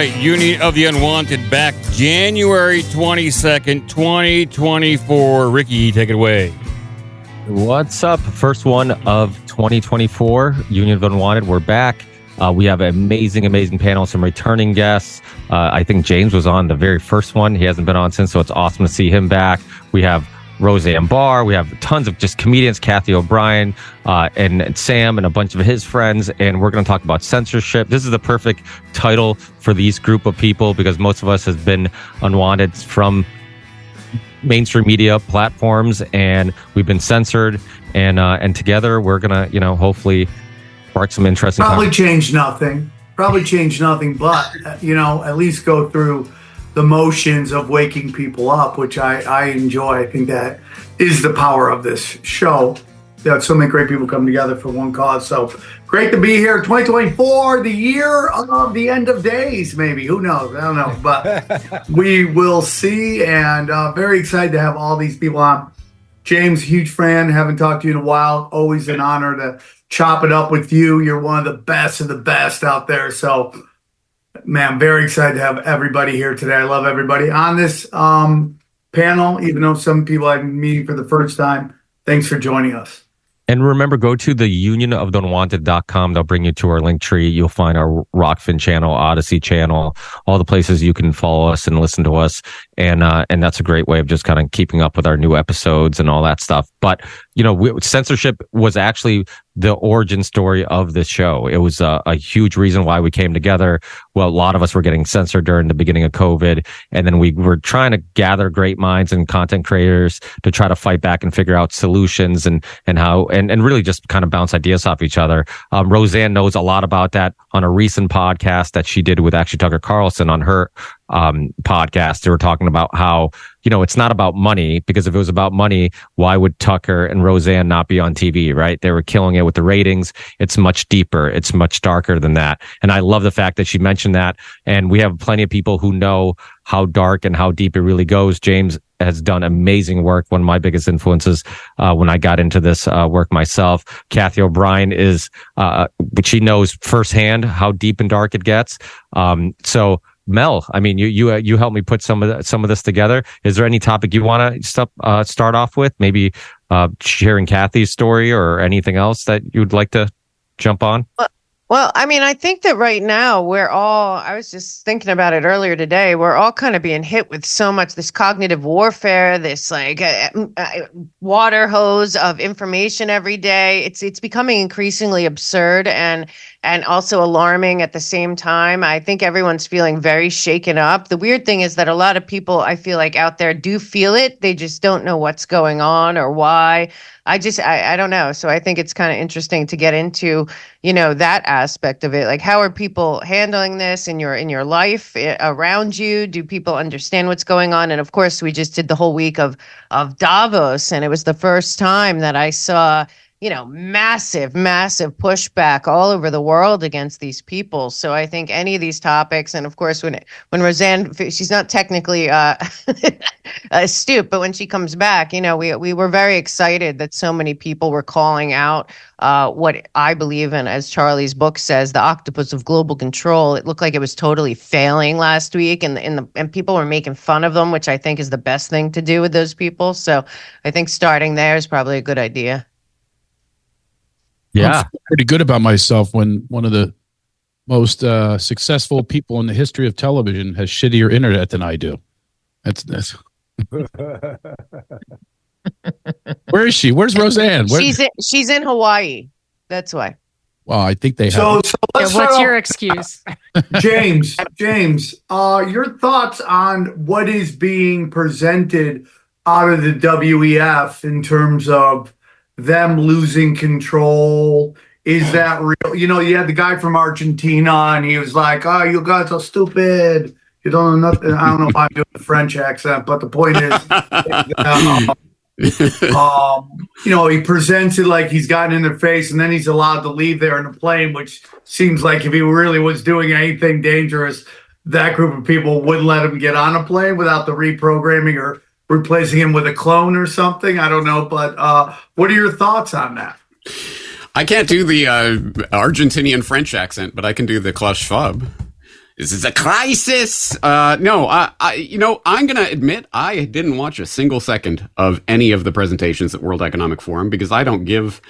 right, Union of the Unwanted back January 22nd, 2024. Ricky, take it away. What's up? First one of 2024, Union of Unwanted. We're back. Uh, we have an amazing, amazing panel, some returning guests. Uh, I think James was on the very first one. He hasn't been on since, so it's awesome to see him back. We have Roseanne Barr. We have tons of just comedians, Cathy O'Brien uh, and, and, Sam and a bunch of his friends. And we're going to talk about censorship. This is the perfect title for these group of people because most of us has been unwanted from mainstream media platforms and we've been censored. And, uh, and together we're going to, you know, hopefully spark some interesting. Probably change nothing. Probably change nothing, but, you know, at least go through the motions of waking people up, which I, I enjoy. I think that is the power of this show. That so many great people come together for one cause. So great to be here. 2024, the year of the end of days, maybe. Who knows? I don't know. But we will see. And uh, very excited to have all these people on. James, huge fan. Haven't talked to you in a while. Always an honor to chop it up with you. You're one of the best of the best out there. So man, I'm very excited to have everybody here today. I love everybody on this um, panel, even though some people I'm meeting for the first time. Thanks for joining us. And remember, go to the unionoftheunwanted.com. They'll bring you to our link tree. You'll find our Rokfin channel, Odysee channel, all the places you can follow us and listen to us. And, uh, and that's a great way of just kind of keeping up with our new episodes and all that stuff. But, you know, we, censorship was actually the origin story of this show. It was a, a, huge reason why we came together. Well, a lot of us were getting censored during the beginning of COVID. And then we were trying to gather great minds and content creators to try to fight back and figure out solutions and, and how, and, and really just kind of bounce ideas off each other. Um, Roseanne knows a lot about that on a recent podcast that she did with actually Tucker Carlson on her, um, podcast. They were talking about how, you know, it's not about money because if it was about money, why would Tucker and Roseanne not be on TV, right? They were killing it with the ratings. It's much deeper. It's much darker than that. And I love the fact that she mentioned that. And we have plenty of people who know how dark and how deep it really goes. James has done amazing work. One of my biggest influences uh, when I got into this uh, work myself. Cathy O'Brien is, uh, she knows firsthand how deep and dark it gets. Um, so Mel, I mean, you you uh, you helped me put some of the, some of this together. Is there any topic you want to uh, start off with? Maybe uh, sharing Cathy's story or anything else that you'd like to jump on? Well, well, I mean, I think that right now we're all, I was just thinking about it earlier today, we're all kind of being hit with so much this cognitive warfare, this like uh, uh, water hose of information every day. It's it's becoming increasingly absurd and and also alarming at the same time. I think everyone's feeling very shaken up. The weird thing is that a lot of people I feel like out there do feel it. They just don't know what's going on or why. I just I, I don't know. So I think it's kind of interesting to get into, you know, that aspect of it. Like how are people handling this in your in your life eh, around you? Do people understand what's going on? And of course, we just did the whole week of of Davos and it was the first time that I saw you know, massive, massive pushback all over the world against these people. So I think any of these topics, and of course, when when Roseanne, she's not technically uh, astute, but when she comes back, you know, we we were very excited that so many people were calling out uh, what I believe in, as Charlie's book says, the octopus of global control. It looked like it was totally failing last week, and and the and people were making fun of them, which I think is the best thing to do with those people. So I think starting there is probably a good idea. Yeah, pretty good about myself when one of the most uh, successful people in the history of television has shittier internet than I do. That's that's. Where is she? Where's Roseanne? Where? She's in, she's in Hawaii. That's why. Well, I think they so, have. So yeah, what's your excuse, James? James, uh, your thoughts on what is being presented out of the WEF in terms of them losing control? Is that real? You know, you had the guy from Argentina, and he was like, "Oh, you guys are stupid. You don't know nothing." I don't know if I'm doing the French accent, but the point is, um, um, you know, he presents it like he's gotten in their face, and then he's allowed to leave there in a plane, which seems like if he really was doing anything dangerous, that group of people wouldn't let him get on a plane without the reprogramming or replacing him with a clone or something. I don't know, but uh, what are your thoughts on that? I can't do the uh, Argentinian French accent, but I can do the Klaus Schwab. this is a crisis. Uh, no, I, I, you know, I'm going to admit I didn't watch a single second of any of the presentations at World Economic Forum because I don't give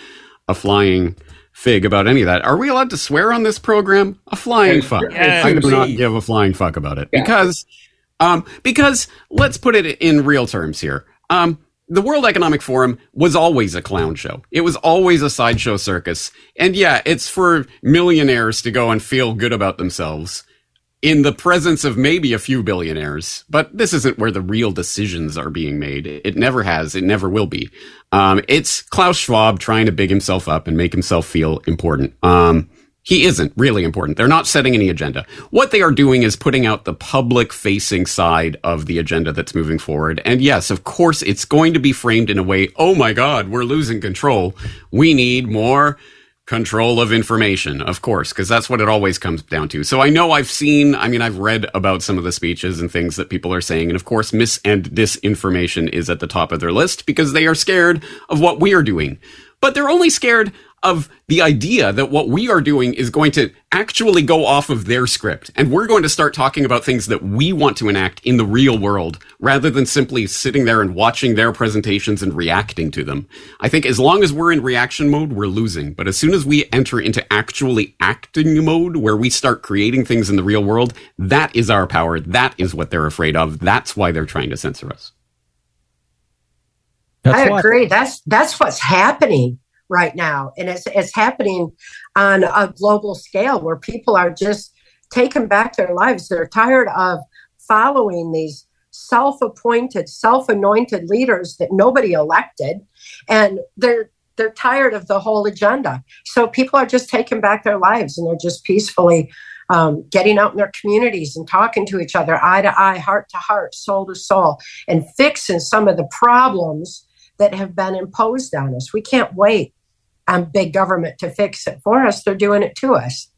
a flying fig about any of that. Are we allowed to swear on this program? A flying fuck. Yeah, I do please. not give a flying fuck about it Yeah. because, um, because let's put it in real terms here. Um, the World Economic Forum was always a clown show. It was always a sideshow circus. And yeah, it's for millionaires to go and feel good about themselves in the presence of maybe a few billionaires. But this isn't where the real decisions are being made. It never has. It never will be. Um, it's Klaus Schwab trying to big himself up and make himself feel important. Um, he isn't really important. They're not setting any agenda. What they are doing is putting out the public facing side of the agenda that's moving forward. And yes, of course, it's going to be framed in a way, oh my God, we're losing control. We need more control of information, of course, because that's what it always comes down to. So I know I've seen, I mean, I've read about some of the speeches and things that people are saying. And of course, mis and disinformation is at the top of their list because they are scared of what we are doing. But they're only scared of the idea that what we are doing is going to actually go off of their script. And we're going to start talking about things that we want to enact in the real world rather than simply sitting there and watching their presentations and reacting to them. I think as long as we're in reaction mode, we're losing. But as soon as we enter into actually acting mode where we start creating things in the real world, that is our power. That is what they're afraid of. That's why they're trying to censor us. That's I why- agree. That's that's what's happening right now, and it's it's happening on a global scale where people are just taking back their lives. They're tired of following these self-appointed, self-anointed leaders that nobody elected, and they're they're tired of the whole agenda. So people are just taking back their lives, and they're just peacefully um, getting out in their communities and talking to each other, eye to eye, heart to heart, soul to soul, and fixing some of the problems that have been imposed on us. We can't wait on big government to fix it for us. They're doing it to us.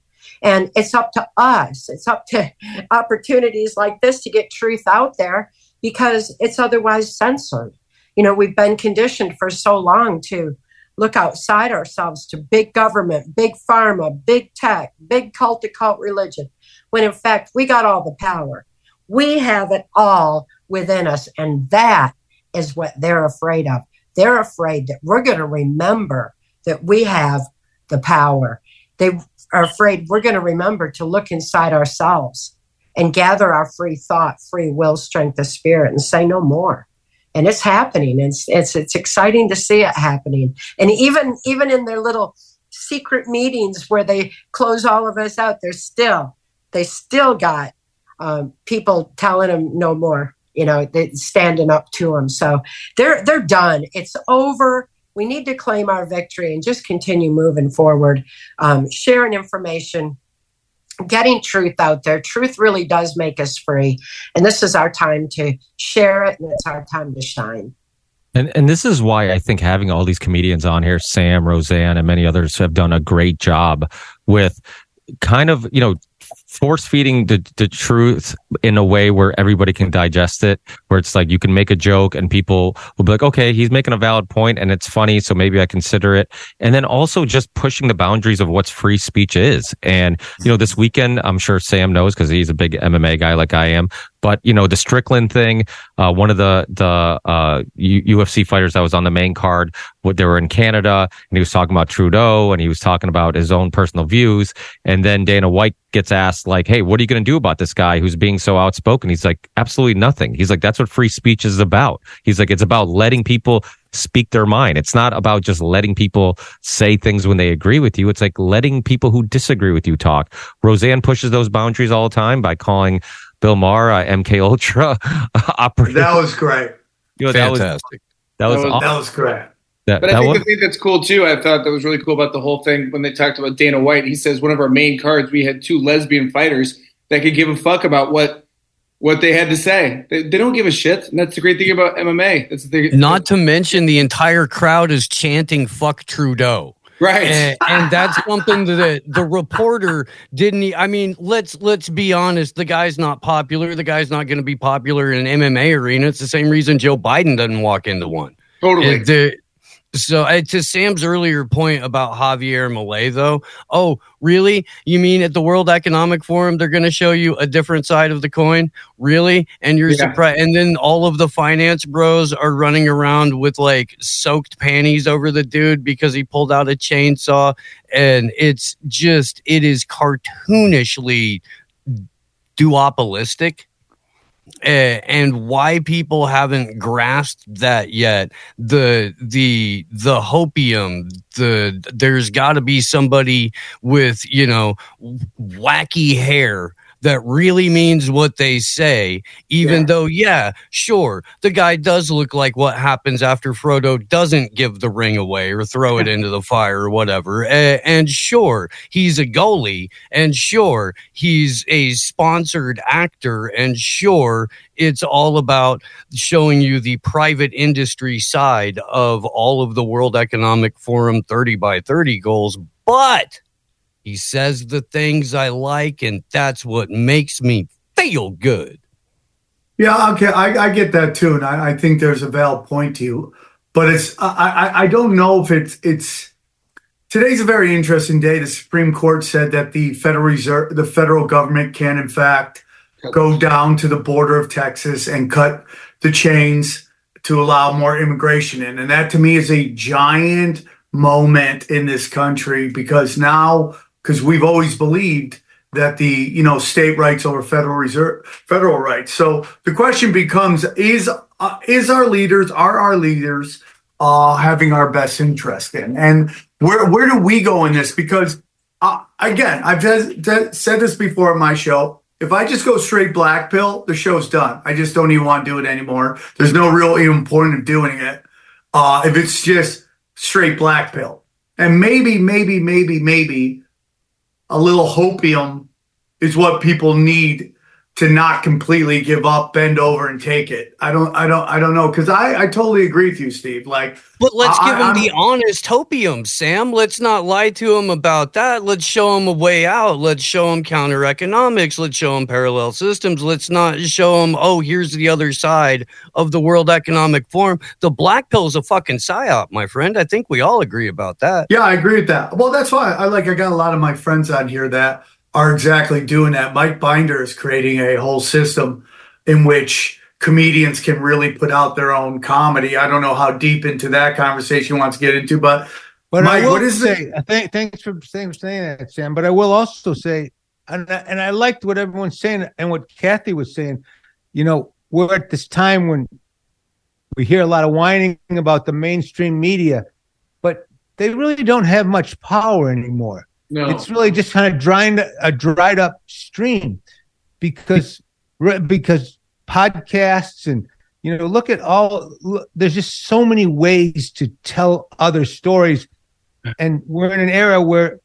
And it's up to us. It's up to opportunities like this to get truth out there because it's otherwise censored. You know, we've been conditioned for so long to look outside ourselves to big government, big pharma, big tech, big cult to cult religion, when in fact we got all the power. We have it all within us. And that is what they're afraid of. They're afraid that we're going to remember that we have the power. They are afraid we're going to remember to look inside ourselves and gather our free thought, free will, strength of spirit, and say no more. And it's happening. It's it's it's exciting to see it happening. And even even in their little secret meetings where they close all of us out, they're still they still got um, people telling them no more. You know, standing up to them. So they're they're done. It's over. We need to claim our victory and just continue moving forward, um, sharing information, getting truth out there. Truth really does make us free, and this is our time to share it, and it's our time to shine. And and this is why I think having all these comedians on here, Sam, Roseanne, and many others have done a great job with kind of, you know, force feeding the, the truth in a way where everybody can digest it, where it's like you can make a joke and people will be like, okay, he's making a valid point and it's funny, so maybe I consider it. And then also just pushing the boundaries of what's free speech is. And, you know, this weekend, I'm sure Sam knows because he's a big MMA guy like I am. But you know the Strickland thing, uh, one of the the uh, U- UFC fighters that was on the main card, they were in Canada, and he was talking about Trudeau, and he was talking about his own personal views. And then Dana White gets asked like, "Hey, what are you going to do about this guy who's being so outspoken?" He's like, "Absolutely nothing." He's like, "That's what free speech is about." He's like, "It's about letting people." speak their mind. It's not about just letting people say things when they agree with you. It's like letting people who disagree with you talk. Roseanne pushes those boundaries all the time by calling Bill Maher uh, MK Ultra operative. That was great. You know, that was Fantastic. that was That was- awesome. That was great. That, But I think was- the thing that's cool too, I thought that was really cool about the whole thing when they talked about Dana White. He says one of our main cards, we had two lesbian fighters that could give a fuck about what what they had to say. They, they don't give a shit, and that's the great thing about MMA. That's the thing. Not to mention the entire crowd is chanting "fuck Trudeau." right. and, and that's something that the, the reporter didn't i mean let's let's be honest the guy's not popular the guy's not going to be popular in an mma arena it's the same reason joe biden doesn't walk into one totally. The- So uh, to Sam's earlier point about Javier Milei, though, oh, really? You mean at the World Economic Forum they're going to show you a different side of the coin? Really? And you're Yeah. surprised? And then all of the finance bros are running around with like soaked panties over the dude because he pulled out a chainsaw, and it's just it is cartoonishly duopolistic Eh, and why people haven't grasped that yet. The the the hopium the there's got to be somebody with you know wacky hair that really means what they say even Yeah. though yeah sure the guy does look like what happens after frodo doesn't give the ring away or throw it into the fire or whatever A- and sure he's a goalie and sure he's a sponsored actor and sure it's all about showing you the private industry side of all of the world economic forum 30 by 30 goals but he says the things i like and that's what makes me feel good Yeah, okay, I, I get that too, and I, I think there's a valid point to you. But it's I, I I don't know if it's it's today's a very interesting day. The Supreme Court said that the Federal Reserve, the federal government, can in fact go down to the border of Texas and cut the chains to allow more immigration in, and that to me is a giant moment in this country because now because we've always believed that the you know state rights over federal reserve federal rights. So the question becomes: Is uh, is our leaders are our leaders uh, having our best interest in, and where where do we go in this? Because uh, again, I've said said this before on my show. If I just go straight black pill, the show's done. I just don't even want to do it anymore. There's no real even point of doing it. Uh, if it's just straight black pill, and maybe, maybe, maybe, maybe a little hopium is what people need to not completely give up, bend over, and take it. I don't, I don't, I don't know because I, I totally agree with you, Steve. Like, But let's I- give him I'm- the honest hopium, Sam. Let's not lie to him about that. Let's show him a way out. Let's show him counter economics. Let's show him parallel systems. Let's not show him, oh, here's the other side of the World Economic Forum. The black pill is a fucking psyop, my friend. I think we all agree about that. Yeah, I agree with that. Well, that's why I like. I got a lot of my friends on here that are exactly doing that. Mike Binder is creating a whole system in which comedians can really put out their own comedy. I don't know how deep into that conversation wants to get into, but But Mike, I will what is say, it? I think, thanks for saying, saying that, Sam. But I will also say, and I, and I liked what everyone's saying and what Cathy was saying. You know, we're at this time when we hear a lot of whining about the mainstream media, but they really don't have much power anymore. No. It's really just kind of drying a dried up stream because because podcasts and you know look at all look, there's just so many ways to tell other stories. And we're in an era where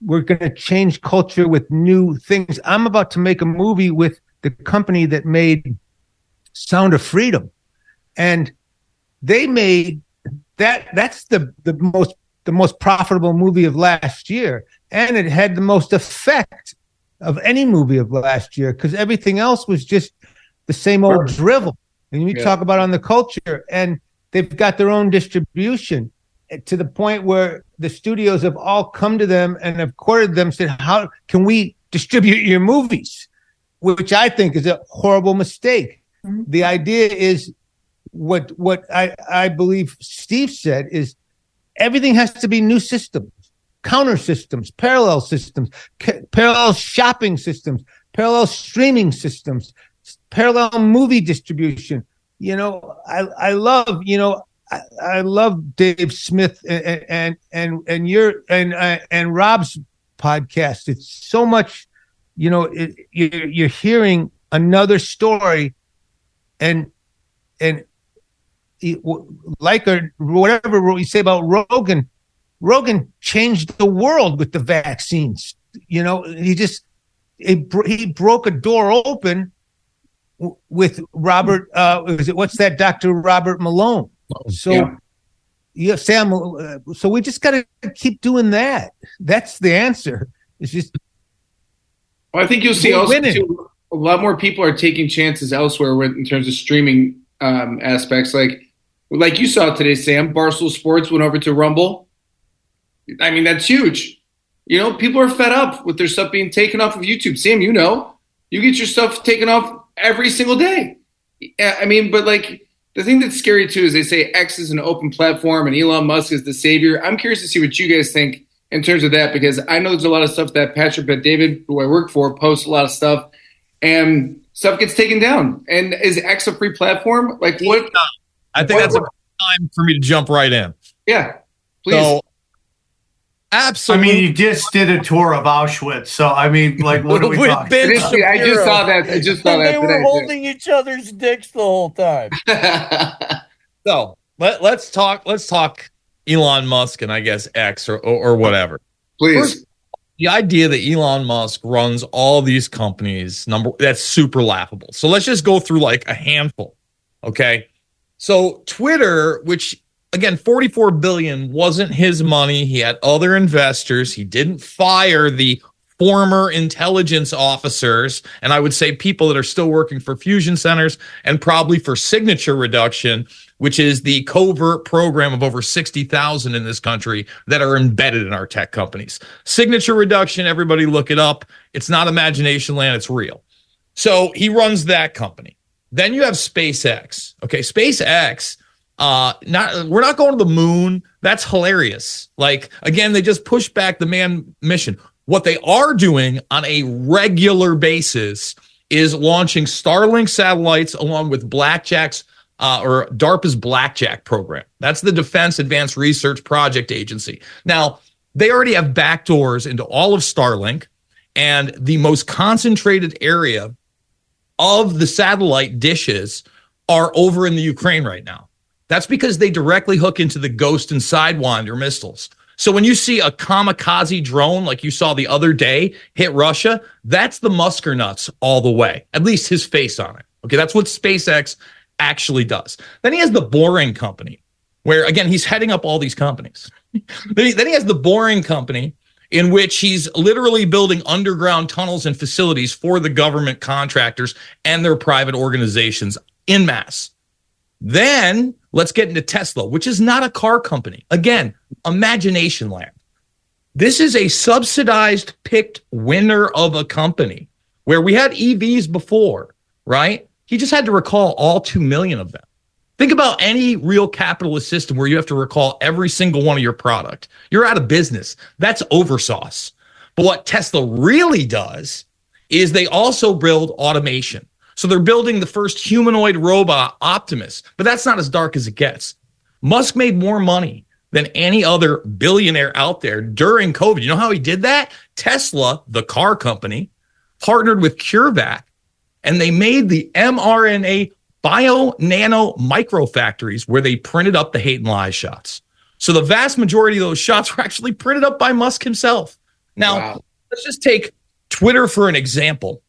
we're going to change culture with new things. I'm about to make a movie with the company that made sound of freedom. And they made that that's the the most the most profitable movie of last year and it had the most effect of any movie of last year because everything else was just the same old drivel. And we Yeah. talk about on the culture and they've got their own distribution eh, to the point where the studios have all come to them and have courted them said how can we distribute your movies? Which i think is a horrible mistake. The idea is what what i i believe steve said is everything has to be new systems counter systems parallel systems ca- parallel shopping systems parallel streaming systems parallel movie distribution. You know i i love you know i, I love dave smith and and and, and your and uh, and rob's podcast. It's so much you know it, you're, you're hearing another story and and like or whatever you say about Rogan, Rogan changed the world with the vaccines. You know, he just he, he broke a door open with Robert. Uh, is it what's that, Doctor Robert Malone? So. Yeah. Yeah, Sam. uh, So we just got to keep doing that. That's the answer. It's just Well, I think you'll see also too, a lot more people are taking chances elsewhere with, in terms of streaming um, aspects. Like Like you saw today, Sam, Barstool Sports went over to Rumble. I mean, that's huge. You know, people are fed up with their stuff being taken off of YouTube. Sam, you know, you get your stuff taken off every single day. I mean, but like the thing that's scary too is they say X is an open platform and Elon Musk is the savior. I'm curious to see what you guys think in terms of that because I know there's a lot of stuff that Patrick Bet David, who I work for, posts a lot of stuff and stuff gets taken down. And is X a free platform? Like what? I think what, that's a time for me to jump right in. Yeah, please. So, absolutely. I mean, you just did a tour of Auschwitz, so I mean, like, what are we talking? Ben I just saw that. I just saw and that. They were today, holding each other's dicks the whole time. so let, let's talk. Let's talk Elon Musk and I guess X or or, or whatever. Please. First, the idea that Elon Musk runs all these companies, number that's super laughable. So let's just go through like a handful. Okay. So Twitter, which again, 44 billion wasn't his money. He had other investors. He didn't fire the former intelligence officers, and I would say people that are still working for fusion centers and probably for signature reduction, which is the covert program of over 60,000 in this country that are embedded in our tech companies. Signature reduction, everybody look it up. It's not imagination land, it's real. So he runs that company. Then you have SpaceX. Okay, SpaceX uh not we're not going to the moon. That's hilarious. Like again they just push back the man mission. What they are doing on a regular basis is launching starlink satellites along with blackjack's uh, or darpa's blackjack program. That's the defense advanced research project agency. Now they already have backdoors into all of starlink and the most concentrated area of the satellite dishes are over in the ukraine right now that's because they directly hook into the Ghost and Sidewinder missiles. So when you see a kamikaze drone like you saw the other day hit Russia, that's the Musker nuts all the way. At least his face on it. Okay, that's what SpaceX actually does. Then he has the Boring Company, where again he's heading up all these companies. then, he, then he has the Boring Company, in which he's literally building underground tunnels and facilities for the government contractors and their private organizations in mass. Then let's get into Tesla, which is not a car company. Again, imagination land. This is a subsidized picked winner of a company where we had EVs before, right? He just had to recall all 2 million of them. Think about any real capitalist system where you have to recall every single one of your product. You're out of business. That's oversauce. But what Tesla really does is they also build automation. So they're building the first humanoid robot, Optimus, but that's not as dark as it gets. Musk made more money than any other billionaire out there during COVID. You know how he did that? Tesla, the car company, partnered with CureVac and they made the mRNA bio nano micro factories where they printed up the hate and lies shots. So the vast majority of those shots were actually printed up by Musk himself. Now, wow. let's just take Twitter for an example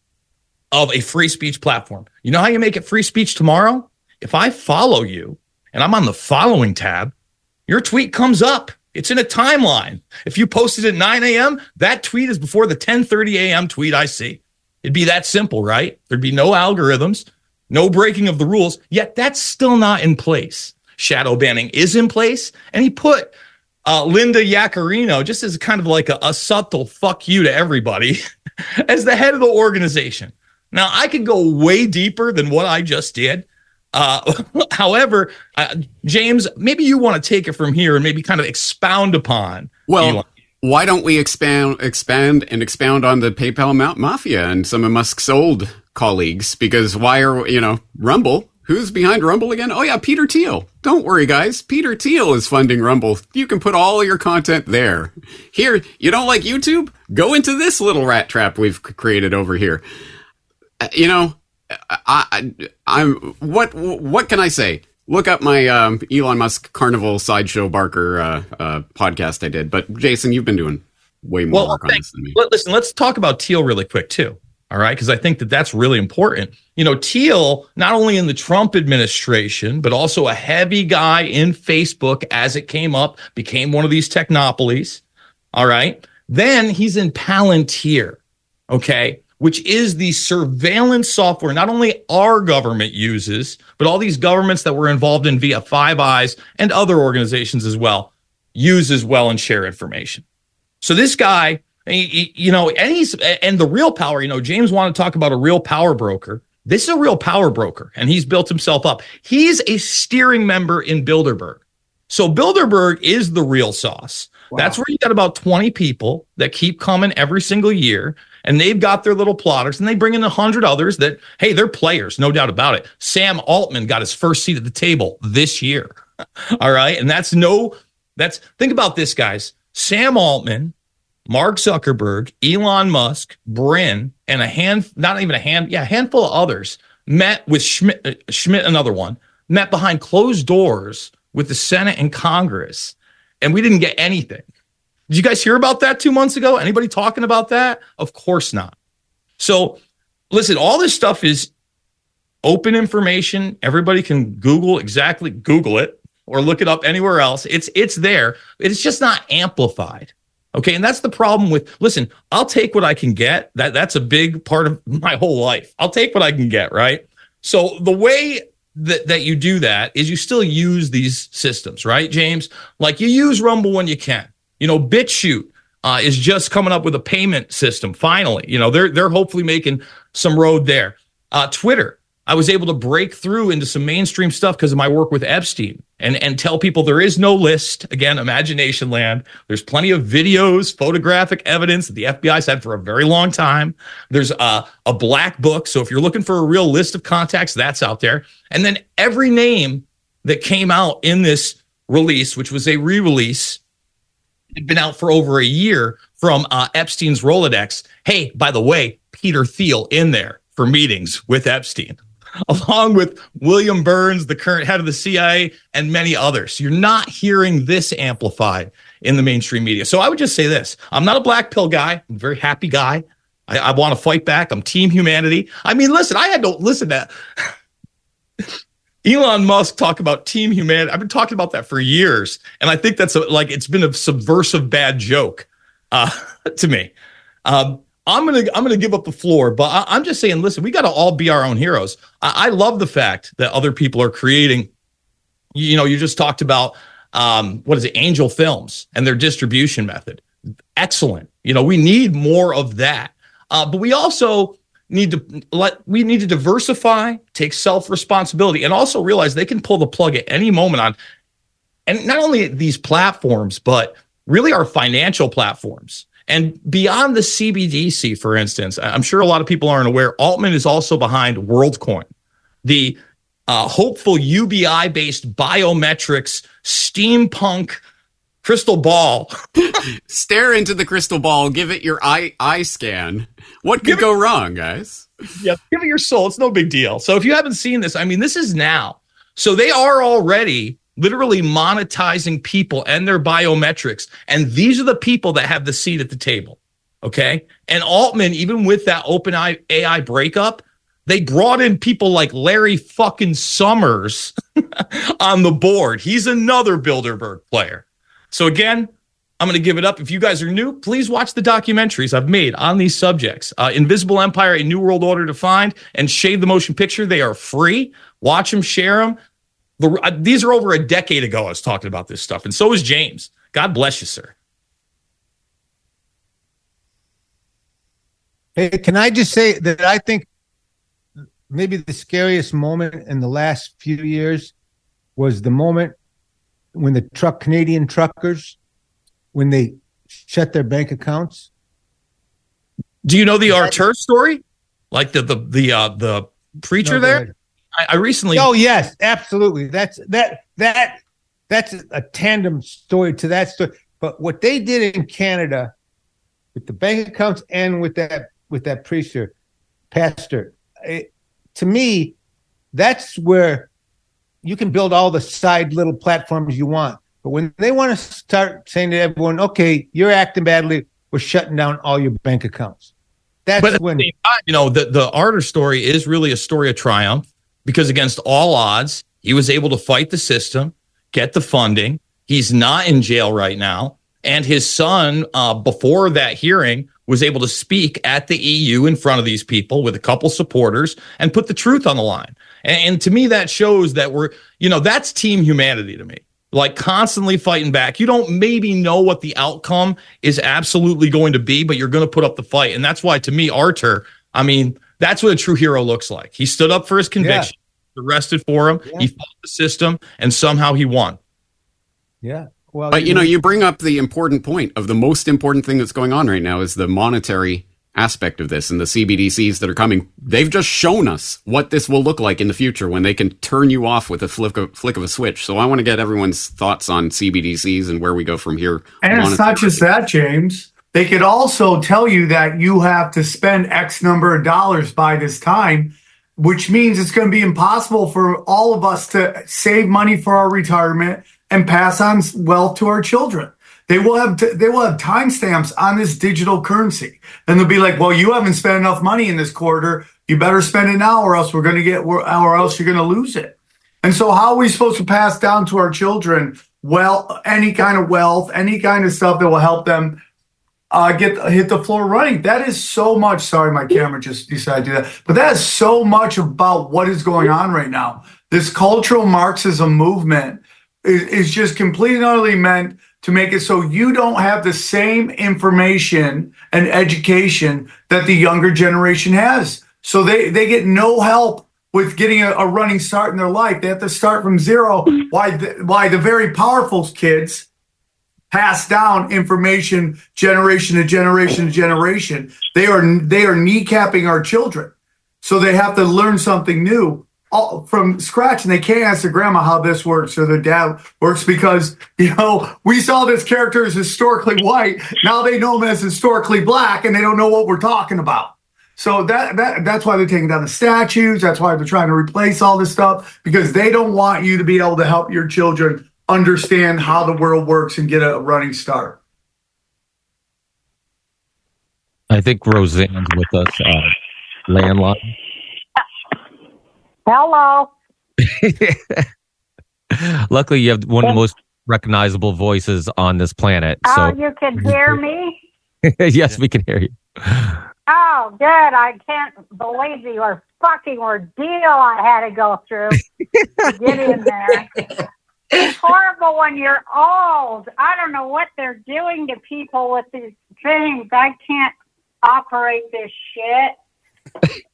of a free speech platform. You know how you make it free speech tomorrow? If I follow you and I'm on the following tab, your tweet comes up. It's in a timeline. If you posted at 9 a.m., that tweet is before the 10:30 a.m. tweet I see. It'd be that simple, right? There'd be no algorithms, no breaking of the rules. Yet that's still not in place. Shadow banning is in place, and he put uh, Linda Yaccarino just as kind of like a, a subtle fuck you to everybody as the head of the organization. Now, I could go way deeper than what I just did. Uh, however, uh, James, maybe you want to take it from here and maybe kind of expound upon. Well, Elon. why don't we expand, expand, and expound on the PayPal Mount Mafia and some of Musk's old colleagues? Because why are you know Rumble? Who's behind Rumble again? Oh yeah, Peter Thiel. Don't worry, guys. Peter Thiel is funding Rumble. You can put all your content there. Here, you don't like YouTube? Go into this little rat trap we've created over here you know, I, I, am what what can I say? Look up my um, Elon Musk Carnival Sideshow Barker uh, uh, podcast I did. But Jason, you've been doing way more well, work on this than me. Listen, let's talk about Thiel really quick too. All right, because I think that that's really important. You know, Thiel, not only in the Trump administration, but also a heavy guy in Facebook as it came up, became one of these technopolies. All right. Then he's in Palantir. Okay which is the surveillance software not only our government uses, but all these governments that we're involved in via Five Eyes and other organizations as well use as well and share information. So this guy, you know, and he's and the real power. You know, James wanted to talk about a real power broker. This is a real power broker, and he's built himself up. He's a steering member in Bilderberg. So Bilderberg is the real sauce. Wow. That's where you got about 20 people that keep coming every single year and they've got their little plotters and they bring in a hundred others that, hey, they're players, no doubt about it. Sam Altman got his first seat at the table this year. All right. And that's no, that's, think about this, guys. Sam Altman, Mark Zuckerberg, Elon Musk, Brin, and a hand, not even a hand, yeah, a handful of others met with Schmidt, uh, Schmidt, another one, met behind closed doors with the Senate and Congress, and we didn't get anything. Did you guys hear about that two months ago? Anybody talking about that? Of course not. So, listen, all this stuff is open information. Everybody can Google exactly Google it or look it up anywhere else. It's it's there. It's just not amplified. Okay, and that's the problem with listen, I'll take what I can get. That that's a big part of my whole life. I'll take what I can get, right? So the way that that you do that is you still use these systems, right, James? Like you use Rumble when you can. You know, BitChute uh, is just coming up with a payment system. Finally, you know, they're they're hopefully making some road there. Uh, Twitter, I was able to break through into some mainstream stuff because of my work with Epstein and, and tell people there is no list. Again, imagination land. There's plenty of videos, photographic evidence that the FBI's had for a very long time. There's a, a black book. So if you're looking for a real list of contacts, that's out there. And then every name that came out in this release, which was a re release, had been out for over a year from uh, Epstein's Rolodex. Hey, by the way, Peter Thiel in there for meetings with Epstein, along with William Burns, the current head of the CIA, and many others. You're not hearing this amplified in the mainstream media. So I would just say this I'm not a black pill guy, I'm a very happy guy. I, I want to fight back. I'm team humanity. I mean, listen, I had to listen to Elon Musk talk about team humanity. I've been talking about that for years, and I think that's a, like it's been a subversive bad joke uh, to me. Um, I'm gonna I'm gonna give up the floor, but I, am just saying. Listen, we got to all be our own heroes. I, I, love the fact that other people are creating. You know, you just talked about um, what is it, Angel Films and their distribution method. Excellent. You know, we need more of that. Uh, but we also need to let we need to diversify, take self responsibility, and also realize they can pull the plug at any moment on, and not only these platforms, but really our financial platforms. And beyond the CBDC, for instance, I'm sure a lot of people aren't aware, Altman is also behind WorldCoin, the uh, hopeful UBI based biometrics steampunk crystal ball. Stare into the crystal ball, give it your eye eye scan. What could give go it, wrong, guys? Yeah, give it your soul. It's no big deal. So if you haven't seen this, I mean, this is now. So they are already literally monetizing people and their biometrics. And these are the people that have the seat at the table. Okay. And Altman, even with that open AI breakup, they brought in people like Larry fucking Summers on the board. He's another Bilderberg player. So again, I'm going to give it up. If you guys are new, please watch the documentaries I've made on these subjects. Uh, Invisible Empire, A New World Order Defined, and Shade the Motion Picture. They are free. Watch them, share them. The, uh, these are over a decade ago. I was talking about this stuff, and so is James. God bless you, sir. Hey, can I just say that I think maybe the scariest moment in the last few years was the moment when the truck Canadian truckers when they shut their bank accounts. Do you know the Artur story? Like the the the uh, the preacher no, there? I, I, recently. Oh yes, absolutely. That's that that that's a tandem story to that story. But what they did in Canada with the bank accounts and with that with that preacher pastor, it, to me, that's where you can build all the side little platforms you want. But when they want to start saying to everyone, okay, you're acting badly, we're shutting down all your bank accounts. That's but when you know the the Artur story is really a story of triumph because against all odds, he was able to fight the system, get the funding. He's not in jail right now, and his son, uh, before that hearing, was able to speak at the EU in front of these people with a couple supporters and put the truth on the line. And, and to me, that shows that we're, you know, that's team humanity to me. Like constantly fighting back. You don't maybe know what the outcome is absolutely going to be, but you're going to put up the fight. And that's why, to me, Artur, I mean, that's what a true hero looks like. He stood up for his conviction, yeah. arrested for him, yeah. he fought the system, and somehow he won. Yeah. Well, but you know, you bring up the important point of the most important thing that's going on right now is the monetary aspect of this and the CBDCs that are coming. They've just shown us what this will look like in the future when they can turn you off with a flick of, flick of a switch. So I want to get everyone's thoughts on CBDCs and where we go from here. And it's not just that, James. They could also tell you that you have to spend X number of dollars by this time, which means it's going to be impossible for all of us to save money for our retirement and pass on wealth to our children. They will have they will have timestamps on this digital currency, and they'll be like, "Well, you haven't spent enough money in this quarter. You better spend it now, or else we're going to get, or else you're going to lose it." And so, how are we supposed to pass down to our children well any kind of wealth, any kind of stuff that will help them uh, get hit the floor running? That is so much. Sorry, my camera just decided to do that, but that is so much about what is going on right now. This cultural Marxism movement is, is just completely and utterly meant to make it so you don't have the same information and education that the younger generation has. So they, they get no help with getting a, a running start in their life. They have to start from zero. Why the, why the very powerful kids pass down information generation to generation to generation. They are they are kneecapping our children. So they have to learn something new all, from scratch and they can't ask their grandma how this works or their dad works because you know we saw this character as historically white now they know him as historically black and they don't know what we're talking about so that, that that's why they're taking down the statues that's why they're trying to replace all this stuff because they don't want you to be able to help your children understand how the world works and get a running start i think roseanne's with us uh, landline Hello. Luckily, you have one of the most recognizable voices on this planet. Oh, so you can hear me? yes, we can hear you. Oh, good. I can't believe the fucking ordeal I had to go through to get in there. It's horrible when you're old. I don't know what they're doing to people with these things. I can't operate this shit.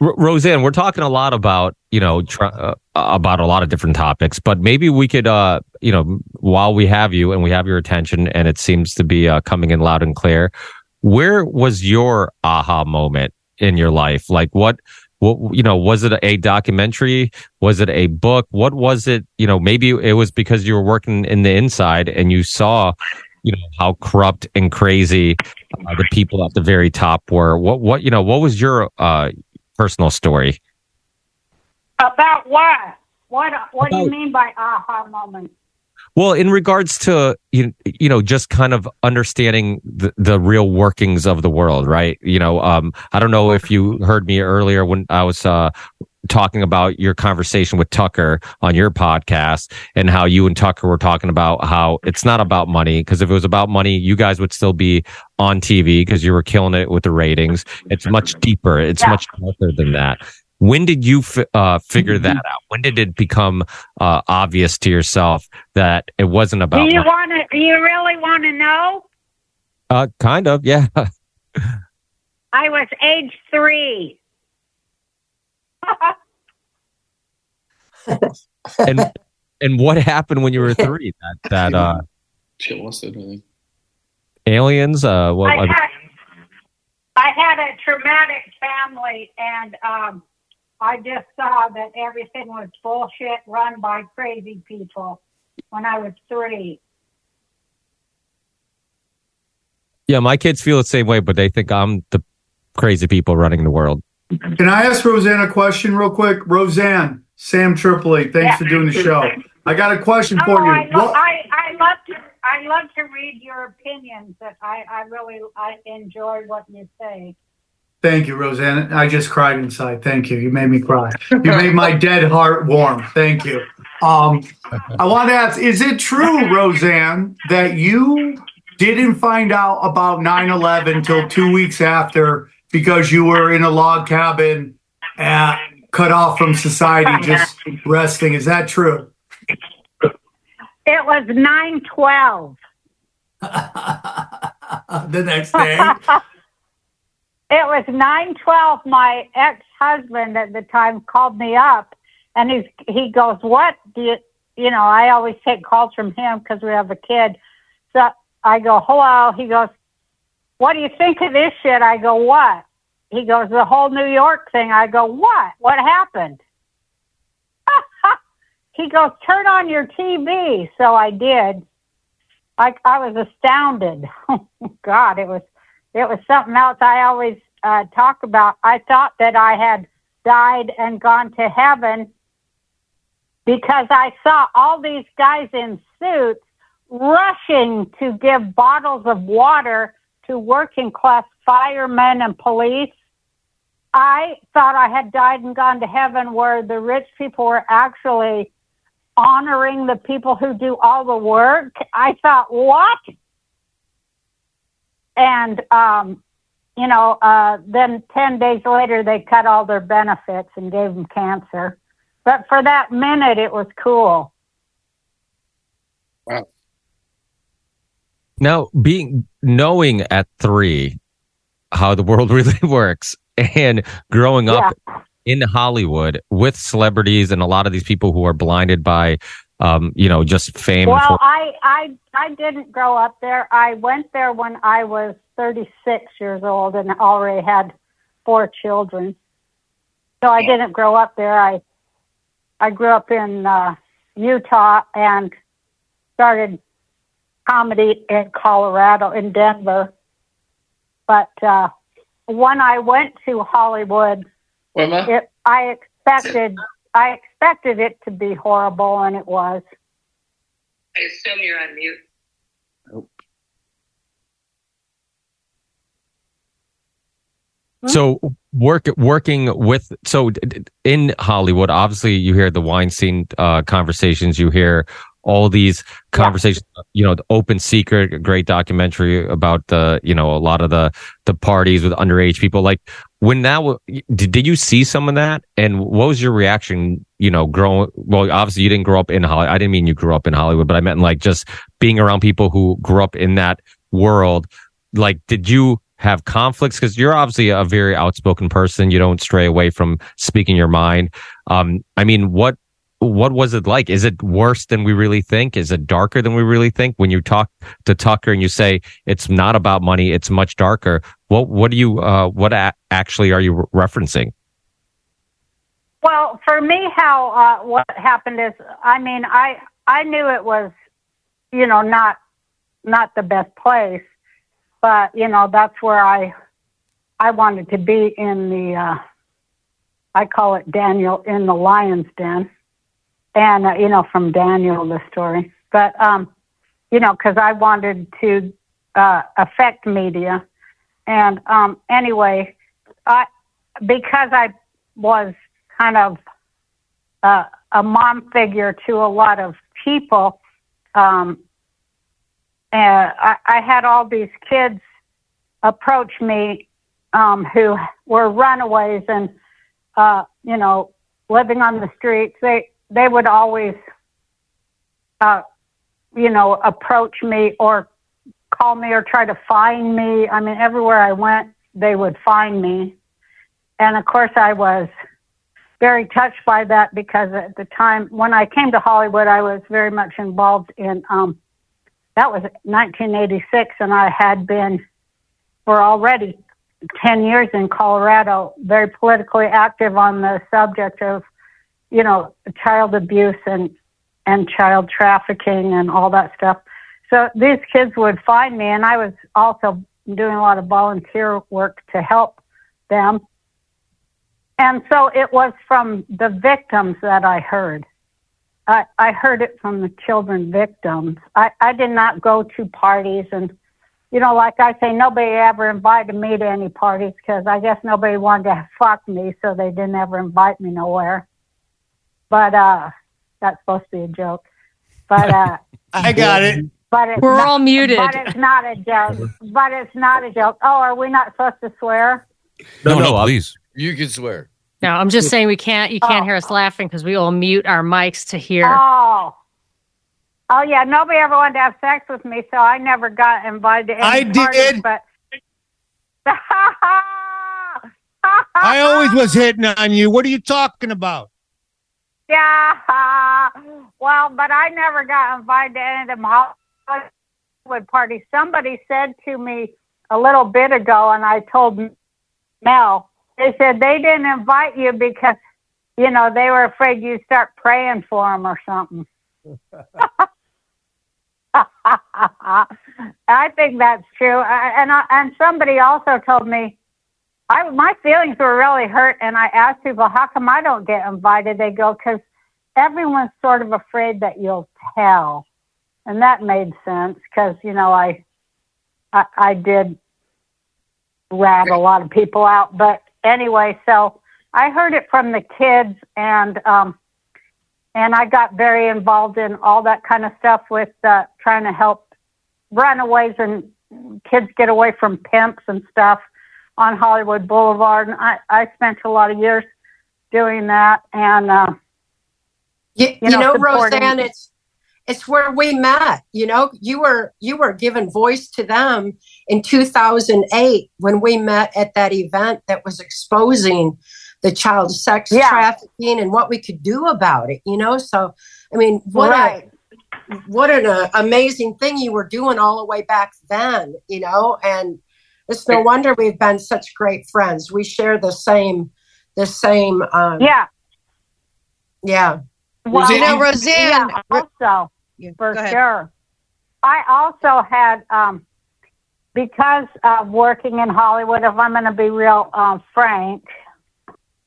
R- Roseanne, we're talking a lot about you know tr- uh, about a lot of different topics, but maybe we could uh you know while we have you and we have your attention and it seems to be uh, coming in loud and clear, where was your aha moment in your life? Like what what you know was it a documentary? Was it a book? What was it? You know maybe it was because you were working in the inside and you saw you know how corrupt and crazy uh, the people at the very top were. What what you know what was your uh personal story. About what? What What About, do you mean by aha moment? Well, in regards to you, you know, just kind of understanding the, the real workings of the world, right? You know, um, I don't know if you heard me earlier when I was uh, talking about your conversation with Tucker on your podcast and how you and Tucker were talking about how it's not about money. Cause if it was about money, you guys would still be on TV because you were killing it with the ratings. It's much deeper. It's yeah. much darker than that. When did you f- uh, figure that out? When did it become uh, obvious to yourself that it wasn't about? Do you want to? Do you really want to know? Uh, kind of, yeah. I was age three and and what happened when you were three? That that uh, she lost it. I think. Aliens. Uh, what? I had, I had a traumatic family, and um, I just saw that everything was bullshit, run by crazy people. When I was three. Yeah, my kids feel the same way, but they think I'm the crazy people running the world. Can I ask Roseanne a question real quick? Roseanne, Sam Tripoli, thanks yeah. for doing the show. I got a question oh, for you. I, lo- I, I, love to I love to read your opinions. That I, I really I enjoy what you say. Thank you, Roseanne. I just cried inside. Thank you. You made me cry. You made my dead heart warm. Thank you. Um, I want to ask: Is it true, Roseanne, that you didn't find out about 9/11 till two weeks after because you were in a log cabin and cut off from society, just resting. Is that true? It was nine twelve. the next day. It was nine twelve. My ex husband at the time called me up, and he's he goes, "What do you?" You know, I always take calls from him because we have a kid. So I go, "Hello." He goes, "What do you think of this shit?" I go, "What?" He goes, "The whole New York thing." I go, "What? What happened?" he goes, "Turn on your TV." So I did. I I was astounded. God, it was it was something else I always uh, talk about. I thought that I had died and gone to heaven because I saw all these guys in suits rushing to give bottles of water to working class firemen and police. I thought I had died and gone to heaven where the rich people were actually honoring the people who do all the work. I thought, what? And, um, you know, uh, then 10 days later, they cut all their benefits and gave them cancer. But for that minute, it was cool. Wow. Now, being knowing at three how the world really works and growing up in Hollywood with celebrities and a lot of these people who are blinded by, um, you know, just fame. Well, for- I, I, I didn't grow up there. I went there when I was 36 years old and already had four children. So I didn't grow up there. I, I grew up in uh, Utah and started comedy in Colorado, in Denver. But uh, when I went to Hollywood, it, I expected I expected it to be horrible, and it was. I assume you're on mute. So work working with so d- d- in Hollywood, obviously you hear the Weinstein uh, conversations, you hear all these conversations. You know, the Open Secret, a great documentary about the you know a lot of the the parties with underage people. Like when that did, did you see some of that, and what was your reaction? You know, growing well, obviously you didn't grow up in Hollywood. I didn't mean you grew up in Hollywood, but I meant like just being around people who grew up in that world. Like, did you have conflicts because you're obviously a very outspoken person you don't stray away from speaking your mind um i mean what what was it like? Is it worse than we really think? Is it darker than we really think? When you talk to tucker and you say it's not about money it's much darker what what do you uh what a- actually are you re- referencing? Well, for me, how uh, what happened is, I mean, I I knew it was, you know, not not the best place, but you know, that's where I I wanted to be in the uh, I call it Daniel in the lion's den, and uh, you know, from Daniel the story, but um, you know, because I wanted to uh, affect media, and um, anyway, I because I was kind of uh, a mom figure to a lot of people. Um, and I, I had all these kids approach me um, who were runaways and, uh, you know, living on the streets. They they would always, uh, you know, approach me or call me or try to find me. I mean, everywhere I went, they would find me. And of course, I was very touched by that because at the time when I came to Hollywood, I was very much involved in, um, that was 1986, and I had been for already 10 years in Colorado, very politically active on the subject of, you know, child abuse and, and child trafficking and all that stuff. So these kids would find me, and I was also doing a lot of volunteer work to help them. And so it was from the victims that I heard. I, I heard it from the children victims. I, I did not go to parties and, you know, like I say, nobody ever invited me to any parties because I guess nobody wanted to fuck me, so they didn't ever invite me nowhere. But uh, that's supposed to be a joke. But uh, I got it. But it's We're not- all muted. But it's not a joke. But it's not a joke. Oh, are we not supposed to swear? No, no, no, please. You can swear. No, I'm just saying we can't. You can't Oh. hear us laughing because we all mute our mics to hear. Oh. Oh yeah, nobody ever wanted to have sex with me, so I never got invited to any I parties, did. But I always was hitting on you. What are you talking about? Yeah, well, but I never got invited to any of them Hollywood parties. Somebody said to me a little bit ago, and I told Mel, they said they didn't invite you because, you know, they were afraid you'd start praying for them or something. I think that's true. And and somebody also told me, I my feelings were really hurt, and I asked people, how come I don't get invited? They go, because everyone's sort of afraid that you'll tell, and that made sense because you know I, I I did rat a lot of people out, but anyway, so I heard it from the kids, and um, and I got very involved in all that kind of stuff with uh, trying to help runaways and kids get away from pimps and stuff on Hollywood Boulevard. And I, I spent a lot of years doing that. And, uh, You, You you, know, know, Roseanne, it's it's where we met. You know, you were you were giving voice to them in 2008 when we met at that event that was exposing the child sex Yeah. trafficking and what we could do about it. You know, so I mean, what Right. a what an uh, amazing thing you were doing all the way back then. You know, and it's no wonder we've been such great friends. We share the same the same. Um, yeah. yeah. Well, You know, Roseanne, yeah, also, for sure. I also had, um, because of working in Hollywood, if I'm going to be real um, frank,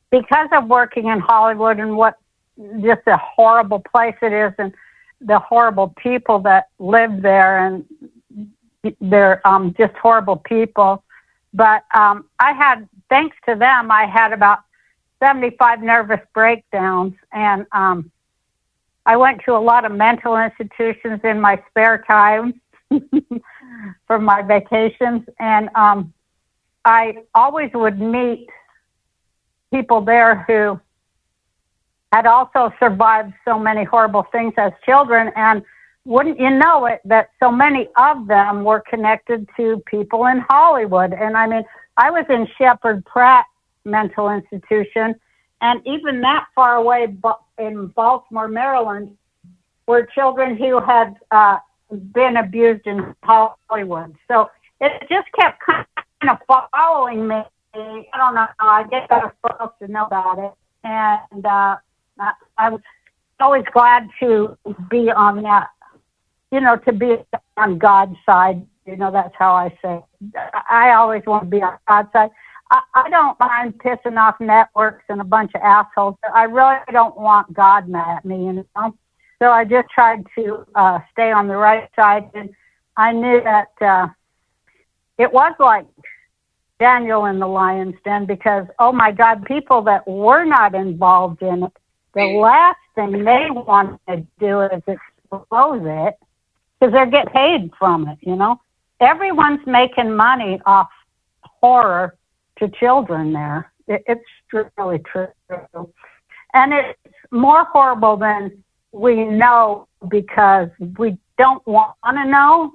because of working in Hollywood and what just a horrible place it is and the horrible people that live there and they're um, just horrible people. But um, I had, thanks to them, I had about 75 nervous breakdowns. And um, I went to a lot of mental institutions in my spare time for my vacations, and um, I always would meet people there who had also survived so many horrible things as children, and wouldn't you know it that so many of them were connected to people in Hollywood? And I mean, I was in Sheppard Pratt Mental Institution, and even that far away in Baltimore, Maryland, were children who had uh, been abused in Hollywood. So it just kept kind of following me. I don't know. I guess I was supposed to know about it, and uh, I was always glad to be on that. You know, to be on God's side. You know, that's how I say. It. I always want to be on God's side. I, I don't mind pissing off networks and a bunch of assholes. but I really don't want God mad at me, you know. So I just tried to uh, stay on the right side, and I knew that uh, it was like Daniel in the lion's den because, oh my God, people that were not involved in it, the last thing they want to do is expose it because they're getting paid from it, you know. Everyone's making money off horror to children there. It, it's really true. And it's more horrible than we know because we don't want to know.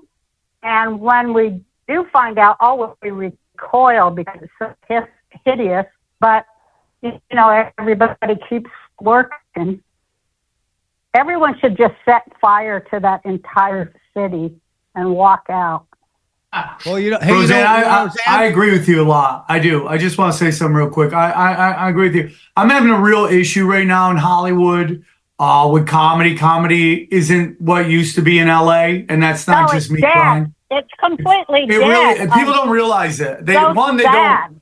And when we do find out, oh, we recoil because it's so hideous. But, you know, everybody keeps working. Everyone should just set fire to that entire city and walk out. Well, you know, hey, you know, I, I, Roseanne- I agree with you a lot. I do. I just want to say something real quick. I, I, I- I agree with you. I'm having a real issue right now in Hollywood uh, with comedy. Comedy isn't what used to be in LA, and that's not no, just me dead. crying. It's completely It dead. really, and people Um, don't realize it. They so one, they sad. don't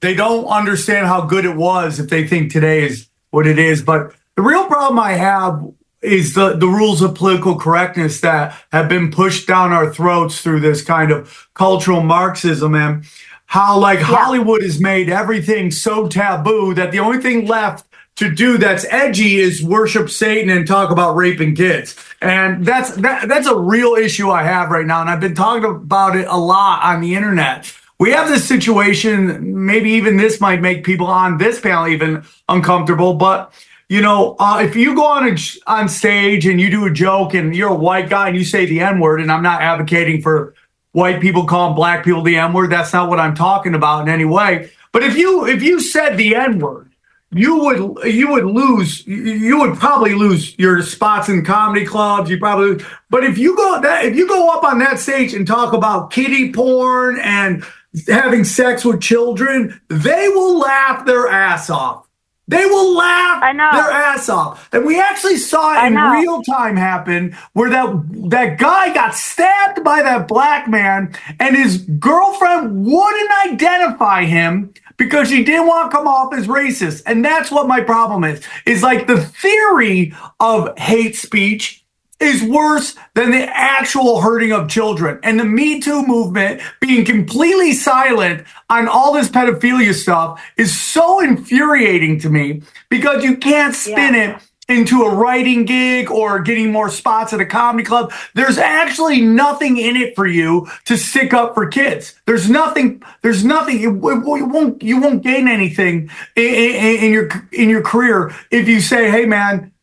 they don't understand how good it was if they think today is what it is. But the real problem I have is the, the rules of political correctness that have been pushed down our throats through this kind of cultural Marxism and how like Hollywood has made everything so taboo that the only thing left to do that's edgy is worship Satan and talk about raping kids. And that's that, that's a real issue I have right now. And I've been talking about it a lot on the internet. We have this situation, maybe even this might make people on this panel even uncomfortable, but you know, uh, if you go on a, on stage and you do a joke and you're a white guy and you say the N word, and I'm not advocating for white people calling black people the N word. That's not what I'm talking about in any way. But if you if you said the N word, you would you would lose you would probably lose your spots in comedy clubs. You probably but if you go that if you go up on that stage and talk about kitty porn and having sex with children, they will laugh their ass off. They will laugh their ass off. And we actually saw it in real time happen where that that guy got stabbed by that black man and his girlfriend wouldn't identify him because she didn't want to come off as racist. And that's what my problem is. Is like the theory of hate speech is worse than the actual hurting of children. And the Me Too movement being completely silent on all this pedophilia stuff is so infuriating to me because you can't spin it into a writing gig or getting more spots at a comedy club. There's actually nothing in it for you to stick up for kids. There's nothing, there's nothing, you, you won't, you won't gain anything in, in, in your, in your career if you say, Hey man,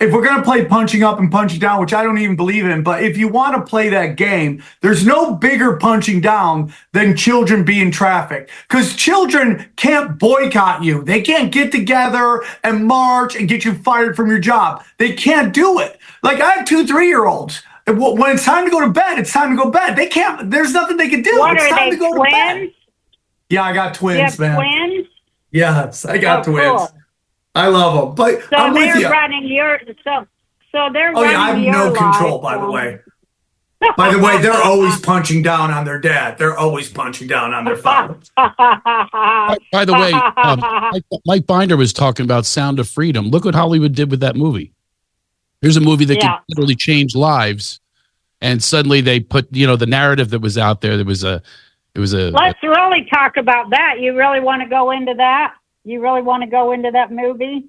if we're going to play punching up and punching down, which I don't even believe in, but if you want to play that game, there's no bigger punching down than children being trafficked because children can't boycott you. They can't get together and march and get you fired from your job. They can't do it. Like I have two three year olds. When it's time to go to bed, it's time to go to bed. They can't, there's nothing they can do. What it's are time they, to go to bed. Yeah, I got twins, man. twins? Yes, I got Oh, twins. cool. I love them. But So I'm with they're you. running your so so they're Oh running yeah, I have your no control. life, By the um, way, by the way, they're always punching down on their dad. They're always punching down on their father. By the way, um, Mike, Mike Binder was talking about Sound of Freedom. Look what Hollywood did with that movie. Here's a movie that Yeah. can literally change lives, and suddenly they put you know the narrative that was out there. There was a, it was a. Let's really talk about that. You really want to go into that? You really want to go into that movie?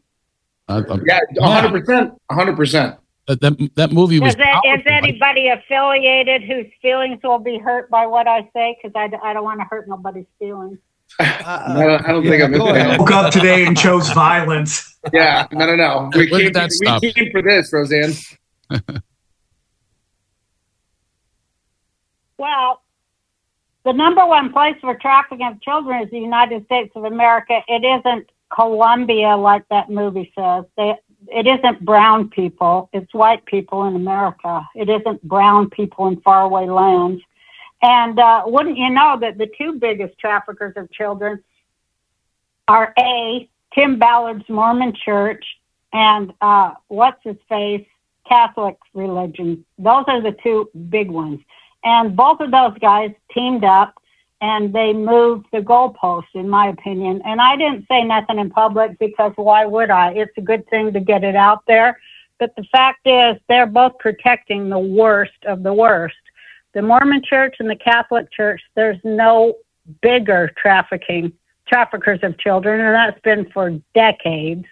uh, uh, Yeah, 100%. 100%. that, that that movie was. Is, that, is anybody affiliated whose feelings will be hurt by what I say? Because I, I don't want to hurt nobody's feelings. I don't, I don't think I'm Woke up today and chose violence. Yeah, no, no, no. We came, that we came for this, Roseanne. Well, the number one place for trafficking of children is the United States of America. It isn't Colombia like that movie says. They, it isn't brown people. It's white people in America. It isn't brown people in faraway lands. And uh, wouldn't you know that the two biggest traffickers of children are A, Tim Ballard's Mormon Church and uh, what's his face, Catholic religion. Those are the two big ones. And both of those guys teamed up and they moved the goalpost, in my opinion. And I didn't say nothing in public because why would I? It's a good thing to get it out there. But the fact is, they're both protecting the worst of the worst. The Mormon Church and the Catholic Church, there's no bigger trafficking, traffickers of children, and that's been for decades.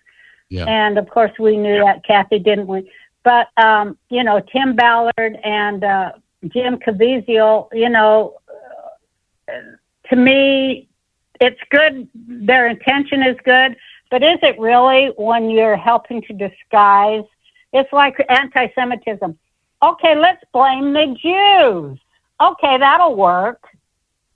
Yeah. And of course, we knew that, Cathy, didn't we? But, um, you know, Tim Ballard and uh, Jim Caviezel, you know, to me, it's good. Their intention is good. But is it really when you're helping to disguise? It's like anti Semitism. Okay, let's blame the Jews. Okay, that'll work.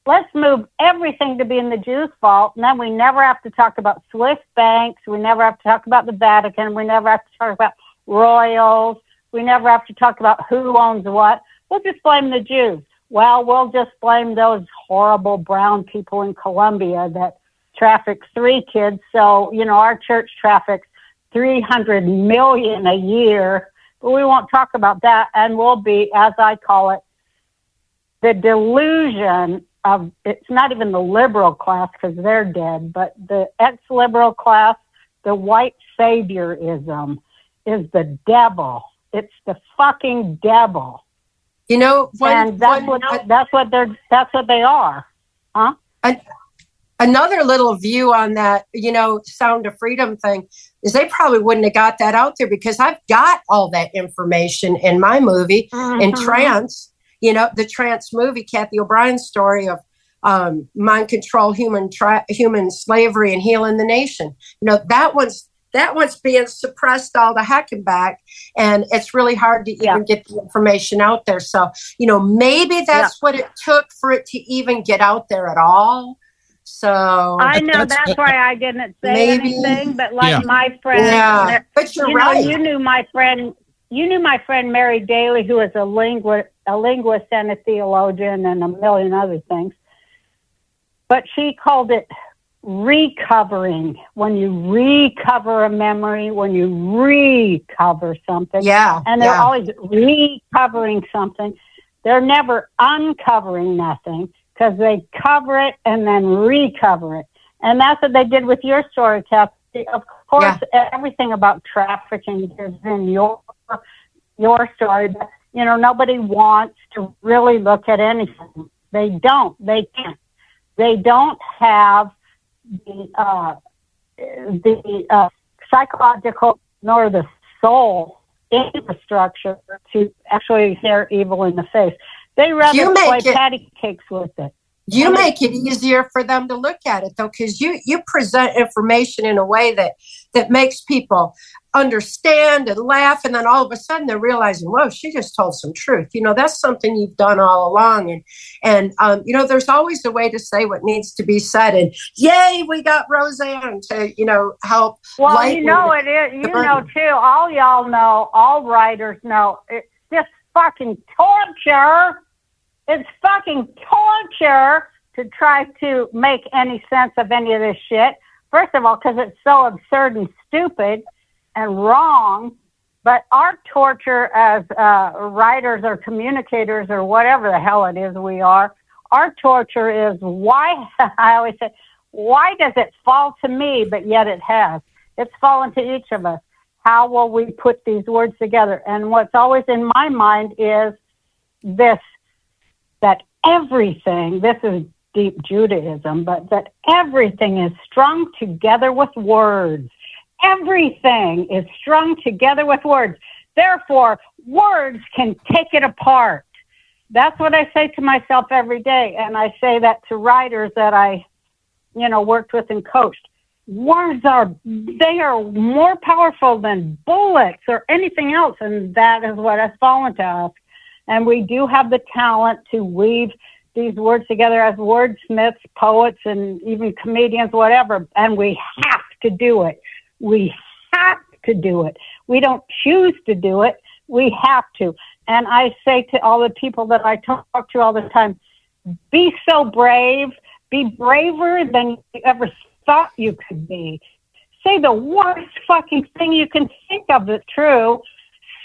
Let's move everything to being the Jews' fault, and then we never have to talk about Swiss banks. We never have to talk about the Vatican. We never have to talk about royals. We never have to talk about who owns what. We'll just blame the Jews. Well, we'll just blame those horrible brown people in Colombia that traffic three kids. So, you know, our church traffics 300 million a year, but we won't talk about that. And we'll be, as I call it, the delusion of it's not even the liberal class because they're dead, but the ex liberal class, the white saviorism is the devil. It's the fucking devil. You know, when- and that's what that's what they're that's what they are, huh? another little view on that, you know, Sound of Freedom thing is they probably wouldn't have got that out there because I've got all that information in my movie in Mhm. trance. You know, the trance movie, Cathy O'Brien's story of um, mind control, human human slavery, and healing the nation. You know, that one's that one's being suppressed all the heck and back, and it's really hard to even get the information out there. So, you know, maybe that's what it took for it to even get out there at all. So I know that's, why I didn't say Maybe. anything, but like Yeah. my friend, Yeah, but you're you know, you knew my friend, you knew my friend Mary Daly, who is a linguist, a linguist and a theologian, and a million other things. But she called it recovering. When you recover a memory, when you recover something, Yeah, and they're yeah. always recovering something. They're never uncovering nothing because they cover it and then recover it. And that's what they did with your story, Cathy. Of course, everything about trafficking is in your your story. But, you know, nobody wants to really look at anything. They don't. They can't. They don't have the uh, the uh, psychological nor the soul infrastructure to actually stare evil in the face. They rather play it- patty cakes with it. you And make it easier for them to look at it though because you you present information in a way that that makes people understand and laugh and then all of a sudden they're realizing whoa she just told some truth you know that's something you've done all along and and um, you know there's always a way to say what needs to be said and yay we got roseanne to you know help Well, you know it is. You know too. All y'all know. All writers know. It's just fucking torture. It's fucking torture to try to make any sense of any of this shit. First of all, because it's so absurd and stupid and wrong. But our torture as uh, writers or communicators or whatever the hell it is we are, our torture is why, I always say, why does it fall to me, but yet it has? It's fallen to each of us. How will we put these words together? And what's always in my mind is this that everything, this is deep Judaism, but that everything is strung together with words. Everything is strung together with words. Therefore, words can take it apart. That's what I say to myself every day. And I say that to writers that I, you know, worked with and coached. Words are, they are more powerful than bullets or anything else. And that is what has fallen to us. And we do have the talent to weave these words together as wordsmiths, poets, and even comedians, whatever. And we have to do it. We have to do it. We don't choose to do it. We have to. And I say to all the people that I talk to all the time, be so brave, be braver than you ever thought you could be. Say the worst fucking thing you can think of that's true.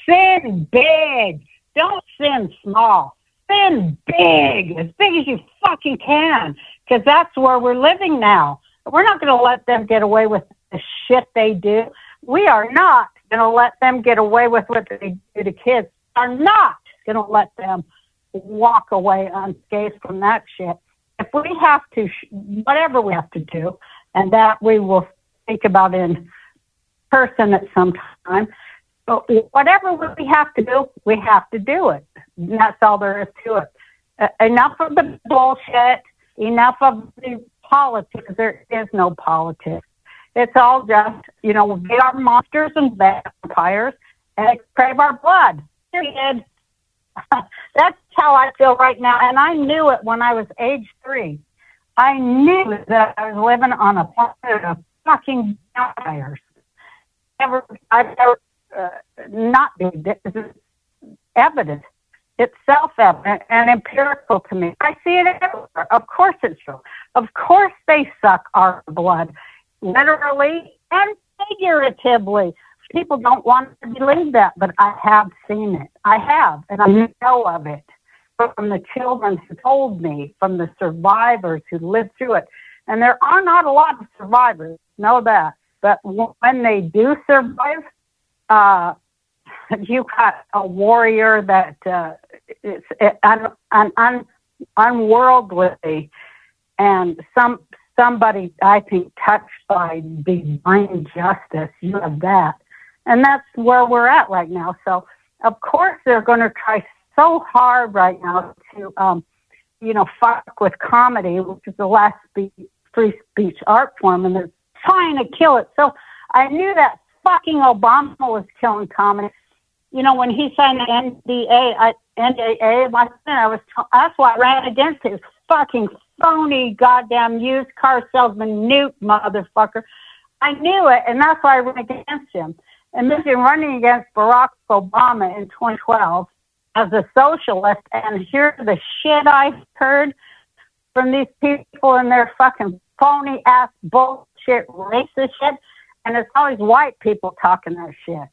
Sin big. Don't sin small. Sin big, as big as you fucking can, because that's where we're living now. We're not going to let them get away with the shit they do. We are not going to let them get away with what they do to kids. Are not going to let them walk away unscathed from that shit. If we have to, whatever we have to do, and that we will think about in person at some time. But whatever we have to do, we have to do it. And that's all there is to it. Uh, enough of the bullshit. Enough of the politics. There is no politics. It's all just, you know, they are monsters and vampires, and they crave our blood. Period. That's how I feel right now, and I knew it when I was age three. I knew that I was living on a planet of fucking vampires. Never, I've never uh, not been. This is evident. It's self-evident and empirical to me. I see it everywhere. Of course it's true. Of course they suck our blood, literally and figuratively. People don't want to believe that, but I have seen it. I have, and I know of it from the children who told me, from the survivors who lived through it. And there are not a lot of survivors, know that. But when they do survive, uh, you got a warrior that uh, is un, un, un, unworldly, and some somebody I think touched by divine justice. You have that, and that's where we're at right now. So of course they're going to try so hard right now to, um, you know, fuck with comedy, which is the last free speech art form, and they're trying to kill it. So I knew that fucking Obama was killing comedy. You know, when he signed the NDA, I, NDA, my friend, I was, t- that's why I ran against his fucking phony goddamn used car salesman Newt motherfucker. I knew it, and that's why I ran against him. And then running against Barack Obama in 2012 as a socialist, and hear the shit I heard from these people and their fucking phony ass bullshit racist shit. And it's always white people talking that shit.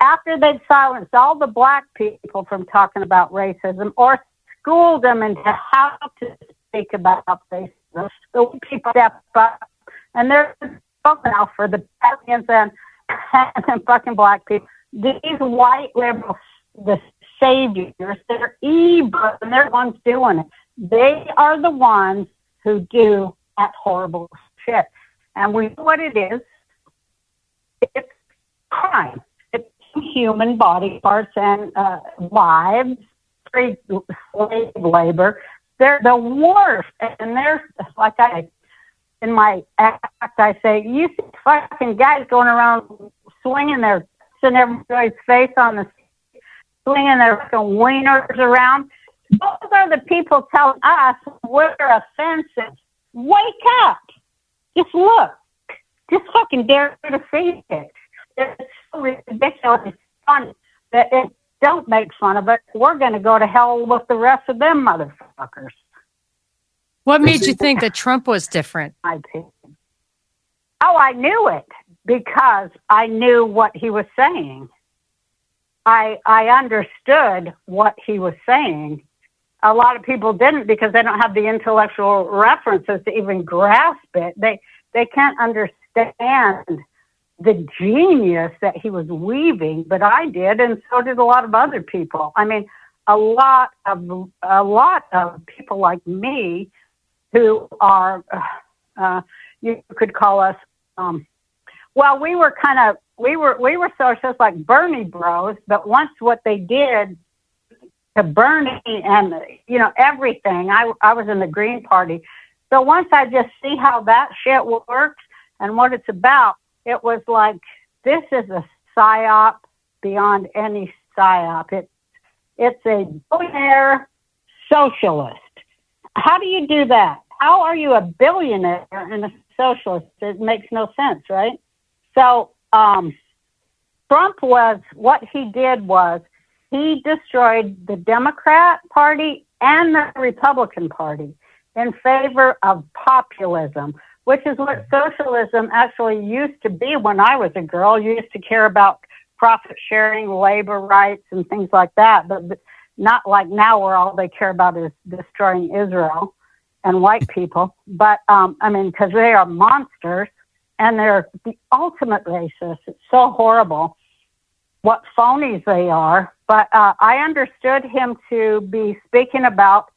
After they'd silenced all the black people from talking about racism or schooled them into how to speak about racism, the people step up and they're out for the Italians and, and fucking black people. These white liberals, the saviors, they're evil and they're the ones doing it. They are the ones who do that horrible shit. And we know what it is. It's crime. It's human body parts and uh, lives, free slave labor. They're the worst. And there's, like I, in my act, I say, you see fucking guys going around swinging their, in everybody's face on the, swinging their fucking wieners around. Those are the people telling us we're offensive. Wake up. Just look. Just fucking dare to see it. It's so ridiculous. It's funny that it don't make fun of it. We're going to go to hell with the rest of them motherfuckers. What made you think that Trump was different? My opinion. Oh, I knew it because I knew what he was saying. I I understood what he was saying. A lot of people didn't because they don't have the intellectual references to even grasp it. They they can't understand the genius that he was weaving, but I did, and so did a lot of other people. I mean, a lot of a lot of people like me who are uh, you could call us um, well we were kind of we were we were socialists like bernie bros but once what they did to bernie and you know everything i i was in the green party so once i just see how that shit works and what it's about it was like this is a psyop beyond any psyop it it's a billionaire socialist how do you do that? How are you a billionaire and a socialist? It makes no sense, right? So, um, Trump was what he did was he destroyed the Democrat Party and the Republican Party in favor of populism, which is what socialism actually used to be when I was a girl. You used to care about profit sharing, labor rights, and things like that, but not like now where all they care about is destroying Israel and white people. But um, I mean, because they are monsters and they're the ultimate racists. It's so horrible what phonies they are. But uh, I understood him to be speaking about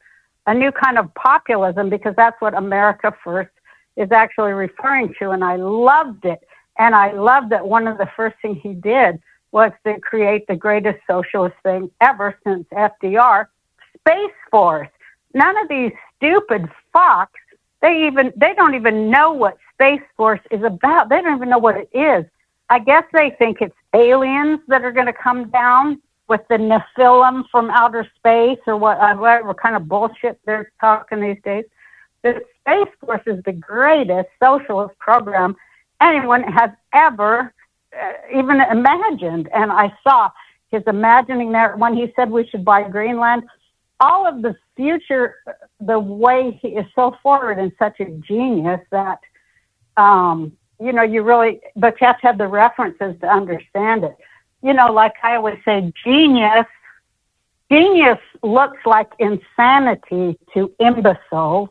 a new kind of populism because that's what America First is actually referring to. And I loved it. And I loved that one of the first things he did was to create the greatest socialist thing ever since FDR, Space Force. None of these stupid fucks, they even they don't even know what Space Force is about. They don't even know what it is. I guess they think it's aliens that are going to come down with the Nephilim from outer space or what, uh, whatever kind of bullshit they're talking these days. The Space Force is the greatest socialist program anyone has ever uh, even imagined. And I saw his imagining there when he said we should buy Greenland. All of the future, the way he is so forward and such a genius that, um, you know, you really, but you have to have the references to understand it. You know, like I always say, genius, genius looks like insanity to imbeciles.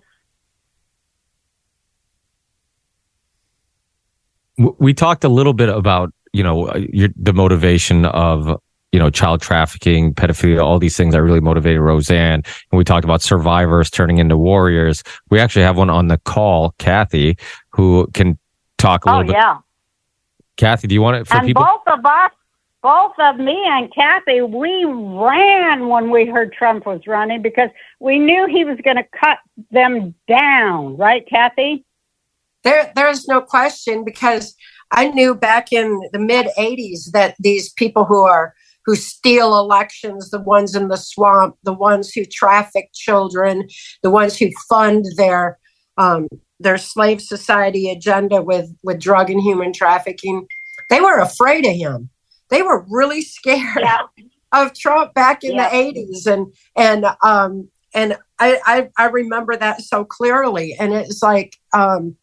We talked a little bit about you know uh, your, the motivation of you know, child trafficking, pedophilia, all these things that really motivated Roseanne. And we talked about survivors turning into warriors. We actually have one on the call, Cathy, who can talk a Oh little bit. Oh, yeah. Cathy, do you want it for and people? both of us, both of me and Cathy, we ran when we heard Trump was running because we knew he was going to cut them down, right, Cathy? There, there's no question because I knew back in the mid '80s that these people who are who steal elections, the ones in the swamp, the ones who traffic children, the ones who fund their um, their slave society agenda with with drug and human trafficking, they were afraid of him. They were really scared of Trump back in Yeah. the '80s, and and um, and I, I I remember that so clearly. And it's like, um,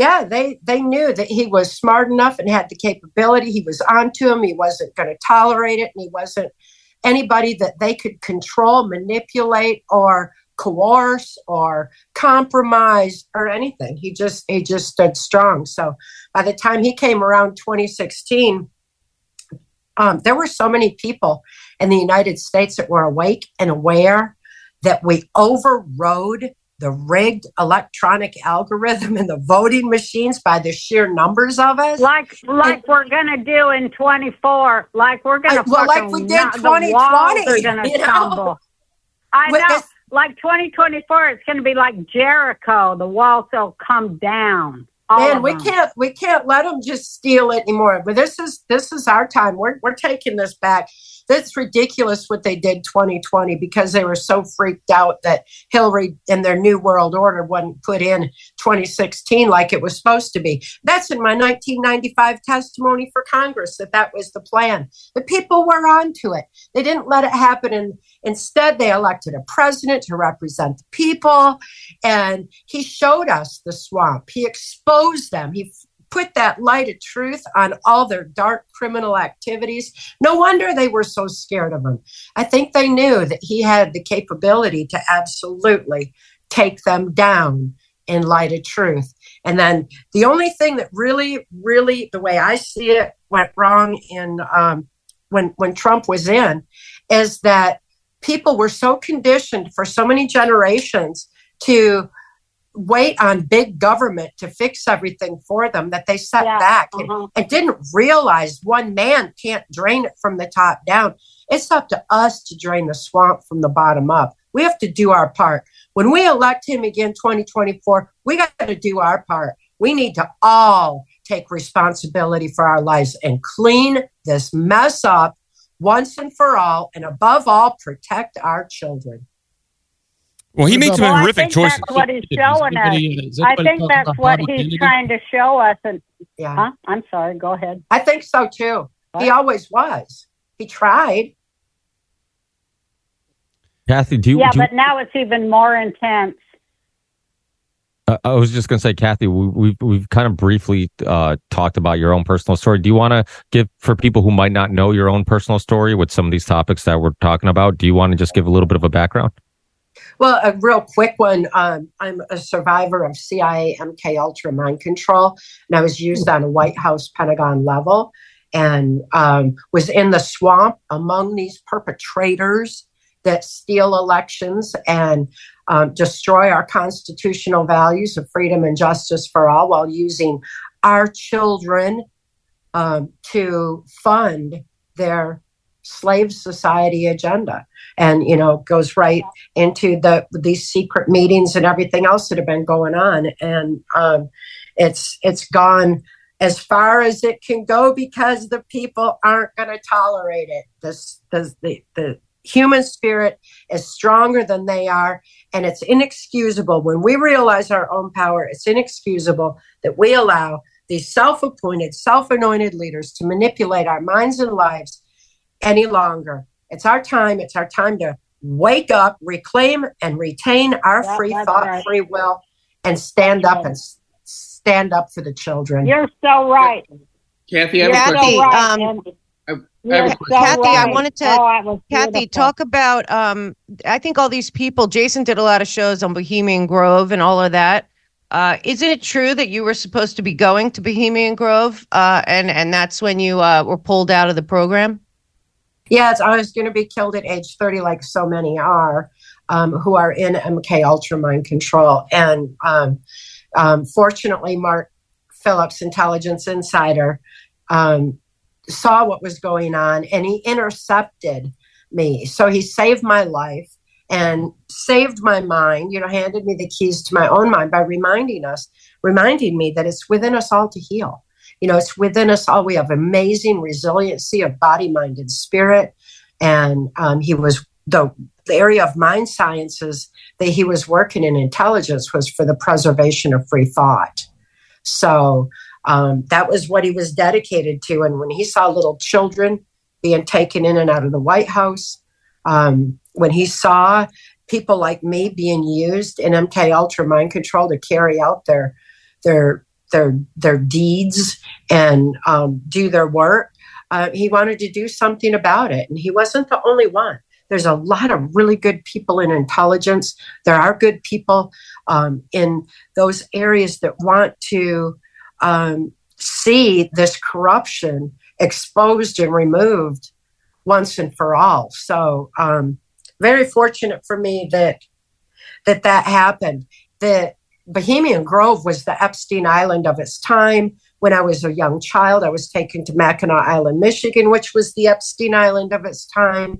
yeah, they they knew that he was smart enough and had the capability. He was onto him. He wasn't going to tolerate it, and he wasn't anybody that they could control, manipulate, or coerce or compromise or anything. He just he just stood strong. So by the time he came around 2016, um, there were so many people in the United States that were awake and aware that we overrode the rigged electronic algorithm and the voting machines by the sheer numbers of us. Like like we're gonna do in twenty four, like we're gonna Uh, well, like fucking we did the 2020, gonna you know? tumble. I With know. this- like twenty twenty four, it's gonna be like Jericho. The walls will come down. Man, we can't we can't let them just steal it anymore. But this is this is our time. We're we're taking this back. That's ridiculous what they did 2020 because they were so freaked out that Hillary and their new world order wasn't put in 2016 like it was supposed to be. That's in my 1995 testimony for Congress that that was the plan. The people were onto it. They didn't let it happen and instead they elected a president to represent the people and he showed us the swamp. He exposed them. He put that light of truth on all their dark criminal activities. No wonder they were so scared of him. I think they knew that he had the capability to absolutely take them down in light of truth. And then the only thing that really, really, the way I see it, went wrong in um, when when Trump was in, is that people were so conditioned for so many generations to wait on big government to fix everything for them that they sat back and, uh-huh. and didn't realize one man can't drain it from the top down. It's up to us to drain the swamp from the bottom up. We have to do our part. When we elect him again 2024, we got to do our part. We need to all take responsibility for our lives and clean this mess up once and for all, and above all, protect our children. Well, he made some Well, I horrific think choices. That's what he's showing us. is I think that's what he's Kennedy? trying to show us. And Yeah. huh? I'm sorry. Go ahead. I think so too. He always was. He tried. Cathy, do you? yeah, do you- but now it's even more intense. Uh, I was just going to say, Cathy, we, we've we've kind of briefly uh, talked about your own personal story. Do you want to give for people who might not know your own personal story with some of these topics that we're talking about? Do you want to just give a little bit of a background? Well, a real quick one. Um, I'm a survivor of CIA MK Ultra mind control, and I was used on a White House Pentagon level, and um, was in the swamp among these perpetrators that steal elections and um, destroy our constitutional values of freedom and justice for all, while using our children um, to fund their slave society agenda and you know goes right into the these secret meetings and everything else that have been going on. And um, it's it's gone as far as it can go because the people aren't going to tolerate it. This the, the the human spirit is stronger than they are and it's inexcusable. When we realize our own power it's inexcusable that we allow these self-appointed self-anointed leaders to manipulate our minds and lives any longer. It's our time. It's our time to wake up, reclaim and retain our Yep, free thought, right. free will, and stand up and s- stand up for the children. You're so right. Cathy, I have a Cathy, question. um, I have a Yeah, question. Cathy, I wanted to, Oh, Cathy, beautiful. talk about. Um, I think all these people. Jason did a lot of shows on Bohemian Grove and all of that. Uh, isn't it true that you were supposed to be going to Bohemian Grove, uh, and and that's when you uh, were pulled out of the program? Yes, I was going to be killed at age 30, like so many are, um, who are in MK Ultra mind control. And um, um, fortunately, Mark Phillips, intelligence insider, um, saw what was going on and he intercepted me. So he saved my life and saved my mind, you know, handed me the keys to my own mind by reminding us, reminding me that it's within us all to heal. You know, it's within us all. We have amazing resiliency of body, mind, and spirit. And um, he was the the area of mind sciences that he was working in intelligence was for the preservation of free thought. So um, that was what he was dedicated to. And when he saw little children being taken in and out of the White House, um, when he saw people like me being used in MK Ultra mind control to carry out their their their their deeds and um, do their work. Uh, he wanted to do something about it, and he wasn't the only one. There's a lot of really good people in intelligence. There are good people um, in those areas that want to um, see this corruption exposed and removed once and for all. So, um, very fortunate for me that that that happened. That Bohemian Grove was the Epstein Island of its time. When I was a young child, I was taken to Mackinac Island, Michigan, which was the Epstein Island of its time,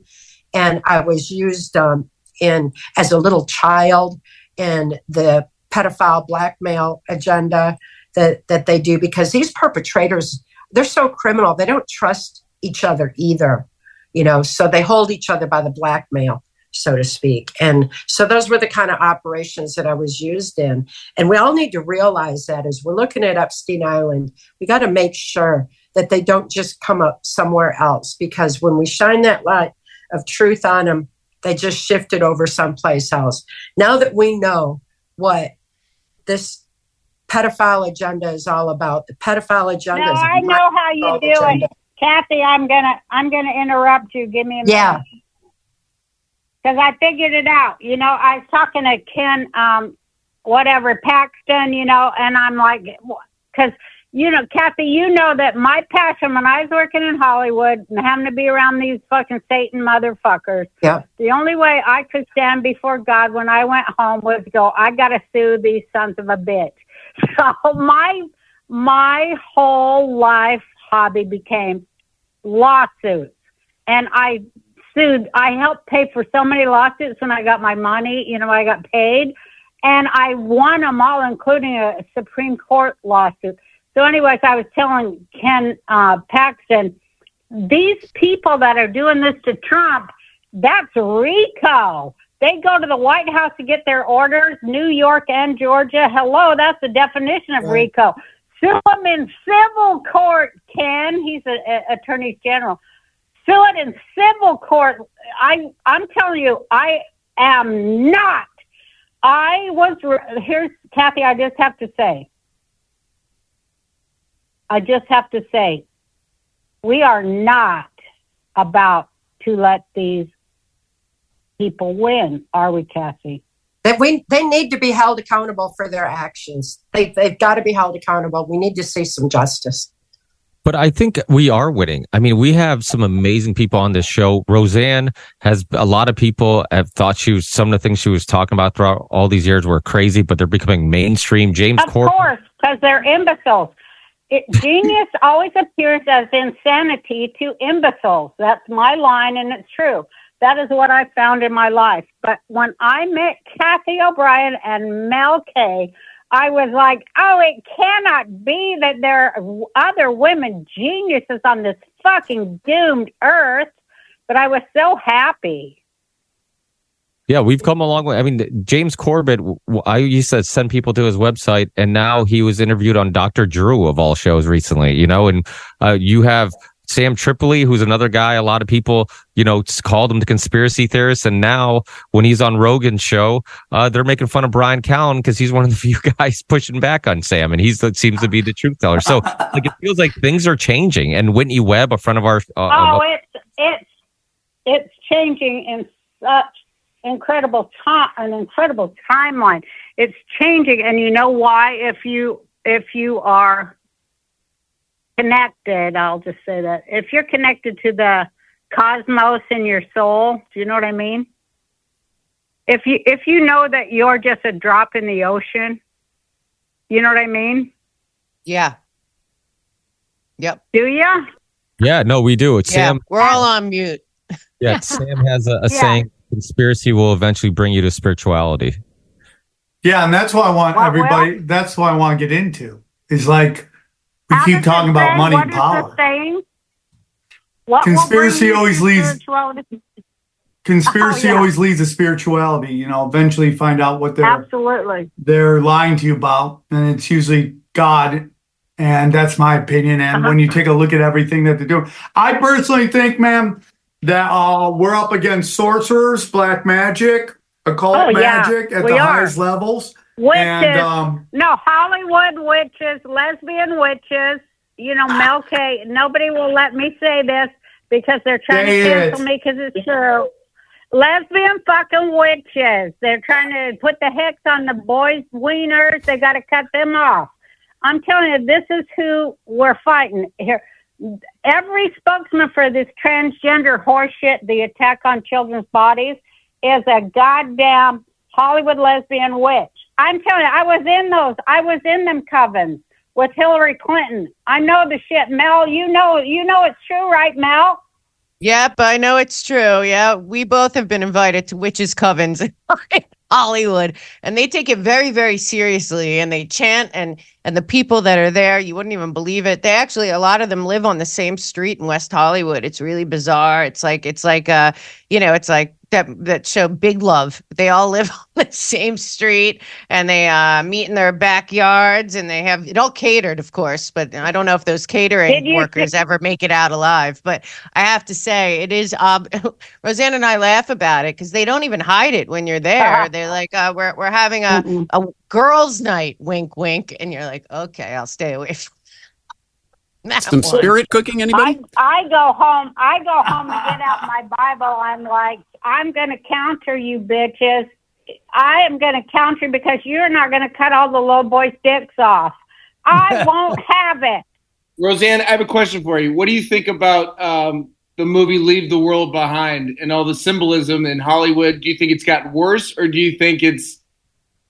and I was used um, in as a little child in the pedophile blackmail agenda that that they do because these perpetrators they're so criminal they don't trust each other either you know? So they hold each other by the blackmail so to speak. And so those were the kind of operations that I was used in. And we all need to realize that as we're looking at Epstein Island, we got to make sure that they don't just come up somewhere else because when we shine that light of truth on them, they just shifted over someplace else. Now that we know what this pedophile agenda is all about, the pedophile agenda No, is I know how you do agenda. it, Cathy. I'm gonna I'm gonna interrupt you. Give me a Yeah. Because I figured it out. You know, I was talking to Ken, um, whatever Paxton. You know, and I'm like, because you know, Cathy, you know that my passion when I was working in Hollywood and having to be around these fucking Satan motherfuckers. Yeah. The only way I could stand before God when I went home was go, I gotta sue these sons of a bitch. So my my whole life hobby became lawsuits. And I sued I helped pay for so many lawsuits when I got my money, you know, I got paid. And I won them all, including a Supreme Court lawsuit. So, anyways, I was telling Ken uh, Paxton, these people that are doing this to Trump, that's RICO. They go to the White House to get their orders, New York and Georgia. Hello, that's the definition of Right. RICO. Sue them in civil court, Ken. He's an attorney general. Sue it in civil court. I, I'm telling you, I am not. I was, here's, Cathy, I just have to say, I just have to say, we are not about to let these people win, are we, Cathy? that we they need to be held accountable for their actions. They they've got to be held accountable. We need to see some justice. But I think we are winning. I mean, we have some amazing people on this show. Roseanne has a lot of people have thought she was some of the things she was talking about throughout all these years were crazy, but they're becoming mainstream. James Of Corbett. course, because they're imbeciles. It, genius always appears as insanity to imbeciles. That's my line, and it's true. That is what I found in my life. But when I met Cathy O'Brien and Mel K, I was like, oh, it cannot be that there are other women geniuses on this fucking doomed earth. But I was so happy. Yeah, we've come a long way. I mean, James Corbett, I used to send people to his website, and now he was interviewed on Dr. Drew of all shows recently, you know, and uh, you have Sam Tripoli, who's another guy. A lot of people, you know, called him the conspiracy theorist. And now when he's on Rogan's show, uh, they're making fun of Bryan Callen because he's one of the few guys pushing back on Sam and he's that seems to be the truth teller. So like, it feels like things are changing. And Whitney Webb, a friend of ours, uh, oh, it's it's it's changing in such incredible time, an incredible timeline. It's changing, and you know why? If you if you are connected, I'll just say that if you're connected to the cosmos in your soul. Do you know what I mean? If you if you know that you're just a drop in the ocean, you know what I mean? Yeah. Yep. Do you? Yeah, no, we do. It's Yeah. Sam. We're all on mute. Yeah, Sam has a, a Yeah. saying: "Conspiracy will eventually bring you to spirituality." Yeah, and that's what I want What everybody. That's what I want to get into. Is like we How keep talking about say? money and power. Conspiracy always leads- Conspiracy Oh, yeah. always leads to spirituality. You know, eventually find out what they're Absolutely. they're lying to you about, and it's usually God. And that's my opinion. And when you Uh-huh. take a look at everything that they're doing, I personally think, man, that uh, we're up against sorcerers, black magic, occult Oh, yeah, magic at we the are. highest levels. Witches. And um, no, Hollywood witches, lesbian witches. You know, Mel K. Nobody will let me say this because they're trying to it. cancel me because it's true. Lesbian fucking witches. They're trying to put the hex on the boys' wieners. They got to cut them off. I'm telling you, this is who we're fighting here. Every spokesman for this transgender horseshit, the attack on children's bodies, is a goddamn Hollywood lesbian witch. I'm telling you, I was in those. I was in them covens with Hillary Clinton. I know the shit, Mel. You know, you know it's true, right, Mel? Yep, I know it's true. Yeah, we both have been invited to witches' covens in Hollywood, and they take it very, very seriously. And they chant, and and the people that are there, you wouldn't even believe it. They actually, a lot of them live on the same street in West Hollywood. It's really bizarre. It's like it's like uh, you know, it's like that that show Big Love. They all live on the same street, and they uh meet in their backyards, and they have it all catered, of course. But I don't know if those catering workers ever make it out alive. But I have to say, it is. Ob- Roseanne and I laugh about it because they don't even hide it when you're there. They're like, uh, "We're we're having a a girls' night," wink, wink, and you're like, "Okay, I'll stay away from that Some one." spirit cooking, anybody? I, I go home. I go home and get out my Bible. I'm like, I'm going to counter you, bitches. I am going to counter you because you're not going to cut all the little boys' dicks off. I won't have it. Roseanne, I have a question for you. What do you think about um, the movie Leave the World Behind and all the symbolism in Hollywood? Do you think it's gotten worse, or do you think it's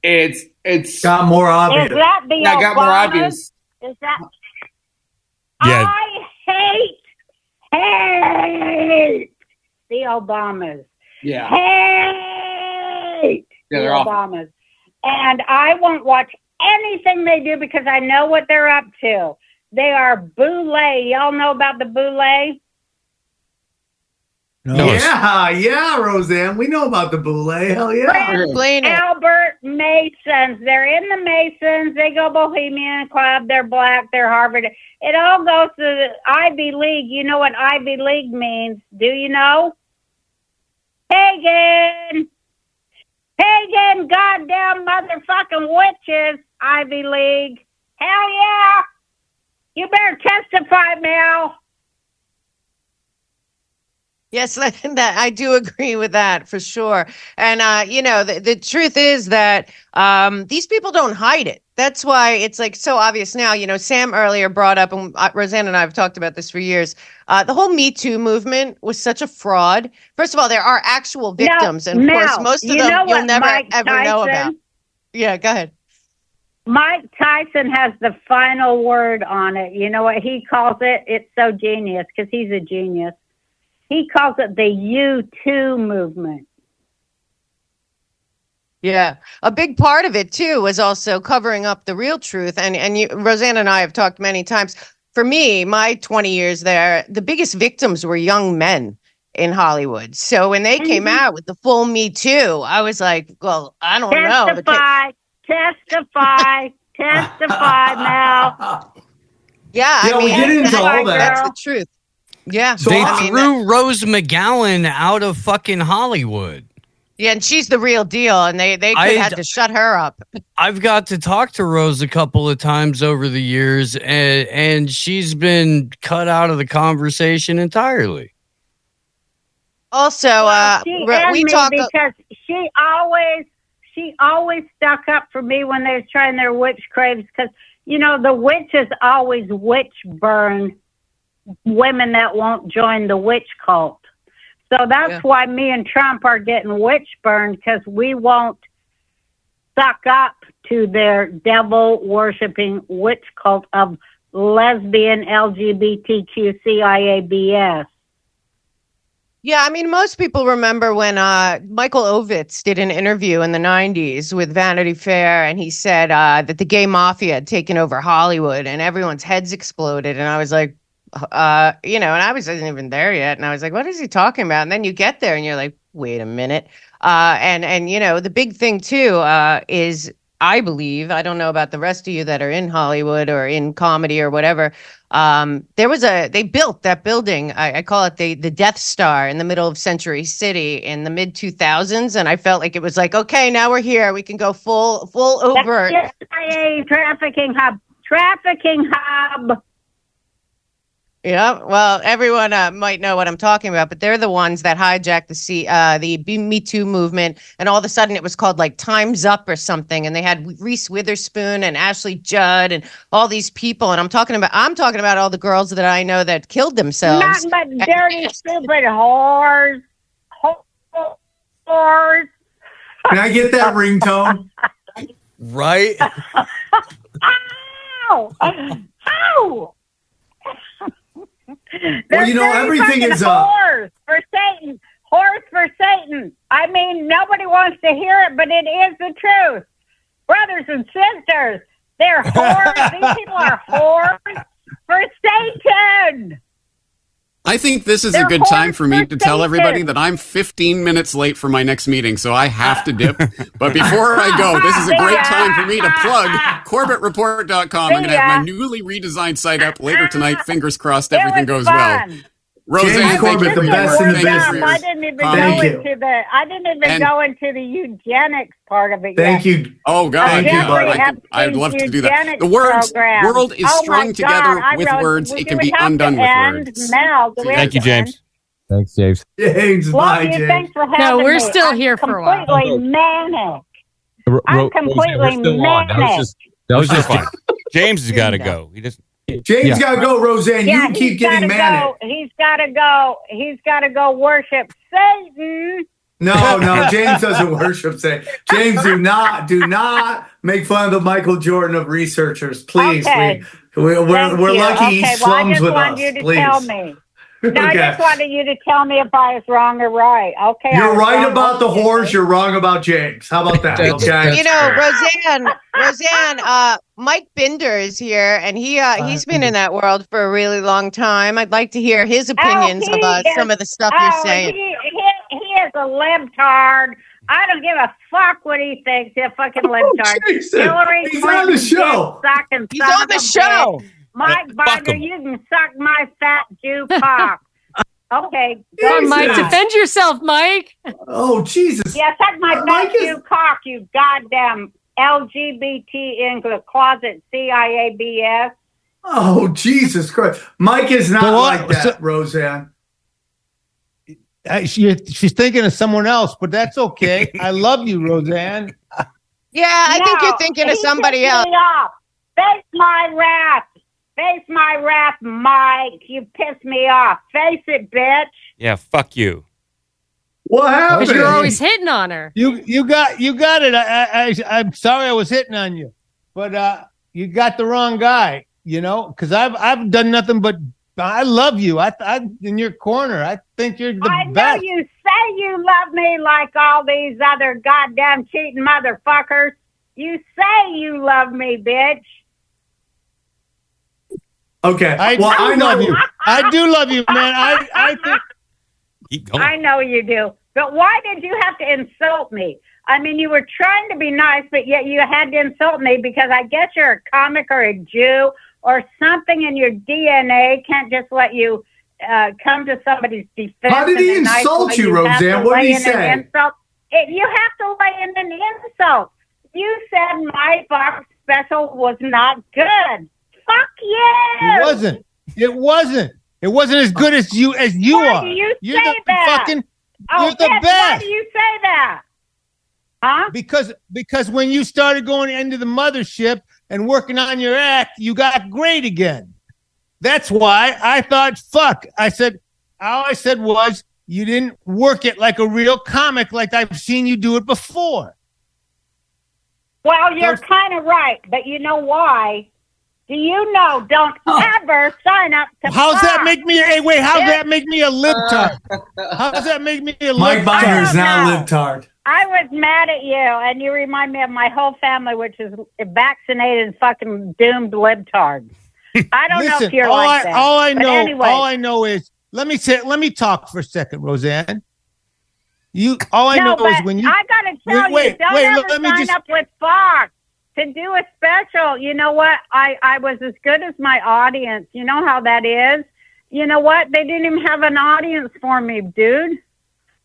it's it's got more Is obvious? that the Yeah, got more obvious. Is that? Yeah. I hate, hate the Obamas. Yeah. Hate Yeah, the they're awful. Obamas. And I won't watch anything they do because I know what they're up to. They are boule. Y'all know about the boule? Yeah, yeah, Roseanne. We know about the boule. Hell yeah. Explain. Albert Masons. They're in the Masons. They go Bohemian Club. They're black. They're Harvard. It all goes to the Ivy League. You know what Ivy League means? Do you know? Pagan. Pagan, goddamn motherfucking witches. Ivy League. Hell yeah. You better testify, Mel. Yes, that, that I do agree with that for sure. And uh, you know, the, the truth is that um, these people don't hide it. That's why it's like so obvious now. You know, Sam earlier brought up, and uh, Roseanne and I have talked about this for years. Uh, the whole Me Too movement was such a fraud. First of all, there are actual victims, and of course, most of you them you'll never Mike ever know about. Yeah, go ahead. Mike Tyson has the final word on it. You know what he calls it? It's so genius because he's a genius. He calls it the U two movement. Yeah, a big part of it too was also covering up the real truth. And and you, Roseanne and I have talked many times. For me, my twenty years there, the biggest victims were young men in Hollywood. So when they came Mhm. out with the full Me Too, I was like, well, I don't know. Testify, testify, testify, now. yeah, Yeah, I we mean, get into all that. That's the truth. Yeah, they I mean, threw Rose McGowan out of fucking Hollywood. yeah, and she's the real deal, and they they could had to shut her up. I've got to talk to Rose a couple of times over the years, and, and she's been cut out of the conversation entirely. Also, uh, she re- we me talk. because she always she always stuck up for me when they was trying their witch craves because you know the witches always witch burn women that won't join the witch cult. So that's why me and Trump are getting witch burned because we won't suck up to their devil worshiping witch cult of lesbian LGBTQ CIABS. Yeah, I mean, most people remember when uh, Michael Ovitz did an interview in the 90s with Vanity Fair, and he said uh, that the gay mafia had taken over Hollywood and everyone's heads exploded. And I was like, uh, you know, and I wasn't even there yet. And I was like, what is he talking about? And then you get there and you're like, wait a minute. Uh, and, and, you know, the big thing too uh, is I believe, I don't know about the rest of you that are in Hollywood or in comedy or whatever. Um, there was a they built that building. I, I call it the the Death Star in the middle of Century City in the mid two thousands, and I felt like it was like, okay, now we're here. We can go full full over. CIA trafficking hub. Trafficking hub. Yeah, well, everyone uh, might know what I'm talking about, but they're the ones that hijacked the C, uh, the Be- Me Too movement, and all of a sudden it was called like Times Up or something, and they had Reese Witherspoon and Ashley Judd and all these people, and I'm talking about I'm talking about all the girls that I know that killed themselves. Nothing but dirty, stupid whores. Whores. Can I get that ringtone? Right? Ow! Ow! Well, you know, everything is, uh, whores for Satan. Horse for Satan. I mean, nobody wants to hear it, but it is the truth. Brothers and sisters, they're whores. These people are whores for Satan. I think this is a They're good time for me to tell everybody that I'm 15 minutes late for my next meeting, so I have to dip. but before I go, this is a great time for me to plug CorbettReport.com. I'm going to have my newly redesigned site up later tonight. Fingers crossed everything goes well. Fun. Roseanne, James Corbett, the best in the Thank you for business. your I didn't even Thank go you. into the. I didn't even And- go into the eugenics part of it Thank yet. you. Oh God, Thank I you, could- I could- I'd love to do that. The words program. world is Oh strung God, together I with wrote- words. It can be undone with words. Now. Do we have Thank you. James. Thanks, James. James, Love bye. James. Thanks for having No, we're me. still I'm here for a while. Completely manic. Ro- I'm completely we're still on. That was manic. just that was just fine. James has got to go. He just James Yeah. got to go, Roseanne. yeah, you keep getting gotta manic. Go, he's got to go. He's got to go worship Satan. No, no, James doesn't worship Satan. James, do not, do not make fun of the Michael Jordan of researchers, please. Okay. We, we, we're we're lucky okay, he well, I slums just with us. you to please. Tell me. No, I just wanted you to tell me if I was wrong or right. Okay. You're right wrong. about the horse. You're wrong about James. How about that? Okay. you know, Roseanne, Roseanne, uh, Mike Binder is here, and he uh, he's been in that world for a really long time. I'd like to hear his opinions Oh, about is- some of the stuff oh, you're saying. He, he, he is a libtard. I don't give a fuck what he thinks. He's a fucking libtard. Jason, Hillary he's on the show. dick sucking He's son on the show. bitch. Mike Uh, fuck Binder, you can suck my fat Jew cock. okay. Come on, Mike, defend yourself, Mike. Oh, Jesus. Yeah, suck my Uh, fat Mike is- Jew cock, you goddamn LGBT in the closet CIABS. Oh, Jesus Christ. Mike is not So what- like that, so- Roseanne. I, she, she's thinking of someone else, but that's okay. I love you, Roseanne. Yeah, I think you're thinking of somebody else. Me off. Face my wrath. Face my wrath, Mike. You pissed me off. Face it, bitch. yeah, fuck you. What Because happened? you're always hitting on her. You you got you got it. I, I, I I'm sorry I was hitting on you, but uh, you got the wrong guy. You know, because I've I've done nothing but I love you. I I'm in your corner. I think you're the I know best. you say you love me like all these other goddamn cheating motherfuckers. You say you love me, bitch. Okay. I well, do I know love you. I do love you, man. I I think Keep going. I know you do. But why did you have to insult me? I mean, you were trying to be nice, but yet you had to insult me because I guess you're a comic or a Jew or something in your DNA can't just let you uh, come to somebody's defense. How did he in nice insult way. you, Roseanne? What did lay he say? Insult. It, you have to lay in an insult. You said my box special was not good. Fuck you. it wasn't. It wasn't. It wasn't as good as you as you Why are. you You're say the that? fucking. Oh, you're the Why best. do you say that? Huh? Because because when you started going into the mothership and working on your act, you got great again. That's why I thought, fuck. I said, all I said was, you didn't work it like a real comic, like I've seen you do it before. Well, you're kind of right, but you know why? Do you know? Don't oh. ever sign up to. How's that Fox. make me? Hey, wait, how's If- that make me a libtard? How's that make me a libtard? Mike libtard? Binder's now No. libtard. I was mad at you, and you remind me of my whole family, which is vaccinated, and fucking doomed libtards. I don't know if you're all like I, that. all I But know, anyway, all I know is let me say, let me talk for a second, Roseanne. You, all I no, know is when you. I gotta tell Wait, wait, you, don't wait, ever let me sign just- up with Fox to do a special. You know what? I I was as good as my audience. You know how that is. You know what? They didn't even have an audience for me, dude.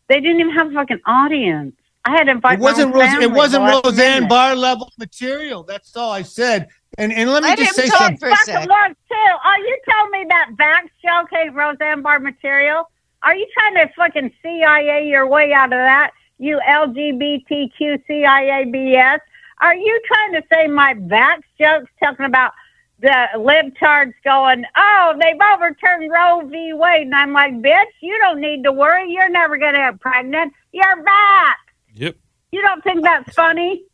They didn't even have a fucking audience. I had to invite It wasn't my own Rose, family it wasn't the Roseanne minute. Barr level material. That's all I said. And and let me Let just say talk something. for a second. was too. Are you telling me that Vax joke ain't Roseanne Barr material? Are you trying to fucking CIA your way out of that? You LGBTQ CIABS? Are you trying to say my Vax jokes talking about the libtards going, oh, they've overturned Roe v. Wade? And I'm like, bitch, you don't need to worry. You're never going to get pregnant. You're back. Yep. You don't think that's funny?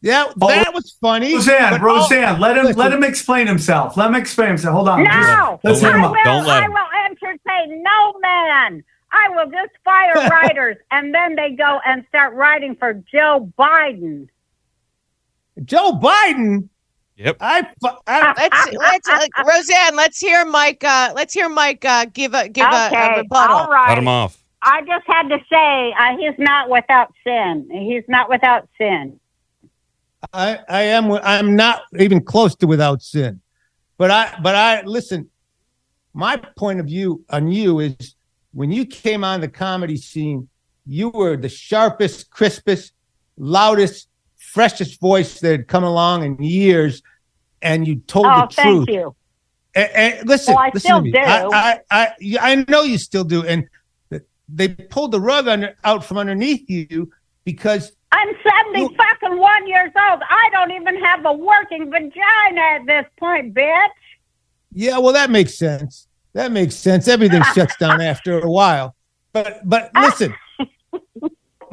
Yeah, oh. that was funny. Roseanne, but all- Roseanne, let him listen. let him explain himself. Let him explain himself. Hold on. No, Let's I hear him will. out. I will entertain no man. I will just fire writers, and then they go and start writing for Joe Biden. Joe Biden. Yep. I, fu- I Let's let's uh, Roseanne. Let's hear Mike. Uh, let's hear Mike uh, give a give a, a Okay, rebuttal. all right. Cut him off. I just had to say uh, he's not without sin. He's not without sin. I, I am I'm not even close to without sin. But I but I listen, my point of view on you is when you came on the comedy scene, you were the sharpest, crispest, loudest, freshest voice that had come along in years, and you told oh, the thank truth. Thank you. And, and listen, Well, I listen still to me. do. I, I, I, I know you still do, and they pulled the rug under, out from underneath you because I'm 70 fucking one years old. I don't even have a working vagina at this point, bitch. Yeah, well, that makes sense. That makes sense. Everything shuts down after a while. But but listen,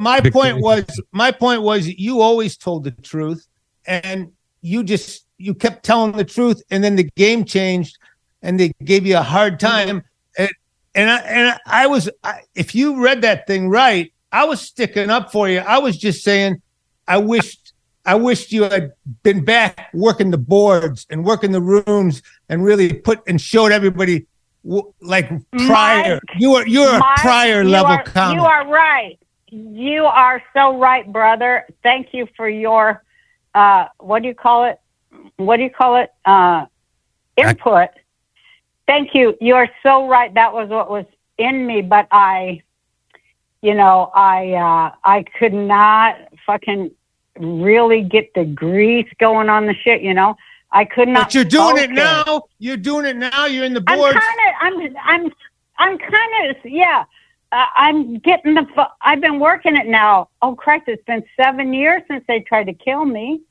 my point was my point was you always told the truth, and you just you kept telling the truth, and then the game changed, and they gave you a hard time. And and I, and I was I, if you read that thing right, I was sticking up for you. I was just saying, I wished I wished you had been back working the boards and working the rooms and really put and showed everybody like Pryor. Mike, you were you're Mike, a Pryor you level are, comic. You are right. You are so right, brother. Thank you for your uh what do you call it? What do you call it? Uh input. Thank you. You are so right. That was what was in me, but I you know, I uh I could not fucking really get the grease going on the shit, you know. I could not but you're doing it now. You're doing it now. You're in the board. I'm kind of, I'm, I'm, I'm kind of, yeah. Uh, I'm getting the. I've been working it now. Oh Christ! It's been seven years since they tried to kill me.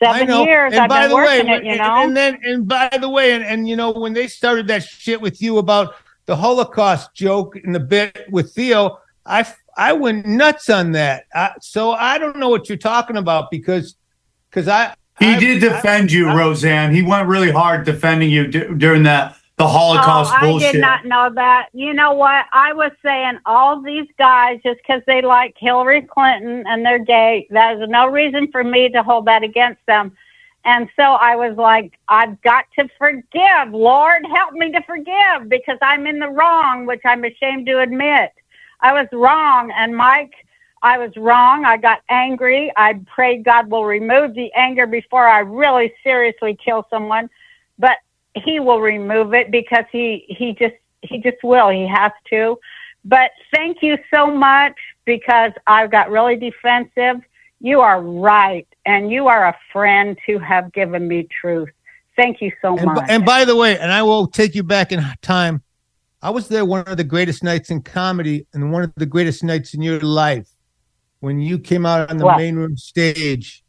I Seven know. years And I've by been the way, working it. You and- know. and then and by the way, and, and you know when they started that shit with you about the Holocaust joke in the bit with Theo, I I went nuts on that. I, so I don't know what you're talking about because because I He I- did defend you, Roseanne. He went really hard defending you d- during that the Holocaust oh, bullshit. I did not know that. You know what? I was saying all these guys just because they like Hillary Clinton and they're gay. There's no reason for me to hold that against them. And so I was like, I've got to forgive. Lord, help me to forgive because I'm in the wrong, which I'm ashamed to admit. I was wrong. And Mike, I was wrong. I got angry. I prayed God will remove the anger before I really seriously kill someone. But he will remove it because he he just he just will he has to but thank you so much because i got really defensive you are right and you are a friend to have given me truth thank you so and, much and by the way, and I will take you back in time. I was there one of the greatest nights in comedy and one of the greatest nights in your life when you came out on the What? main room stage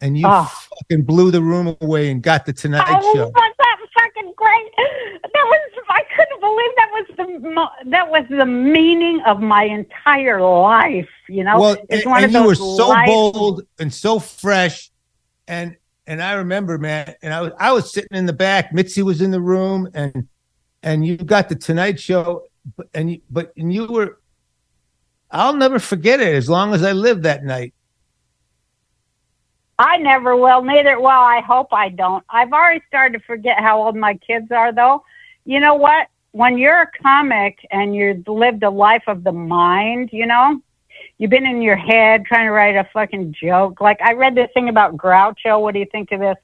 and you Oh. fucking blew the room away and got the Tonight Oh, Show. was that fucking great? That was I couldn't believe that was the mo- that was the meaning of my entire life. You know, well, it's and, one and of you were so life- bold and so fresh, and and I remember, man, and I was I was sitting in the back. Mitzi was in the room, and and you got the Tonight Show, but and you, but and you were. I'll never forget it as long as I live that night. I never will, neither. Well, I hope I don't. I've already started to forget how old my kids are, though. You know what? When you're a comic and you've lived a life of the mind, you know, you've been in your head trying to write a fucking joke. Like I read this thing about Groucho. What do you think of this?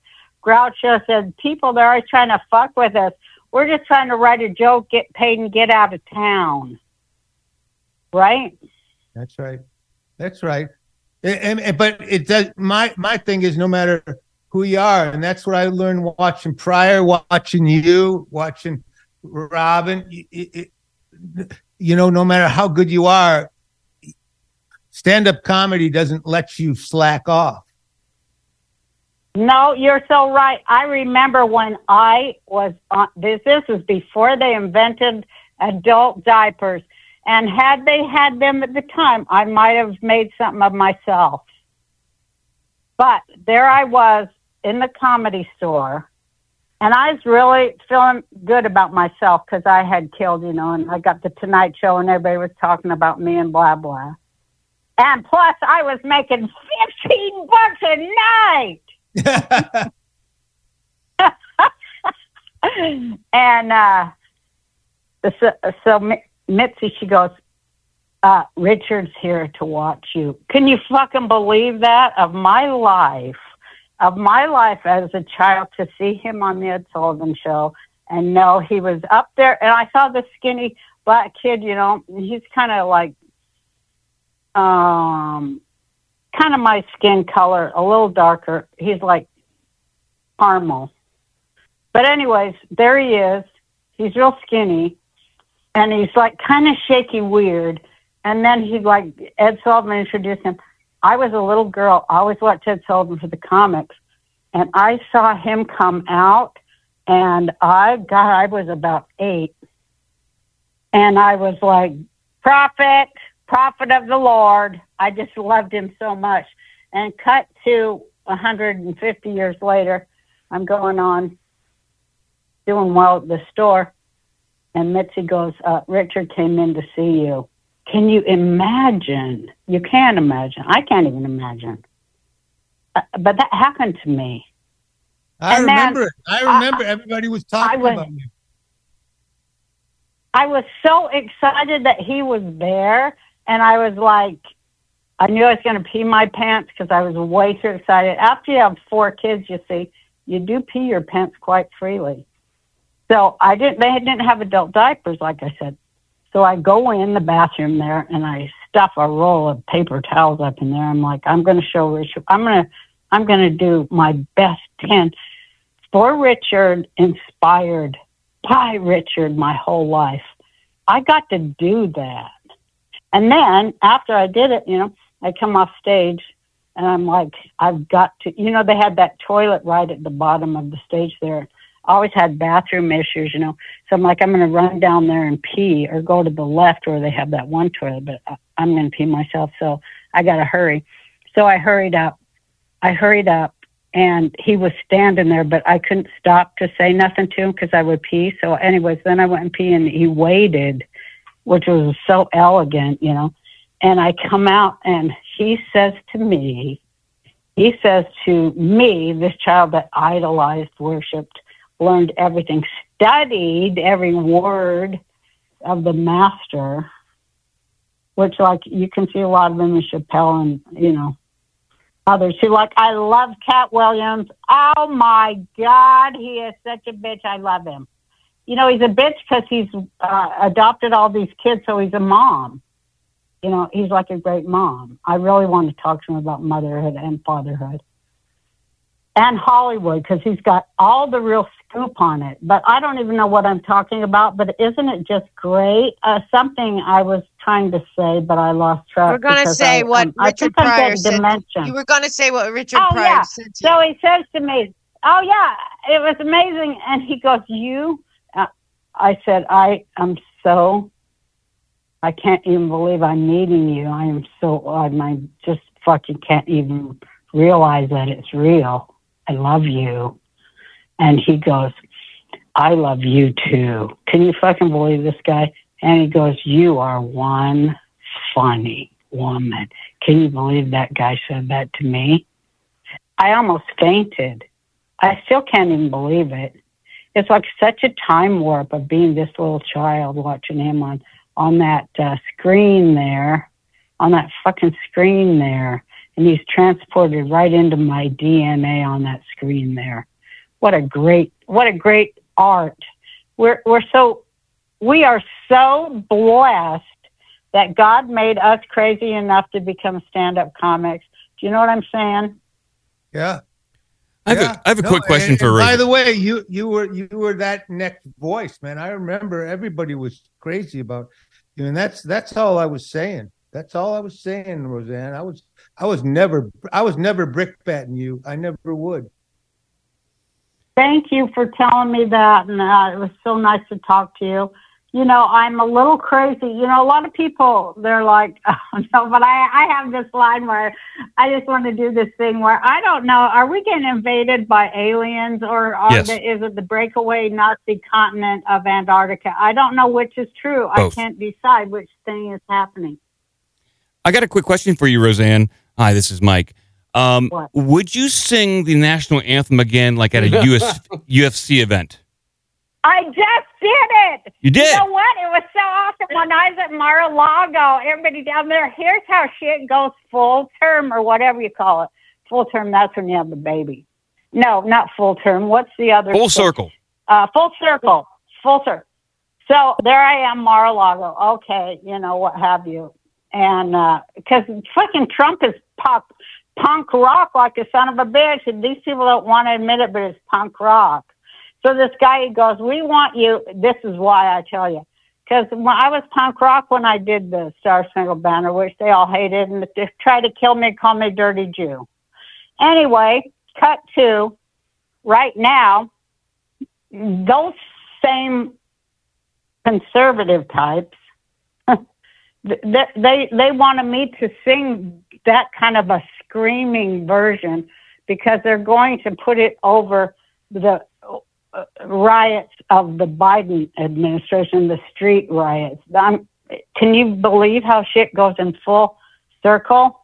Groucho said, "People, they're always trying to fuck with us. We're just trying to write a joke, get paid, and get out of town." Right? That's right. That's right. And, and- but it does. My my thing is, no matter who you are, and that's what I learned watching Pryor, watching you, watching Robin. It, it, you know, no matter how good you are, stand up comedy doesn't let you slack off. No, you're so right. I remember when I was on this. This was before they invented adult diapers, and had they had them at the time, I might have made something of myself. But there I was in the comedy store, and I was really feeling good about myself because I had killed, you know, and I got the Tonight Show, and everybody was talking about me and blah blah. And plus, I was making fifteen bucks a night. and uh, so, so Mi- Mitzi, she goes, uh, Richard's here to watch you. Can you fucking believe that? Of my life, of my life as a child, to see him on the Ed Sullivan Show and know he was up there. And I saw this skinny black kid, you know, he's kind of like, um, kind of my skin color, a little darker. He's like caramel. But anyways, there he is. He's real skinny, and he's like kind of shaky, weird. And then he like Ed Sullivan introduced him. I was a little girl. I always watched Ed Sullivan for the comics, and I saw him come out, and I God, I was about eight, and I was like, prophet, prophet of the Lord. I just loved him so much. And cut to 150 years later, I'm going on doing well at the store. And Mitzi goes, uh, Richard came in to see you. Can you imagine? You can't imagine. I can't even imagine. Uh, but that happened to me. I And then- remember it. I remember everybody was talking was- about you. I was so excited that he was there, and I was like, I knew I was going to pee my pants because I was way too excited. After you have four kids, you see, you do pee your pants quite freely. So I didn't. They didn't have adult diapers, like I said. So I go in the bathroom there and I stuff a roll of paper towels up in there. I'm like, I'm going to show Richard. I'm going to, I'm going to do my best ten for Richard, inspired by Richard my whole life. I got to do that. And then after I did it, you know, I come off stage and I'm like, I've got to, you know, they had that toilet right at the bottom of the stage there. Always had bathroom issues, you know. So I'm like, I'm going to run down there and pee or go to the left where they have that one toilet, but I'm going to pee myself. So I got to hurry. So I hurried up. I hurried up and he was standing there, but I couldn't stop to say nothing to him because I would pee. So, anyways, then I went and pee, and he waited, which was so elegant, you know. And I come out, and he says to me, he says to me, this child that idolized, worshipped, learned everything, studied every word of the master, which, like, you can see a lot of them in Chappelle and, you know, others who like I love Katt Williams. Oh my God, he is such a bitch. I love him. You know, he's a bitch because he's uh, adopted all these kids, so he's a mom. You know, he's like a great mom. I really want to talk to him about motherhood and fatherhood and Hollywood because he's got all the real scoop on it. But I don't even know what I'm talking about. But isn't it just great? Uh, something I was trying to say, but I lost track. We're going to say I, what um, Richard Pryor said. dementia. You were going to say what Richard Oh, Pryor yeah. said. To So he says to me, "Oh yeah, it was amazing," and he goes, "You?" Uh, I said, "I am so. I can't even believe I'm meeting you. I am so odd. I just fucking can't even realize that it's real. I love you. And he goes, I love you too. Can you fucking believe this guy? And he goes, You are one funny woman. Can you believe that guy said that to me? I almost fainted. I still can't even believe it. It's like such a time warp of being this little child watching him on on that uh, screen there, on that fucking screen there, and he's transported right into my DNA on that screen there. What a great, what a great art. We're we're so we are so blessed that God made us crazy enough to become stand-up comics. Do you know what I'm saying? Yeah. I have, Yeah. a, I have a No, quick question and- for and By the way, you you were you were that next voice, man. I remember everybody was crazy about you, and that's that's all I was saying. That's all I was saying, Roseanne. I was I was never I was never brickbatting you. I never would. Thank you for telling me that, and uh, it was so nice to talk to you. You know, I'm a little crazy. You know, a lot of people they're like, oh, no, but I I have this line where I just want to do this thing where I don't know, are we getting invaded by aliens or are Yes. the, is it the breakaway Nazi continent of Antarctica? I don't know which is true. Both. I can't decide which thing is happening. I got a quick question for you, Roseanne. Hi, this is Mike. Um, would you sing the national anthem again, like at a US, UFC event? I just did it. You did? You know what? It was so awesome when I was at Mar-a-Lago. Everybody down there. Here's how shit goes full term or whatever you call it. Full term. That's when you have the baby. No, not full term. What's the other? Full thing? circle. Uh, full circle. Full circle. So there I am, Mar-a-Lago. Okay, you know what have you? And because fucking Trump is pop, punk rock like a son of a bitch, and these people don't want to admit it, but it's punk rock. So this guy he goes, "We want you." This is why I tell you, because when I was punk rock when I did the Star Spangled Banner, which they all hated and they tried to kill me, call me dirty Jew. Anyway, cut to right now. Those same conservative types, they they, they wanted me to sing that kind of a screaming version because they're going to put it over the uh, riots of the Biden administration, the street riots. I'm, can you believe how shit goes in full circle?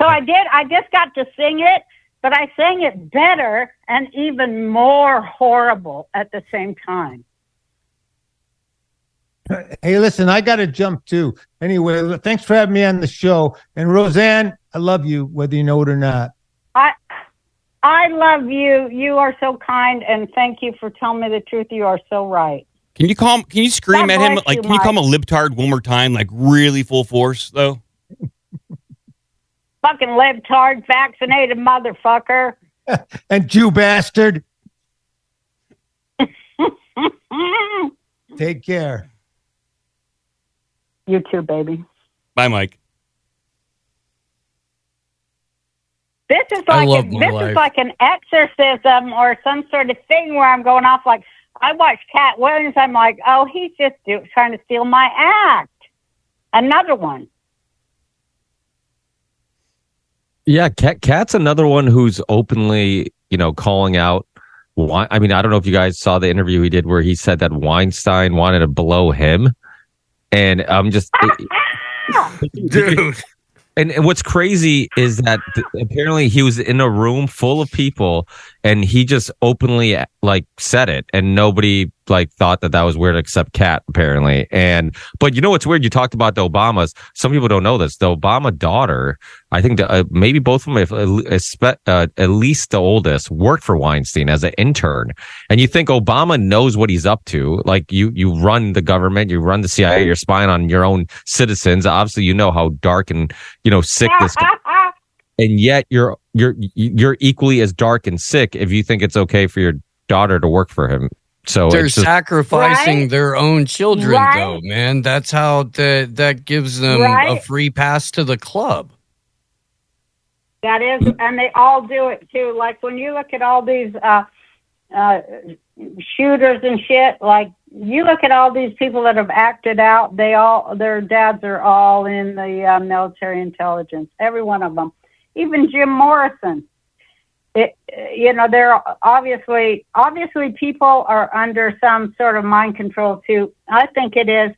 So I did. I just got to sing it, but I sang it better and even more horrible at the same time. Hey, listen, I got to jump too. Anyway, thanks for having me on the show. And Roseanne, I love you, whether you know it or not. I I love you. You are so kind, and thank you for telling me the truth. You are so right. Can you call him? Can you scream God at him? Like, you, can you call him a Mike. libtard one more time, like really full force though? Fucking libtard, vaccinated motherfucker. And Jew bastard, take care. You too, baby. Bye, Mike. This is I like love a, my this life. is like an exorcism or some sort of thing where I'm going off like I watch Katt Williams. I'm like, oh, he's just do, trying to steal my act. Another one. Yeah, Katt, Katt's another one who's openly, you know, calling out. Wei- I mean, I don't know if you guys saw the interview he did where he said that Weinstein wanted to blow him, and I'm just, dude. And, and what's crazy is that th- apparently he was in a room full of people, and he just openly like said it, and nobody like thought that that was weird except Katt apparently. And but you know what's weird? You talked about the Obamas. Some people don't know this. The Obama daughter, I think that uh, maybe both of them, if, uh, uh, at least the oldest, worked for Weinstein as an intern. And you think Obama knows what he's up to? Like you, you run the government, you run the CIA, you're spying on your own citizens. Obviously, you know how dark and you know sick this. and yet you're you're you're equally as dark and sick if you think it's okay for your daughter to work for him. So They're just, sacrificing Right? their own children, Right? though, man. That's how that that gives them a free pass to the club. That is, and they all do it too. Like when you look at all these uh, uh, shooters and shit, like you look at all these people that have acted out. They all their dads are all in the uh, military intelligence. Every one of them, even Jim Morrison. It, uh, you know, they're obviously obviously people are under some sort of mind control too. I think it is.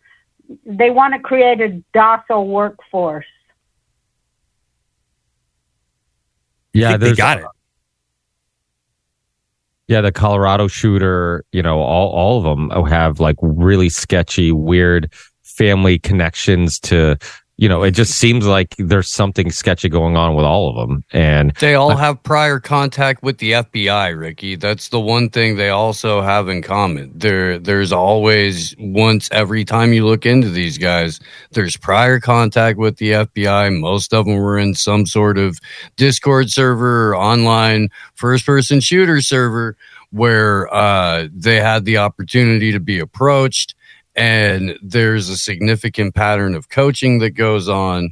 They want to create a docile workforce. Yeah, they got it. Yeah, the Colorado shooter, you know, all all of them have like really sketchy, weird family connections to, you know, it just seems like there's something sketchy going on with all of them. And They all have prior contact with the FBI, Ricky. That's the one thing they also have in common. There there's always once every time you look into these guys, there's prior contact with the FBI. Most of them were in some sort of Discord server or online first person shooter server where uh, they had the opportunity to be approached and there's a significant pattern of coaching that goes on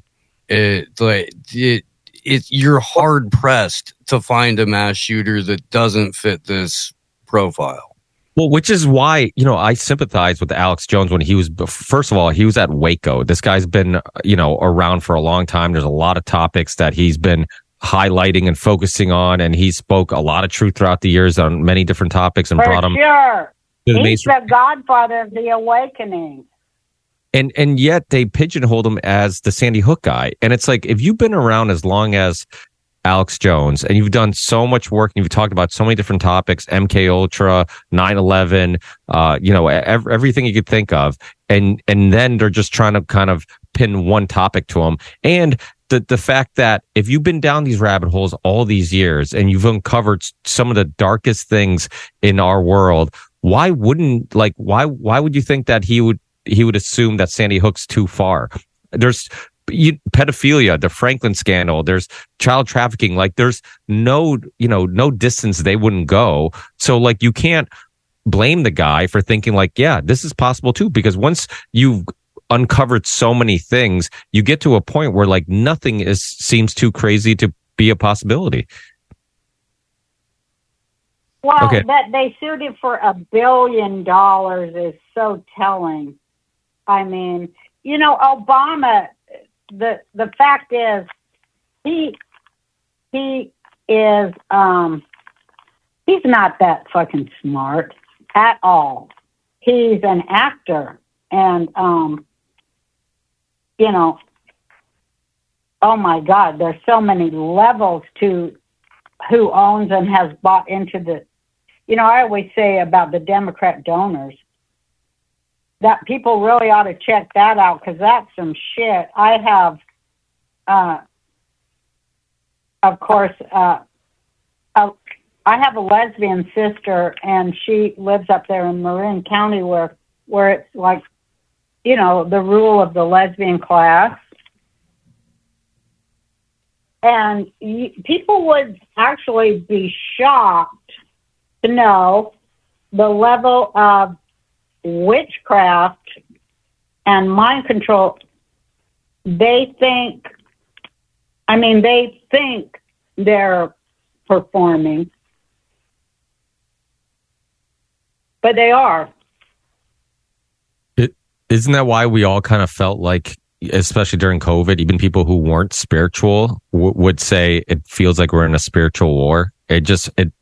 it like it, it you're hard pressed to find a mass shooter that doesn't fit this profile Well, which is why, you know, I sympathize with Alex Jones when he was, first of all, he was at Waco. This guy's been, you know, around for a long time. There's a lot of topics that he's been highlighting and focusing on. And he spoke a lot of truth throughout the years on many different topics and For brought them sure. The He's the godfather of the awakening. and and yet they pigeonholed him as the Sandy Hook guy. And it's like if you've been around as long as Alex Jones and you've done so much work and you've talked about so many different topics, MK Ultra, 9/11, uh, you know, ev- everything you could think of, and and then they're just trying to kind of pin one topic to him and. The, the fact that if you've been down these rabbit holes all these years and you've uncovered some of the darkest things in our world, why wouldn't like why why would you think that he would he would assume that Sandy Hook's too far. There's you, pedophilia, the Franklin scandal. There's child trafficking. Like there's no you know no distance they wouldn't go. So like you can't blame the guy for thinking like yeah this is possible too because once you've uncovered so many things you get to a point where like nothing is seems too crazy to be a possibility Well, Okay. that they sued him for a billion dollars is so telling. I mean, you know, Obama. The the fact is, he he is um he's not that fucking smart at all. He's an actor, and um, you know, oh my God, there's so many levels to who owns and has bought into the you know i always say about the democrat donors that people really ought to check that out because that's some shit. I have uh of course uh a, i have a lesbian sister and she lives up there in marin county where where it's like you know the rule of the lesbian class. And people would actually be shocked to know the level of witchcraft and mind control they think i mean they think they're performing but they are isn't that why we all kind of felt like, especially during COVID, even people who weren't spiritual w- would say it feels like we're in a spiritual war. It just it.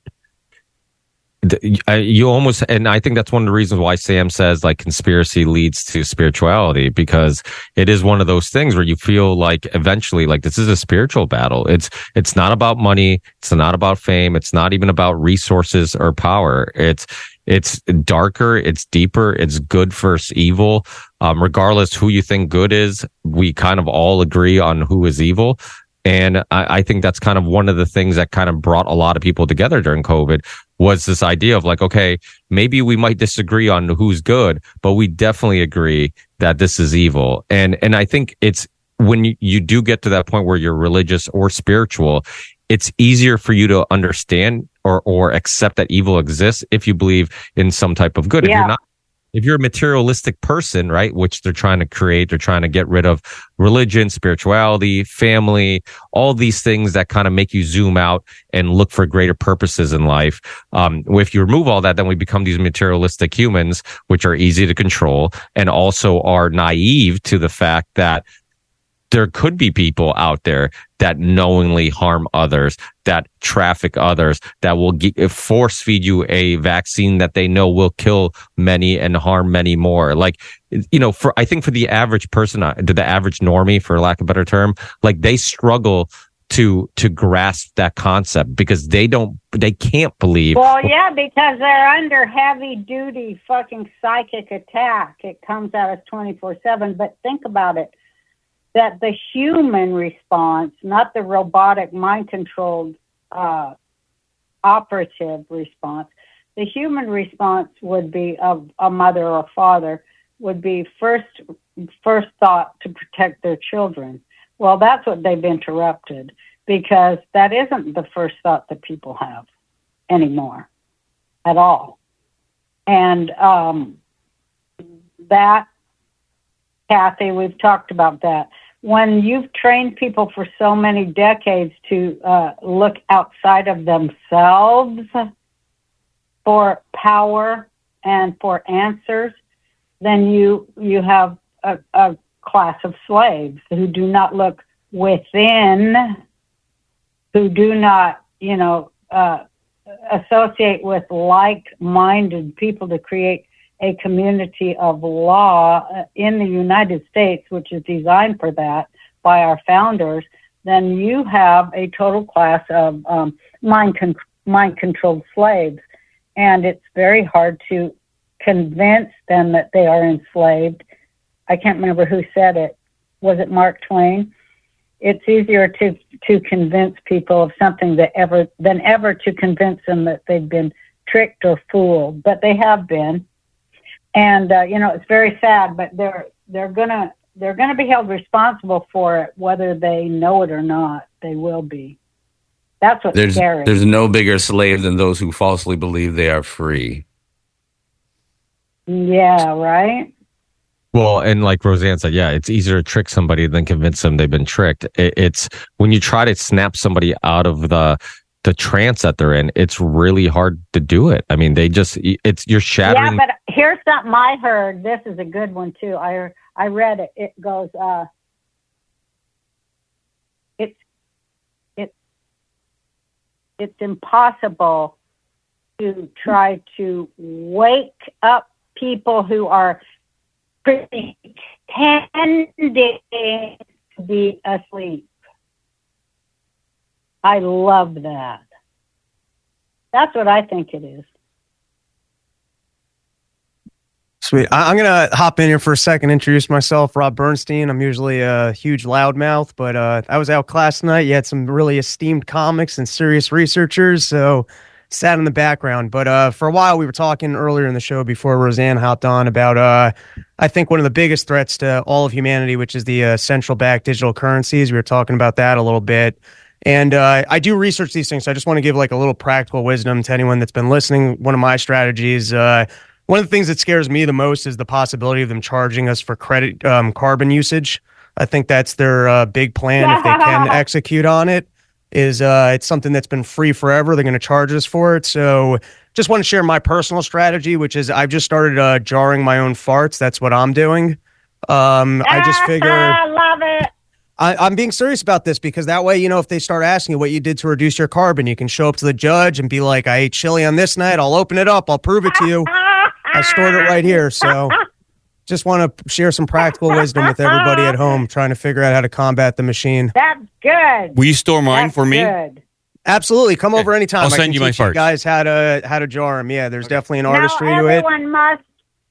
You almost, and I think that's one of the reasons why Sam says like conspiracy leads to spirituality because it is one of those things where you feel like eventually, like this is a spiritual battle. It's it's not about money. It's not about fame. It's not even about resources or power. It's it's darker, it's deeper, it's good versus evil. Um, regardless who you think good is, we kind of all agree on who is evil. And I, I think that's kind of one of the things that kind of brought a lot of people together during COVID was this idea of like, okay, maybe we might disagree on who's good, but we definitely agree that this is evil. And, and I think it's when you, you do get to that point where you're religious or spiritual, it's easier for you to understand or, or accept that evil exists if you believe in some type of good. If Yeah. you're not, if you're a materialistic person, right, which they're trying to create, they're trying to get rid of religion, spirituality, family, all these things that kind of make you zoom out and look for greater purposes in life. Um, if you remove all that, then we become these materialistic humans, which are easy to control and also are naive to the fact that there could be people out there that knowingly harm others, that traffic others, that will ge- force feed you a vaccine that they know will kill many and harm many more. Like, you know, for, I think for the average person, uh, the average normie, for lack of a better term, like they struggle to, to grasp that concept because they don't, they can't believe. Well, yeah, because they're under heavy duty fucking psychic attack. It comes at us 24 7. But think about it that the human response, not the robotic mind controlled uh, operative response, the human response would be of a mother or father would be first first thought to protect their children. Well, that's what they've interrupted because that isn't the first thought that people have anymore at all. And um, that, Cathy, we've talked about that. When you've trained people for so many decades to uh, look outside of themselves for power and for answers, then you you have a, a class of slaves who do not look within, who do not, you know, uh, associate with like-minded people to create a community of law uh, in the United States, which is designed for that by our founders, then you have a total class of um, mind con- mind controlled slaves, and it's very hard to convince them that they are enslaved. I can't remember who said it. Was it Mark Twain? It's easier to to convince people of something that ever than ever to convince them that they've been tricked or fooled, but they have been. And uh, you know, it's very sad, but they're they're gonna they're gonna be held responsible for it, whether they know it or not. They will be. That's what's There's scary. there's no bigger slave than those who falsely believe they are free. yeah, right. Well, and like Roseanne said, yeah, it's easier to trick somebody than convince them they've been tricked. It's when you try to snap somebody out of the the trance that they're in, it's really hard to do it. I mean, they just it's you're shattering. Yeah, but here's something I heard. This is a good one too. I I read it. It goes, uh, it's it's it's impossible to try to wake up people who are pretending to be asleep. I love that. That's what I think it is. Sweet. I- I'm gonna hop in here for a second, introduce myself. Rob Bernstein. I'm usually a huge loudmouth, but uh, I was out class tonight. You had some really esteemed comics and serious researchers, so sat in the background. But uh, for a while, we were talking earlier in the show before Roseanne hopped on about uh, I think one of the biggest threats to all of humanity, which is the uh, central bank digital currencies. We were talking about that a little bit. And uh, I do research these things. So I just want to give like a little practical wisdom to anyone that's been listening. One of my strategies, uh, one of the things that scares me the most is the possibility of them charging us for credit um, carbon usage. I think that's their uh, big plan if they can execute on it. Is uh, it's something that's been free forever. They're going to charge us for it. So just want to share my personal strategy, which is I've just started uh, jarring my own farts. That's what I'm doing. Um, I just figure. I love it. I, I'm being serious about this because that way, you know, if they start asking you what you did to reduce your carbon, you can show up to the judge and be like, I ate chili on this night. I'll open it up. I'll prove it to you. I stored it right here. So just want to share some practical wisdom with everybody at home trying to figure out how to combat the machine. That's good. Will you store mine That's for me? Good. Absolutely. Come over anytime. I'll I send can you my teach farts. guys how to how to jar them. Yeah, there's definitely an Now artistry to it. everyone must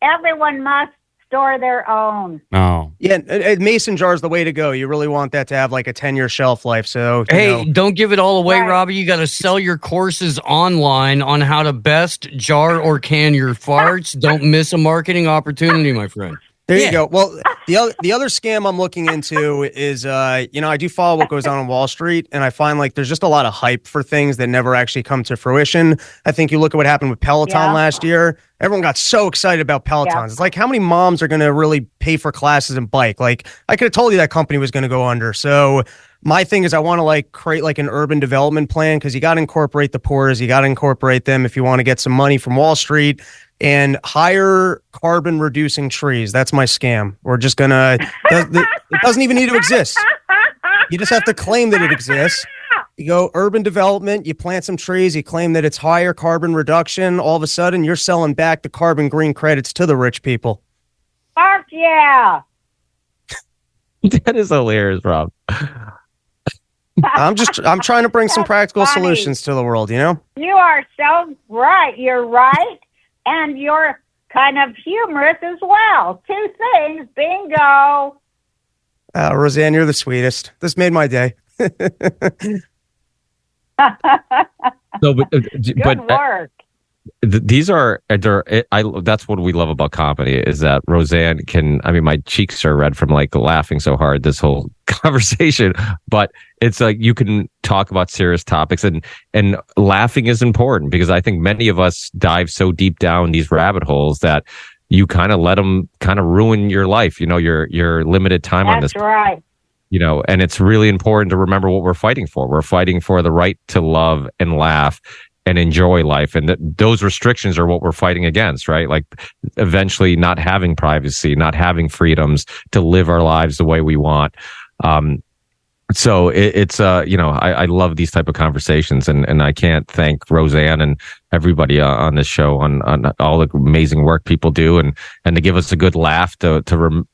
everyone must store their own. Oh. Yeah, mason jar is the way to go. You really want that to have like a 10 year shelf life. So, you Hey, know. don't give it all away, Robbie. You got to sell your courses online on how to best jar or can your farts. don't miss a marketing opportunity, my friend. There you go. Well, the other the other scam I'm looking into is, uh, you know, I do follow what goes on on Wall Street, and I find like there's just a lot of hype for things that never actually come to fruition. I think you look at what happened with Peloton Yeah. last year. Everyone got so excited about Pelotons. Yeah. It's like how many moms are going to really pay for classes and bike? Like I could have told you that company was going to go under. So my thing is I want to like create like an urban development plan because you got to incorporate the poors, you got to incorporate them if you want to get some money from Wall Street and higher carbon reducing trees. That's my scam. We're just gonna. It doesn't even need to exist. You just have to claim that it exists. You go urban development, you plant some trees, you claim that it's higher carbon reduction. All of a sudden, you're selling back the carbon green credits to the rich people. Fuck yeah. that is hilarious, Rob. I'm just I'm trying to bring some practical funny. solutions to the world, you know? You are so right. You're right. And you're kind of humorous as well. Two things. Bingo. Uh, Roseanne, you're the sweetest. This made my day. No, but uh, d- Good but uh, work. Th- these are uh, it, I that's what we love about comedy is that Roseanne can I mean my cheeks are red from like laughing so hard this whole conversation but it's like you can talk about serious topics and and laughing is important because I think many of us dive so deep down these rabbit holes that you kind of let them kind of ruin your life you know your your limited time on this right. you know and it's really important to remember what we're fighting for we're fighting for the right to love and laugh and enjoy life. And th- those restrictions are what we're fighting against right? Like eventually not having privacy not having freedoms to live our lives the way we want. Um so it, it's uh you know I, I love these type of conversations and and I can't thank Roseanne and everybody uh, on this show on on all the amazing work people do and and to give us a good laugh to to rem,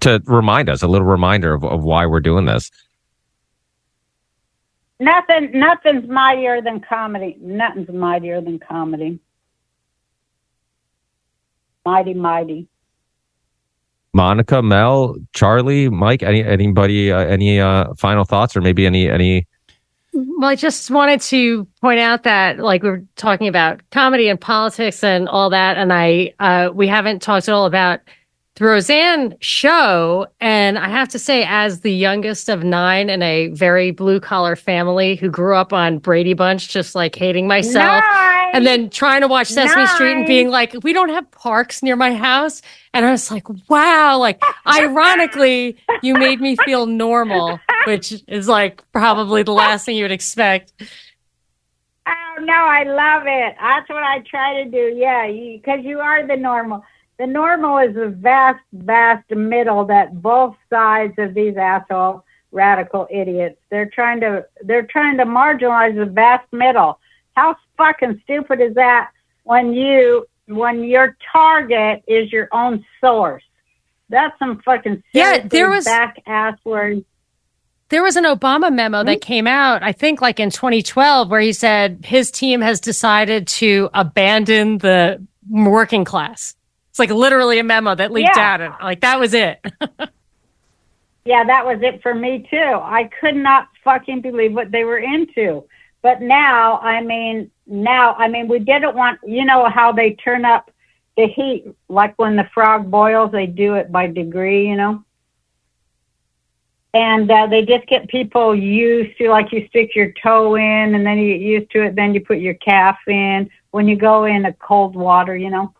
to remind us a little reminder of, of why we're doing this Nothing nothing's mightier than comedy. Nothing's mightier than comedy. Mighty, mighty. Monica, Mel, Charlie, Mike, any anybody uh, any uh final thoughts or maybe any any Well, I just wanted to point out that, like, we are talking about comedy and politics and all that, and I uh, we haven't talked at all about the Roseanne show. And I have to say, as the youngest of nine in a very blue collar family who grew up on Brady Bunch, just like hating myself, and then trying to watch Sesame Street and being like, we don't have parks near my house. And I was like, wow, like, ironically, you made me feel normal, which is like probably the last thing you would expect. Oh no, I love it. That's what I try to do. Yeah, because you, are the normal. The normal is the vast, vast middle that both sides of these asshole radical idiots. They're trying to they're trying to marginalize the vast middle. How fucking stupid is that when you when your target is your own source? That's some fucking Yeah, there was- back ass words. There was an Obama memo that hmm? came out, I think like in 2012, where he said his team has decided to abandon the working class. It's like literally a memo that leaked Yeah. out. And like that was it. Yeah, that was it for me too. I could not fucking believe what they were into. But now, I mean, now, I mean, we didn't want, you know, how they turn up the heat, like when the frog boils, they do it by degree, you know? And uh, they just get people used to, like, you stick your toe in and then you get used to it, then you put your calf in when you go in a cold water, you know?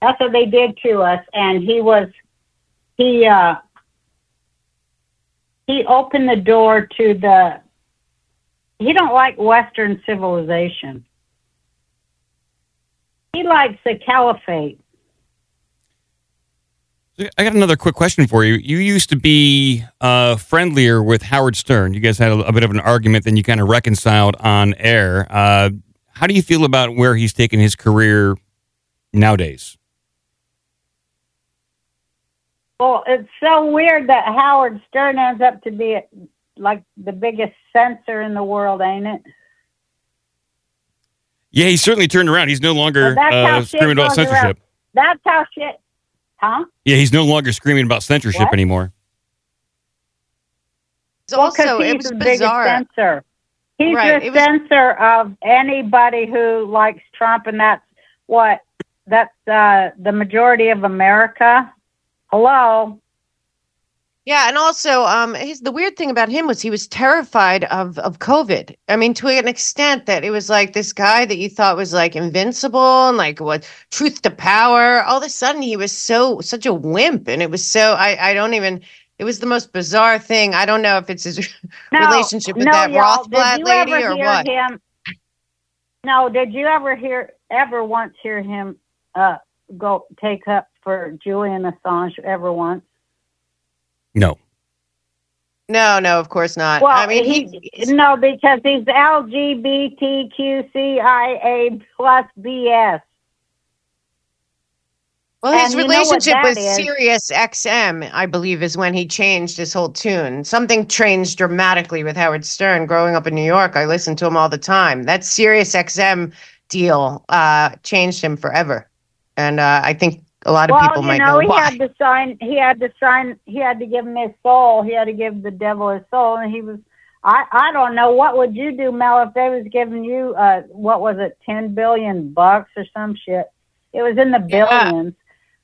That's what they did to us. And he was, he, uh, he opened the door to the he don't like western civilization he likes the caliphate I got another quick question for you. You used to be uh, friendlier with Howard Stern. You guys had a, a bit of an argument, then you kind of reconciled on air. Uh, how do you feel about where he's taken his career nowadays? Well it's so weird that howard stern ends up to be like the biggest censor in the world ain't it Yeah, he's certainly turned around. He's no longer Well, uh, screaming about goes around. censorship. that's how shit huh Yeah, he's no longer screaming about censorship What? anymore. Well, 'cause also- it he's was the biggest bizarre. censor. He's Right, the it was- censor of anybody who likes Trump, and that's what that's uh, the majority of America. Hello. Yeah, and also, um, his the weird thing about him was he was terrified of of COVID. I mean, to an extent that it was like this guy that you thought was like invincible and like what truth to power. All of a sudden, he was so such a wimp, and it was so I I don't even. It was the most bizarre thing. I don't know if it's his No, relationship with no, that Rothblatt lady or what. Him, no, did you ever hear ever once hear him uh go take up for Julian Assange ever once? No. No, no, of course not. Well, I mean, he, he no because he's LGBTQCIA plus BS. Well, his And you know relationship with is. Sirius XM, I believe, is when he changed his whole tune. Something changed dramatically with Howard Stern. Growing up in New York, I listened to him all the time. That Sirius XM deal uh, changed him forever, and uh, I think a lot of well, people you might know, know he why. had to sign. He had to sign. He had to give him his soul. He had to give the devil his soul, and he was. I I don't know what would you do, Mel, if they was giving you uh what was it, ten billion bucks or some shit? It was in the billions.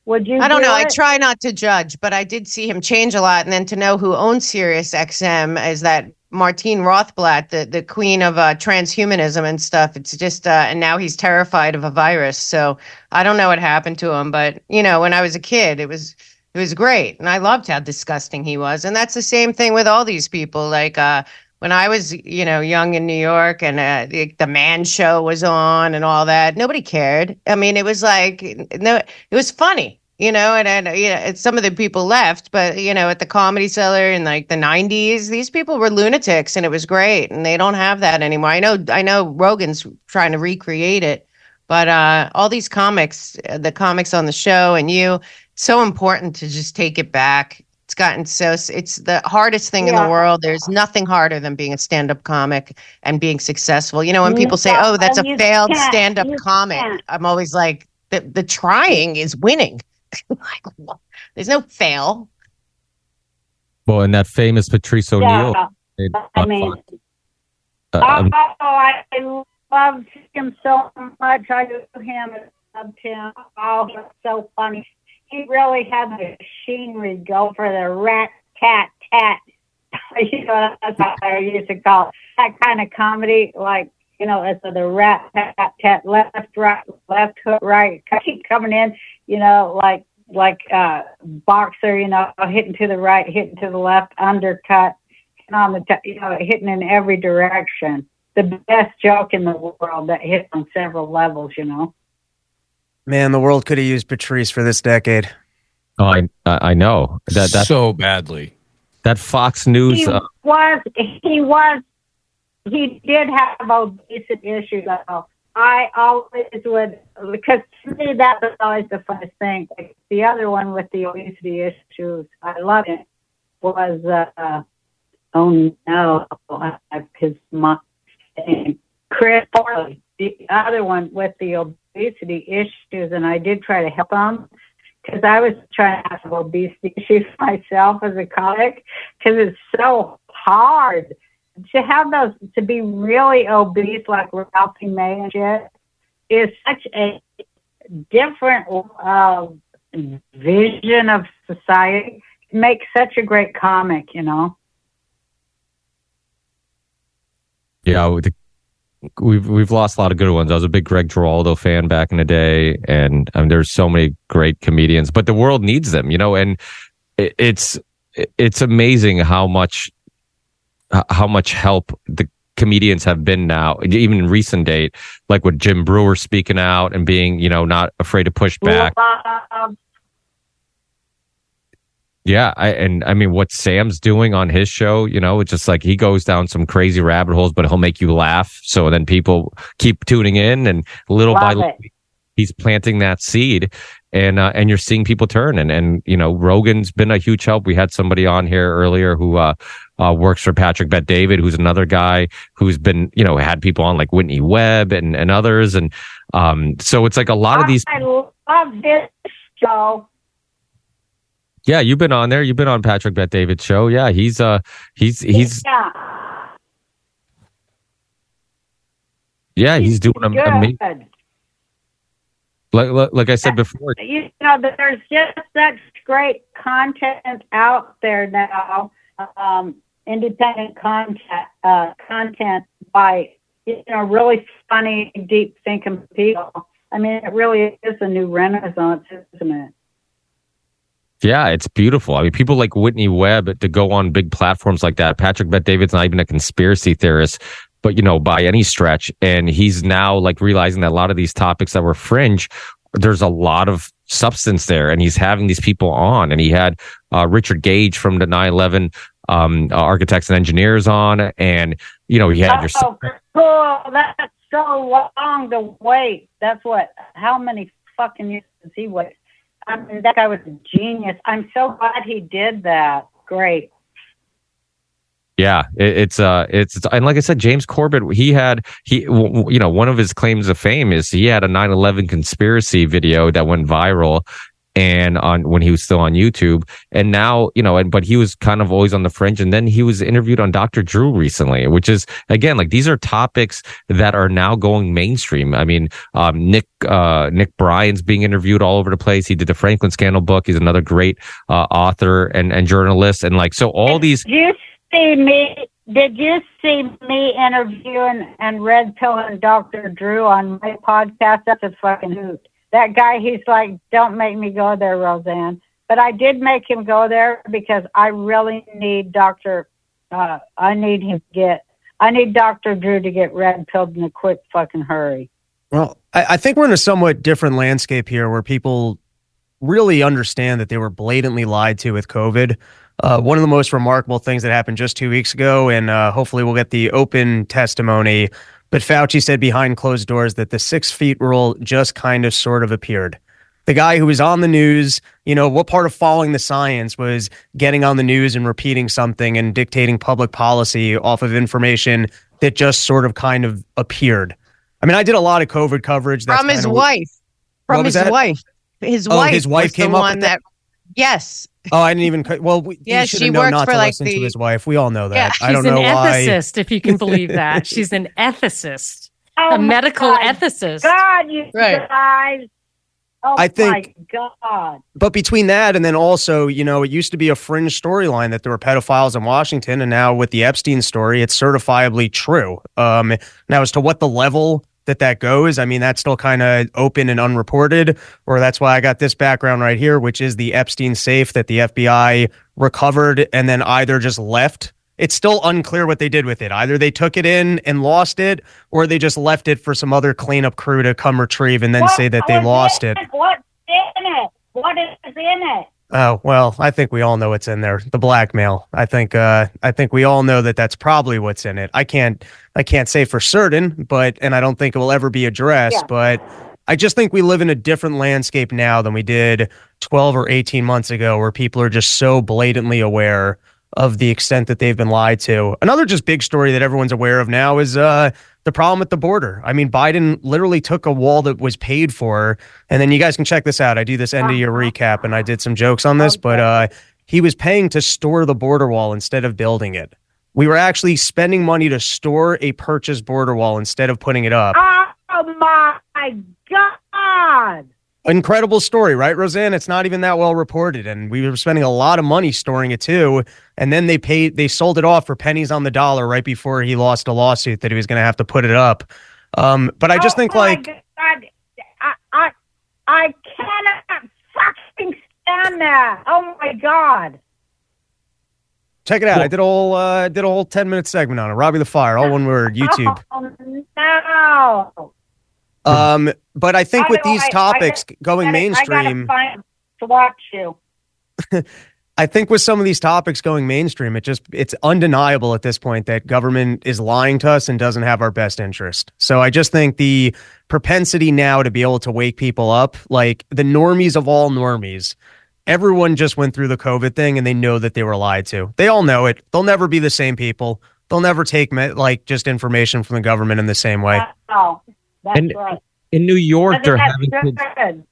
Would you? I don't do know. I try not to judge, but I did see him change a lot. And then to know who owns Sirius XM is that Martine Rothblatt, the, the queen of uh, transhumanism and stuff. It's just, uh, and now he's terrified of a virus. So I don't know what happened to him. But, you know, when I was a kid, it was. It was great, and I loved how disgusting he was. And that's the same thing with all these people. Like uh, when I was, you know, young in New York, and uh, the, the Man Show was on, and all that. Nobody cared. I mean, it was like no, it was funny, you know. And and you know, some of the people left, but you know, at the Comedy Cellar in like the '90s, these people were lunatics, and it was great. And they don't have that anymore. I know, I know, Rogan's trying to recreate it, but uh, all these comics, uh, the comics on the show, and you, so important to just take it back. It's gotten so it's the hardest thing in the world. There's nothing harder than being a stand-up comic and being successful. You know, when people say, "Oh, that's a failed stand-up comic,". I'm always like, "the the trying is winning." like, what? there's no fail. Well, and that famous Patrice O'Neal. Yeah. I mean, uh, oh, um, I loved him so much. I knew him and loved him. Oh, he was so funny. He really had the machinery go for the rat tat tat. you know, that's how I used to call it. That kind of comedy, like you know, as the rat tat tat, left right, left hook right, keep coming in. You know, like like uh boxer. You know, hitting to the right, hitting to the left, undercut and on the t- you know hitting in every direction. The best joke in the world that hits on several levels. You know. Man, the world could have used Patrice for this decade. oh, I I I know that that so badly. that Fox News. He Uh, was he was he did have obesity issues though. I always would because me that was always the funnest thing. Like the other one with the obesity issues, I love it. Was uh, oh no, his mom, Chris Farley. The other one with the obesity issues, and I did try to help him because I was trying to have obesity issues myself as a comic because it's so hard to have those to be really obese like Ralphie May and shit is such a different uh, vision of society. Makes such a great comic, you know. Yeah, we've we've lost a lot of good ones. I was a big Greg Giraldo fan back in the day, and there's so many great comedians. But the world needs them, you know. And it, it's it's amazing how much how much help the comedians have been now, even in recent date, like with Jim Breuer speaking out and being, you know, not afraid to push back. Love- Yeah, I, and I mean, what Sam's doing on his show, you know, it's just like he goes down some crazy rabbit holes, but he'll make you laugh. So then people keep tuning in, and little by little, it. he's planting that seed, and uh, and you're seeing people turn. And and you know, Rogan's been a huge help. We had somebody on here earlier who uh, uh, works for Patrick Bet David, who's another guy who's been, you know, had people on like Whitney Webb and and others, and um, so it's like a lot of these. I love this show. Yeah, you've been on there. You've been on Patrick Bet David's show. Yeah, he's uh he's he's Yeah, yeah he's doing good. amazing. Like, like, like I said before, you know, there's just such great content out there now, um, independent content, uh, content by you know really funny, deep thinking people. I mean, it really is a new renaissance, isn't it? Yeah, it's beautiful. I mean, people like Whitney Webb to go on big platforms like that. Patrick Bet David's not even a conspiracy theorist, but you know, by any stretch. And he's now like realizing that a lot of these topics that were fringe, there's a lot of substance there. And he's having these people on. And he had uh, Richard Gage from the 9 11 um, architects and engineers on. And, you know, he had your. Oh, cool. That's so long to wait. That's what, how many fucking years does he wait? I mean, that guy was a genius. I'm so glad he did that. Great. Yeah, it, it's uh, it's and like I said, James Corbett, he had he, you know, one of his claims of fame is he had a 9/11 conspiracy video that went viral, and on when he was still on YouTube, and now you know, and but he was kind of always on the fringe, and then he was interviewed on Dr. Drew recently, which is again like these are topics that are now going mainstream. I mean, um, Nick uh, Nick Bryant's being interviewed all over the place. He did the Franklin Scandal book. He's another great uh, author and and journalist, and like so all these. See me? Did you see me interviewing and red pilling Dr. Drew on my podcast? That's a fucking hoot. That guy, he's like, don't make me go there, Roseanne. But I did make him go there because I really need Dr. Uh, I need him to get, I need Dr. Drew to get red pilled in a quick fucking hurry. Well, I, I think we're in a somewhat different landscape here where people really understand that they were blatantly lied to with COVID. Uh, one of the most remarkable things that happened just two weeks ago, and uh, hopefully we'll get the open testimony. But Fauci said behind closed doors that the six feet rule just kind of sort of appeared. The guy who was on the news, you know, what part of following the science was getting on the news and repeating something and dictating public policy off of information that just sort of kind of appeared. I mean, I did a lot of COVID coverage. That's from his wife. What From his wife. His Oh, wife. his wife came up with that. Yes. Oh, I didn't even. Well, we, Yeah, he should she have known worked not for, to like, listen to his wife. We all know that. Yeah, I don't she's know an why. ethicist, if you can believe that. She's an ethicist, Oh a medical God. ethicist. God, you Right. guys. Oh I think- my God. But between that and then also, you know, it used to be a fringe storyline that there were pedophiles in Washington, and now with the Epstein story, it's certifiably true. Um, now, as to what the level that that goes, I mean, that's still kind of open and unreported, or that's why I got this background right here, which is the Epstein safe that the FBI recovered and then either just left. It's still unclear what they did with it. Either they took it in and lost it, or they just left it for some other cleanup crew to come retrieve and then What say that they lost in it. What's in it? What is in it? Oh well, I think we all know what's in there. The blackmail. I think. Uh, I think we all know that that's probably what's in it. I can't. I can't say for certain, but and I don't think it will ever be addressed. Yeah. But I just think we live in a different landscape now than we did 12 or 18 months ago, where people are just so blatantly aware of the extent that they've been lied to. Another just big story that everyone's aware of now is uh, the problem at the border. I mean, Biden literally took a wall that was paid for, and then you guys can check this out. I do this end of year recap, and I did some jokes on this, but uh, he was paying to store the border wall instead of building it. We were actually spending money to store a purchased border wall instead of putting it up. Oh my God. Incredible story, right, Roseanne? It's not even that well reported, and we were spending a lot of money storing it too. And then they paid, they sold it off for pennies on the dollar right before he lost a lawsuit that he was going to have to put it up. Um, but I just Oh think my like God. I, I, I cannot fucking stand that. Oh my God. check it out. I did a whole uh, did a whole ten minute segment on it. Robbie the Fire, all one word, YouTube. Oh, no. Um, but I think I with know, these I- topics going I gotta- mainstream, I gotta find to watch you. I think with some of these topics going mainstream, it just it's undeniable at this point that government is lying to us and doesn't have our best interest. So I just think the propensity now to be able to wake people up, like the normies of all normies, everyone just went through the COVID thing and they know that they were lied to. They all know it. They'll never be the same people. They'll never take like just information from the government in the same way. Oh, that's And- right. In New York, they're having kids.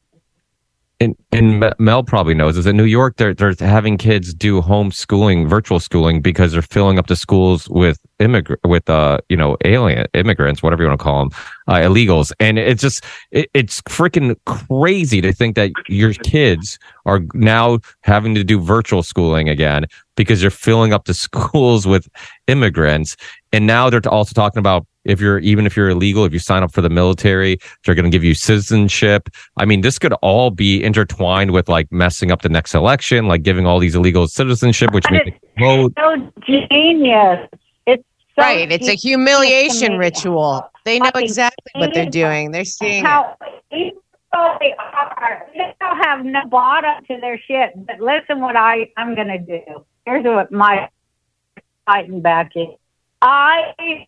and, and Mel probably knows is in New York they're they're having kids do homeschooling, virtual schooling because they're filling up the schools with immigrant with uh you know alien immigrants, whatever you want to call them, uh, illegals, and it's just it, it's freaking crazy to think that your kids are now having to do virtual schooling again because you're filling up the schools with immigrants, and now they're also talking about if you're even if you're illegal, if you sign up for the military, they're going to give you citizenship. I mean, this could all be intertwined with like messing up the next election, like giving all these illegal citizenship, which means vote. so genius. It's so right. It's a humiliation ritual. They know exactly what they're doing. They're seeing. How evil they are. They don't have no bottom to their shit. But listen, what I I'm gonna do. Here's what my fighting back is. I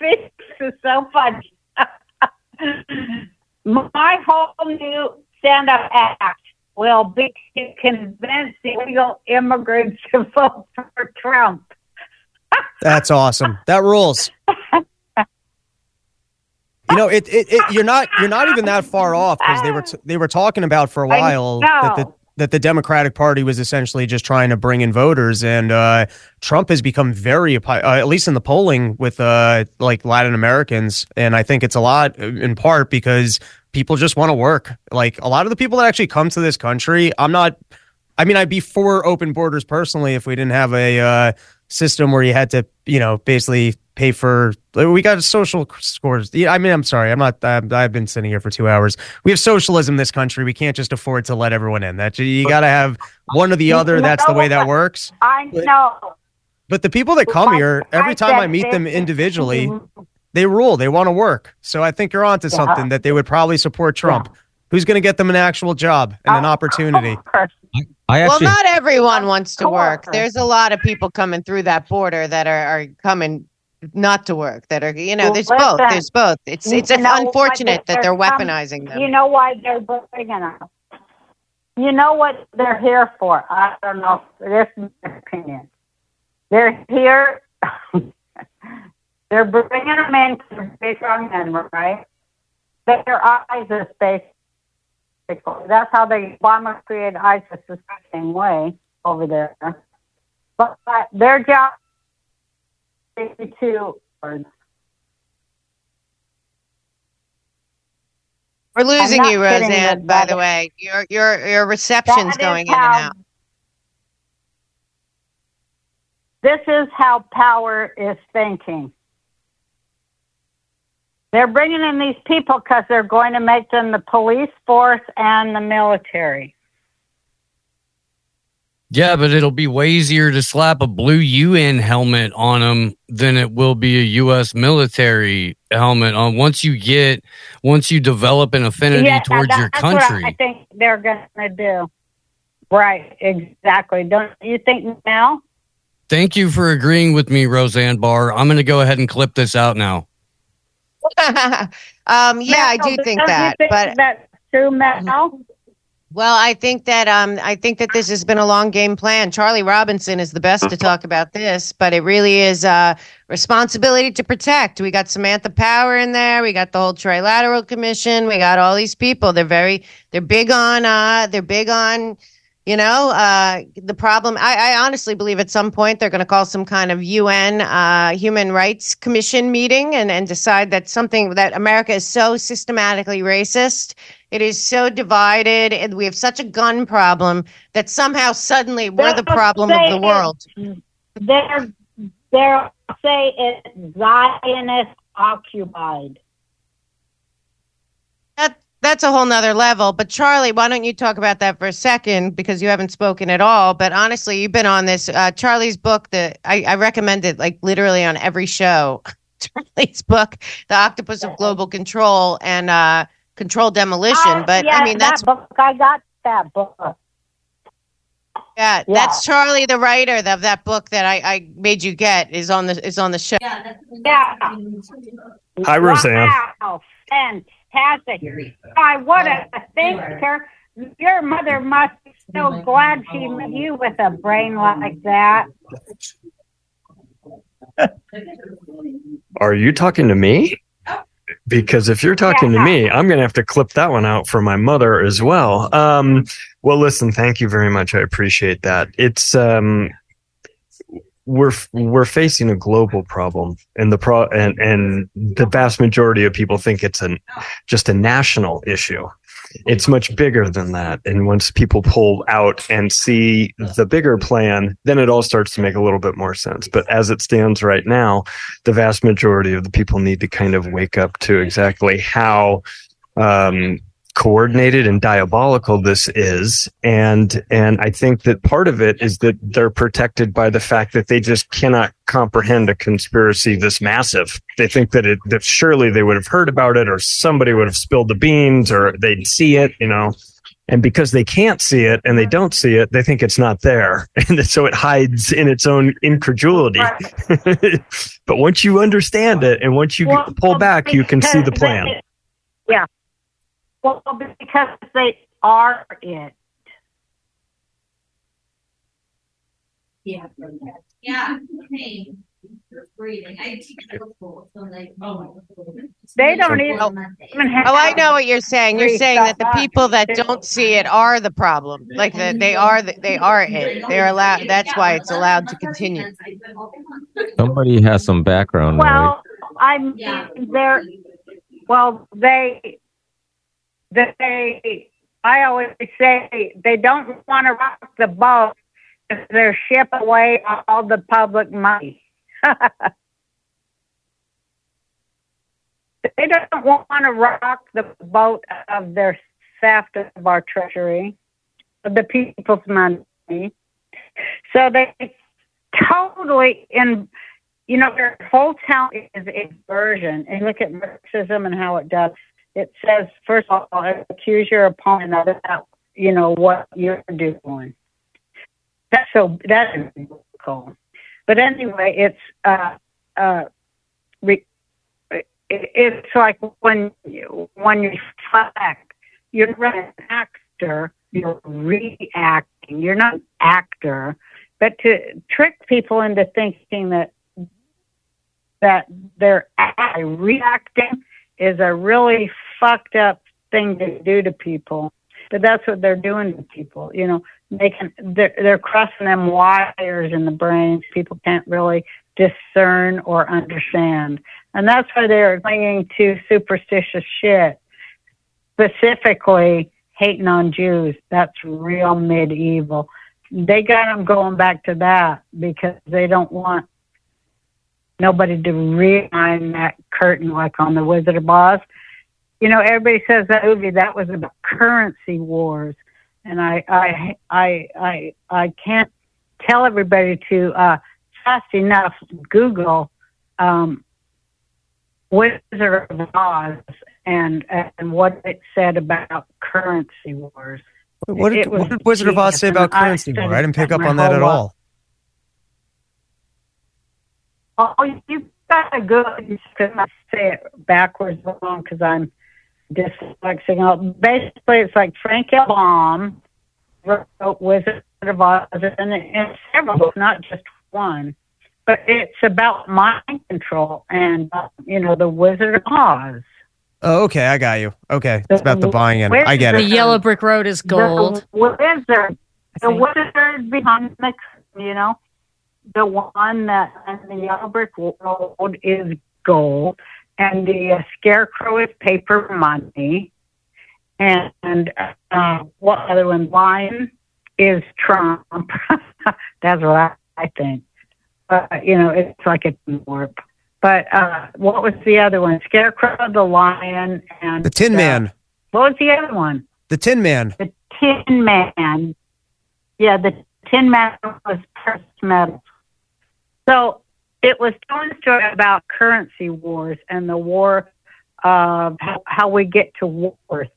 this is so funny. my whole new stand-up act will be to convince illegal immigrants to vote for Trump. That's awesome. That rules. You know, it, it, it you're not you're not even that far off because they were t- they were talking about for a while that the. That the Democratic Party was essentially just trying to bring in voters, and uh, Trump has become very, uh, at least in the polling with uh, like Latin Americans, and I think it's a lot uh, in part because people just want to work. Like a lot of the people that actually come to this country, I'm not. I mean, I'd be for open borders personally if we didn't have a uh, system where you had to, you know, basically pay for. We got social scores. I mean, I'm sorry, I'm not. I'm, I've been sitting here for two hours. We have socialism in this country. We can't just afford to let everyone in. That you got to have one or the other. That's the way that works. I know. But the people that come here, every time I meet them individually, they rule. They want to work. So I think you're onto something that they would probably support Trump. Who's going to get them an actual job and an opportunity? I well, not everyone wants to work. There's a lot of people coming through that border that are, are coming not to work. That are, you know, Well, there's both. There's both. It's it's unfortunate that they're com- weaponizing them. You know why they're bringing them? You know what they're here for? I don't know. This is my opinion. They're here. they're bringing them in because they're strong men, right? Their eyes ISIS basically. That's how they Obama created ISIS the same way over there. But, but their job to We're losing you, Roseanne. By that. the way, your your your reception's That going in and out. This is how power is thinking. They're bringing in these people because they're going to make them the police force and the military. Yeah, but it'll be way easier to slap a blue UN helmet on them than it will be a U.S. military helmet on. Once you get, once you develop an affinity yeah, towards your country. what I think they're going to do. Right, exactly. Don't you think, Mel? Thank you for agreeing with me, Roseanne Barr. I'm going to go ahead and clip this out now. um, yeah, I do think don't you that, think but that's true, Mel. Well, I think that um, I think that this has been a long game plan. Charlie Robinson is the best to talk about this, but it really is a responsibility to protect. We got Samantha Power in there. We got the whole Trilateral Commission. We got all these people. They're very they're big on uh, they're big on you know uh, the problem. I, I honestly believe at some point they're going to call some kind of UN uh, Human Rights Commission meeting and and decide that something that America is so systematically racist. It is so divided, and we have such a gun problem that somehow suddenly we're the They'll problem of the world. They're they'll say it's Zionist occupied. That that's a whole nother level. But Charlie, why don't you talk about that for a second because you haven't spoken at all. But honestly, you've been on this. Uh, Charlie's book that I, I recommend it like literally on every show. Charlie's book, The Octopus of Global Control and uh, Control Demolition. Oh, but yeah, I mean, that's that book. I got that book. yeah, Yeah. that's Charlie, the writer of that book that I, I made you get is on the is on the show. Yeah. Hi, Roseanne. Wow, fantastic. I what a thinker. Your mother must be so glad she met you with a brain like that. Are you talking to me? because if you're talking to me, I'm going to have to clip that one out for my mother as well. Um, well, listen, thank you very much. I appreciate that. It's um, we're we're facing a global problem, and the pro and and the vast majority of people think it's an just a national issue. It's much bigger than that. And once people pull out and see the bigger plan, then it all starts to make a little bit more sense. But as it stands right now, the vast majority of the people need to kind of wake up to exactly how um, coordinated and diabolical this is. And and i think that part of it is that they're protected by the fact that they just cannot comprehend a conspiracy this massive. They think that it that surely they would have heard about it or somebody would have spilled the beans or they'd see it you know. And because they can't see it and they don't see it they think it's not there. And so it hides in its own incredulity. But once you understand it and once you Well, pull back you can see the plan. yeah. Well, because they are it. Yeah. Yeah. Pain. Breathing. I teach football, so like, oh. They don't even, even. Oh, I know what you're saying. You're saying that the people that don't see it are the problem. Like that they are the, they are it. They're allowed. That's why it's allowed to continue. Somebody has some background noise. Well, I mean, they're, well, they, they, I always say they don't want to rock the boat if they're ship away all the public money. they don't want to rock the boat of their theft of our treasury, of the people's money. So they totally in you know their whole town is inversion and look at marxism and how it does it says first of all accuse your opponent of that you know what you're doing. That's so that is cool. But anyway it's uh uh re, it's like when you when you reflect you're an actor you're reacting. You're not an actor. But to trick people into thinking that that they're reacting is a really fucked up thing to do to people. But that's what they're doing to people. You know, can they're, they're crossing them wires in the brains. People can't really discern or understand, and that's why they're clinging to superstitious shit. Specifically, hating on Jews. That's real medieval. They got them going back to that because they don't want nobody to rewind that curtain like on the Wizard of Oz. You know, everybody says that movie that was about currency wars, and I I I I I can't tell everybody to uh, fast enough Google um, Wizard of Oz and and what it said about currency wars. What did, what did Wizard of Oz say and about I currency war? I didn't pick up on that at all. Oh, you got a good because I say it backwards wrong because I'm dyslexic. Basically, it's like Frank L. Baum wrote Wizard of Oz, and it's several books, not just one. But it's about mind control and uh, you know the Wizard of Oz. Oh, okay, I got you. Okay, it's about the buying in. I get The yellow brick road is gold. The wizard, the wizard behind the, you know, the one that and the yellow brick road is gold, and the uh, scarecrow is paper money, and, uh, what other one? Lion is Trump. That's what I, I think. But you know, it's like a warp. But uh, what was the other one? Scarecrow, the lion, and The Tin uh, Man. What was the other one? The Tin Man. The Tin Man. Yeah, the Tin Man was precious metal. So it was telling a story about currency wars and the war of how, how we get to worth.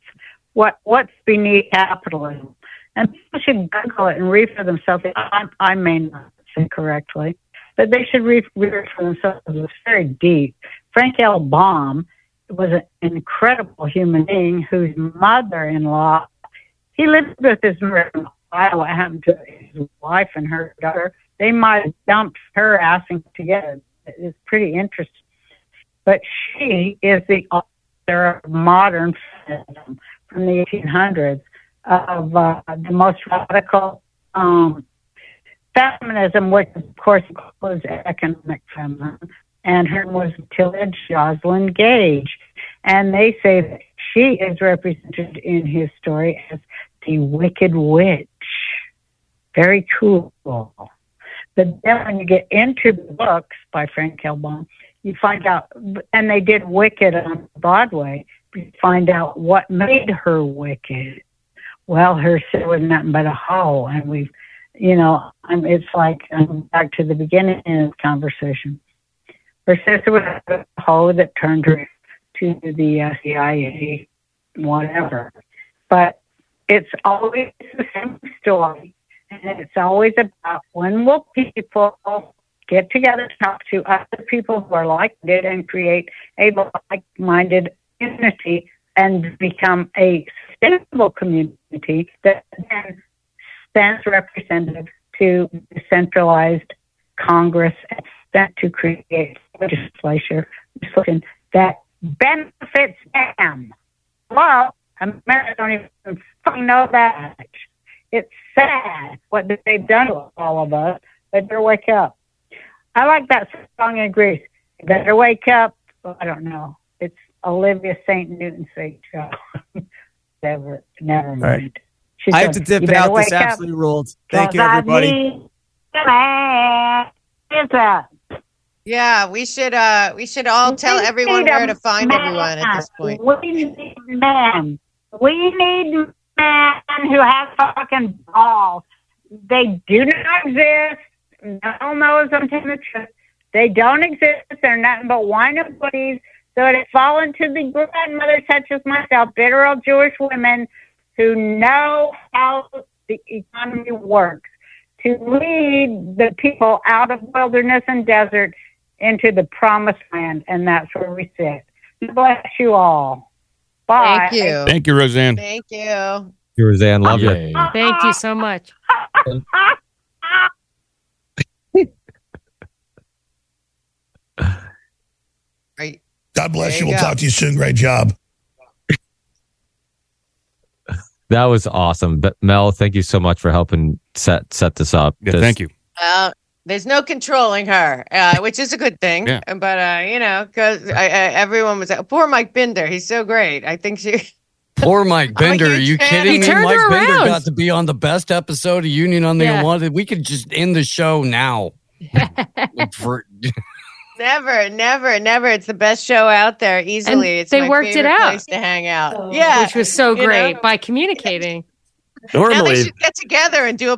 What what's beneath capitalism? And people should Google it and read for themselves. I, I may not say correctly, but they should read, read for themselves. It's very deep. Frank L. Baum was an incredible human being whose mother-in-law he lived with his mother in Iowa. Happened to his wife and her daughter? They might have dumped her assing together. It's pretty interesting. But she is the they're modern feminism from the 1800s of uh, the most radical um, feminism, which of course includes economic feminism. And her was Matilda Joslyn Gage. And they say that she is represented in his story as the Wicked Witch. Very cool. But then when you get into the books by Frank L. Baum, you find out, and they did Wicked on Broadway, you find out what made her wicked. Well, her sin was nothing but a hoe, and we've, you know, I'm, it's like I'm back to the beginning of the conversation. Her sister was a hoe that turned her to the uh, CIA, whatever. But it's always the same story. And it's always about when will people get together talk to other people who are like it and create a like minded community and become a sustainable community that then stands representative to the centralized Congress sent to create legislature that benefits them. Well, Americans don't even fucking know that. It's sad what they've done to all of us. They better wake up. I like that song in Greece. You better wake up. I don't know. It's Olivia St. Newton St. John. never, never mind. right. She's I have done. to dip You out. This absolutely rules. Thank you, everybody. need a man. Is that? Yeah, we should uh we should all tell We everyone where to find man. everyone at this point. We need men. We need men who have fucking balls. They do not exist. No one knows them to the truth. They don't exist. They're nothing but wine and booties. So it has fallen to the grandmother such as myself, bitter old Jewish women who know how the economy works to lead the people out of wilderness and desert into the promised land. And that's where we sit. Bless you all. Bye. Thank you. Thank you, Roseanne. Thank you. you Roseanne, love you. Thank you so much. God bless There you. you We'll go. talk to you soon. Great job. That was awesome. But Mel, thank you so much for helping set set this up. Yeah, This- thank you. Well, there's no controlling her, uh, which is a good thing. Yeah. But uh, you know, because I, I, everyone was poor Mike Binder. He's so great. I think she. Poor Mike I'm Bender. Are you fan. kidding He me? turned Mike her Bender around. got to be on the best episode of Union on the Yeah. Unwanted. We could just end the show now. For- Never, never, never. It's the best show out there. Easily, And it's they my worked it out. place to hang out. yeah, Which was so you know? great by communicating. Now they Normally, should get together and do a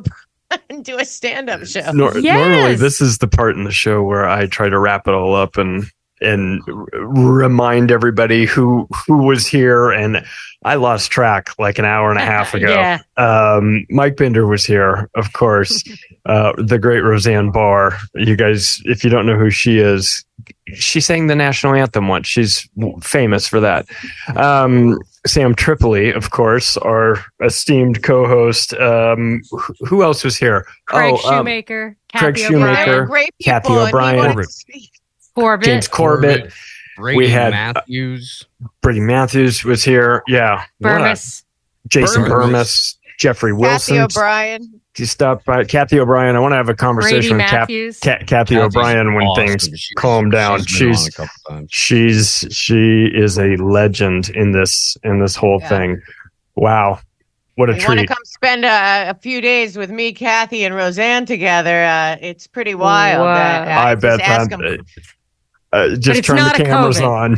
and do a stand up show. nor- normally this is the part in the show where I try to wrap it all up and and r- remind everybody who who was here and I lost track like an hour and a half ago. Yeah. Um, Mike Binder was here, of course. uh, the great Roseanne Barr. You guys, if you don't know who she is, she sang the national anthem once. She's famous for that. Um, Sam Tripoli, of course, our esteemed co-host. Um, who else was here? Craig Oh, um, Shoemaker, Craig Shoemaker, O'Brien. Great Cathy people, and he O'Brien, to speak. Corbett. James Corbett. Brady we had Matthews. Uh, Brady Matthews was here. Yeah, What Bermas. Jason Bermas. Bermas, Jeffrey Wilson. Cathy O'Brien. She stopped by Cathy O'Brien. I want to have a conversation Brady with Cap, Ca- Cathy Cathy's O'Brien when awesome. things She's- calm down. she's been on She's a couple times. she's she is a legend in this in this whole Yeah. thing. Wow, what a treat. You want to come spend a, a few days with me, Cathy, and Roseanne together? Uh, it's pretty wild. Wow. Uh, uh, I bet that. 'Em. Uh, just turn the cameras COVID. on.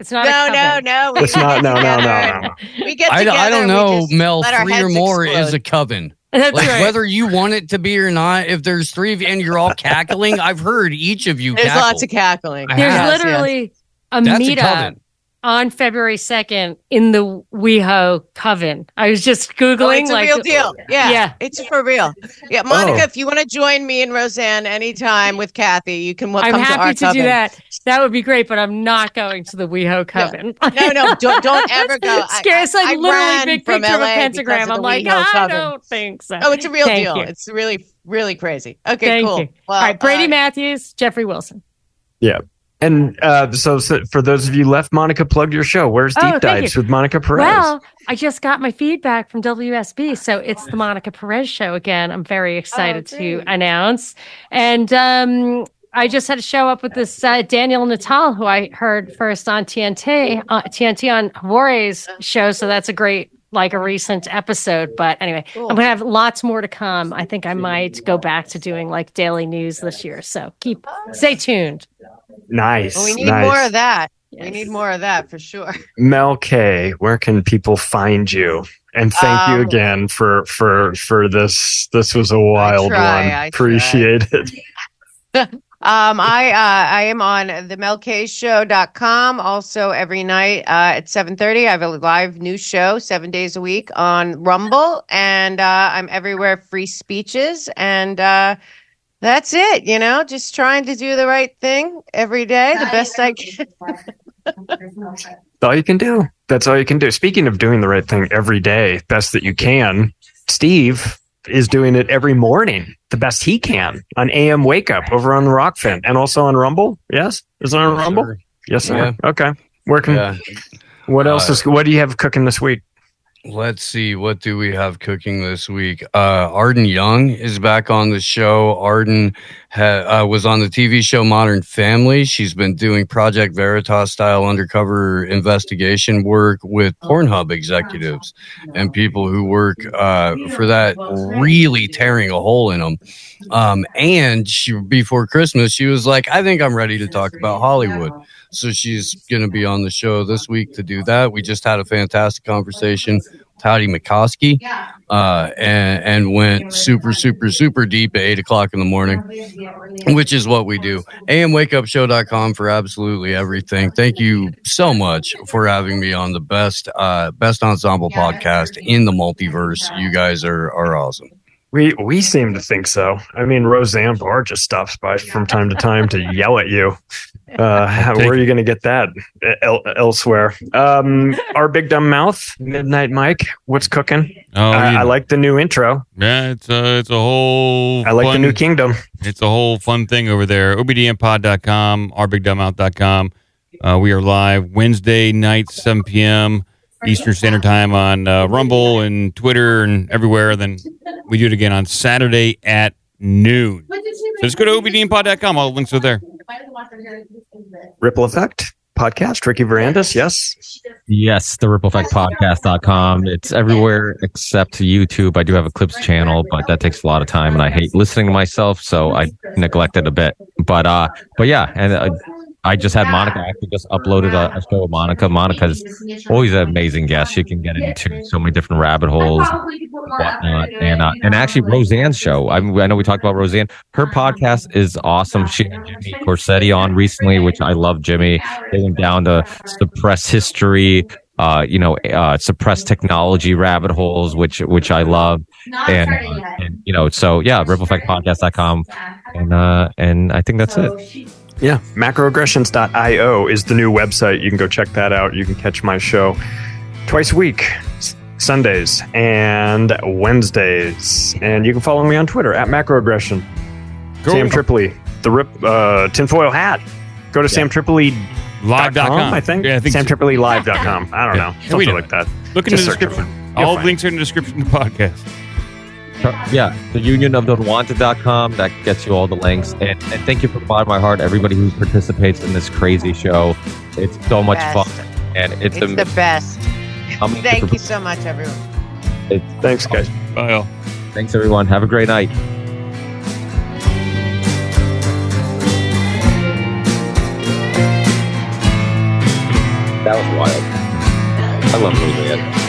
It's not no, a no, no. It's not. No, no, no, no. no. We get I, together. I don't know, Mel. Three or more explode. is a coven. That's like right. whether you want it to be or not, if there's three of you and you're all cackling, I've heard each of you There's cackle. lots of cackling. I There's have. literally a That's a meetup coven. On February 2nd in the WeHo Coven. I was just Googling. Oh, it's a like, real deal. Yeah, Yeah. it's for real. Yeah, Monica, Oh. if you want to join me and Roseanne anytime with Cathy, you can wel- I'm come to our happy to, coven. do that. That would be great, but I'm not going to the WeHo Coven. No, no, don't, don't ever go. I- Scary. It's like I literally ran big from picture of a LA because pentagram. of the I'm like, WeHo I Coven. don't think so. Oh, it's a real Thank deal. you. It's really, really crazy. Okay, Thank cool. you. Well, All right, Brady uh, Matthews, Jeffrey Wilson. Yeah. And uh, so, so for those of you left, Monica, plug your show. Where's Oh, Deep thank Dives you. with Monica Perez? Well, I just got my feedback from WSB, so it's the Monica Perez show again. I'm very excited to announce, and um, I just had to show up with this uh, Daniel Natal, who I heard first on TNT, uh, TNT on Jorge's show. So that's a great, like a recent episode. But anyway, I'm gonna have lots more to come. I think I might go back to doing like daily news this year. So keep stay tuned. Nice. Well, we need nice. more of that. We need more of that for sure. Mel K, where can people find you? And thank you Um, again for for for this. This was a wild try, one. I Appreciate it. Um, I uh, I am on the melkshow.com. Also, every night uh, at 7.30, I have a live news show seven days a week on Rumble. And uh, I'm everywhere, free speeches. And uh, that's it, you know, just trying to do the right thing every day, the best I can. That's all you can do. That's all you can do. Speaking of doing the right thing every day, best that you can, Steve is doing it every morning, the best he can on AM Wake Up over on the Rokfin and also on Rumble. Yes, is it on Rumble? Yes, sir. Okay. Where can? What else Uh, is? What do you have cooking this week? Let's see. What do we have cooking this week? Uh, Arden Young is back on the show. Arden ha- uh, was on the TV show Modern Family. She's been doing Project Veritas style undercover investigation work with Pornhub executives and people who work uh, for that, really tearing a hole in them. Um, and she, before Christmas, she was like, I think I'm ready to talk about Hollywood. So she's going to be on the show this week to do that. We just had a fantastic conversation with Howdy McCoskey uh, and, and went super, super, super deep at 8 o'clock in the morning, which is what we do. AMWakeUpShow.com for absolutely everything. Thank you so much for having me on the best uh, best ensemble podcast in the multiverse. You guys are, are awesome. We we seem to think so. I mean, Roseanne Barr just stops by from time to time to yell at you. Uh, where are you going to get that El- elsewhere? Um, our big dumb mouth, Midnight Mike. What's cooking? Oh, I, I like the new intro. Yeah, it's a it's a whole. I like the new kingdom. It's a whole fun thing over there. obdmpod.com, ourbigdumbouth.com. Uh, we are live Wednesday night, 7 p.m. Eastern Standard Time on uh, Rumble and Twitter and everywhere. Then we do it again on Saturday at noon. So just go to obdmpod.com. All the links are there. Ripple Effect podcast. Ricky Varandas. Yes. Yes, the Ripple Effect Podcast.com. It's everywhere except YouTube. I do have a clips channel, but that takes a lot of time and I hate listening to myself, so I neglect it a bit. But uh but yeah, and uh, I just had Monica. I actually just uploaded a, a show with Monica. Monica's always an amazing guest. She can get into so many different rabbit holes, and whatnot. And uh, and actually Roseanne's show. I mean, I know we talked about Roseanne. Her podcast is awesome. She had Jimmy Corsetti on recently, which I love. Jimmy. They went down to suppress history. Uh, you know, uh, suppress technology rabbit holes, which which I love, and, uh, and you know, so yeah, rippleeffectpodcast.com, and uh, and I think that's it. Yeah, macroaggressions.io is the new website. You can go check that out. You can catch my show twice a week, Sundays and Wednesdays. And you can follow me on Twitter at macroaggression. Cool. Sam Tripoli, the rip uh, tinfoil hat. Go to Sam Tripoli Live.com. I think. Yeah, I think so. SamTripoliLive.com. I don't Yeah. know. Yeah, Something like that. Look in the Just for description. All links are in the description of the podcast. Yeah, the union of the unwanted.com. That gets you all the links. And, and thank you from the bottom of my heart, everybody who participates in this crazy show. It's so much Best. fun. And it's, It's the best. I'm Thank you so much, everyone. It, thanks, guys. Bye, all. Thanks, everyone. Have a great night. That was wild. I love Roseanne.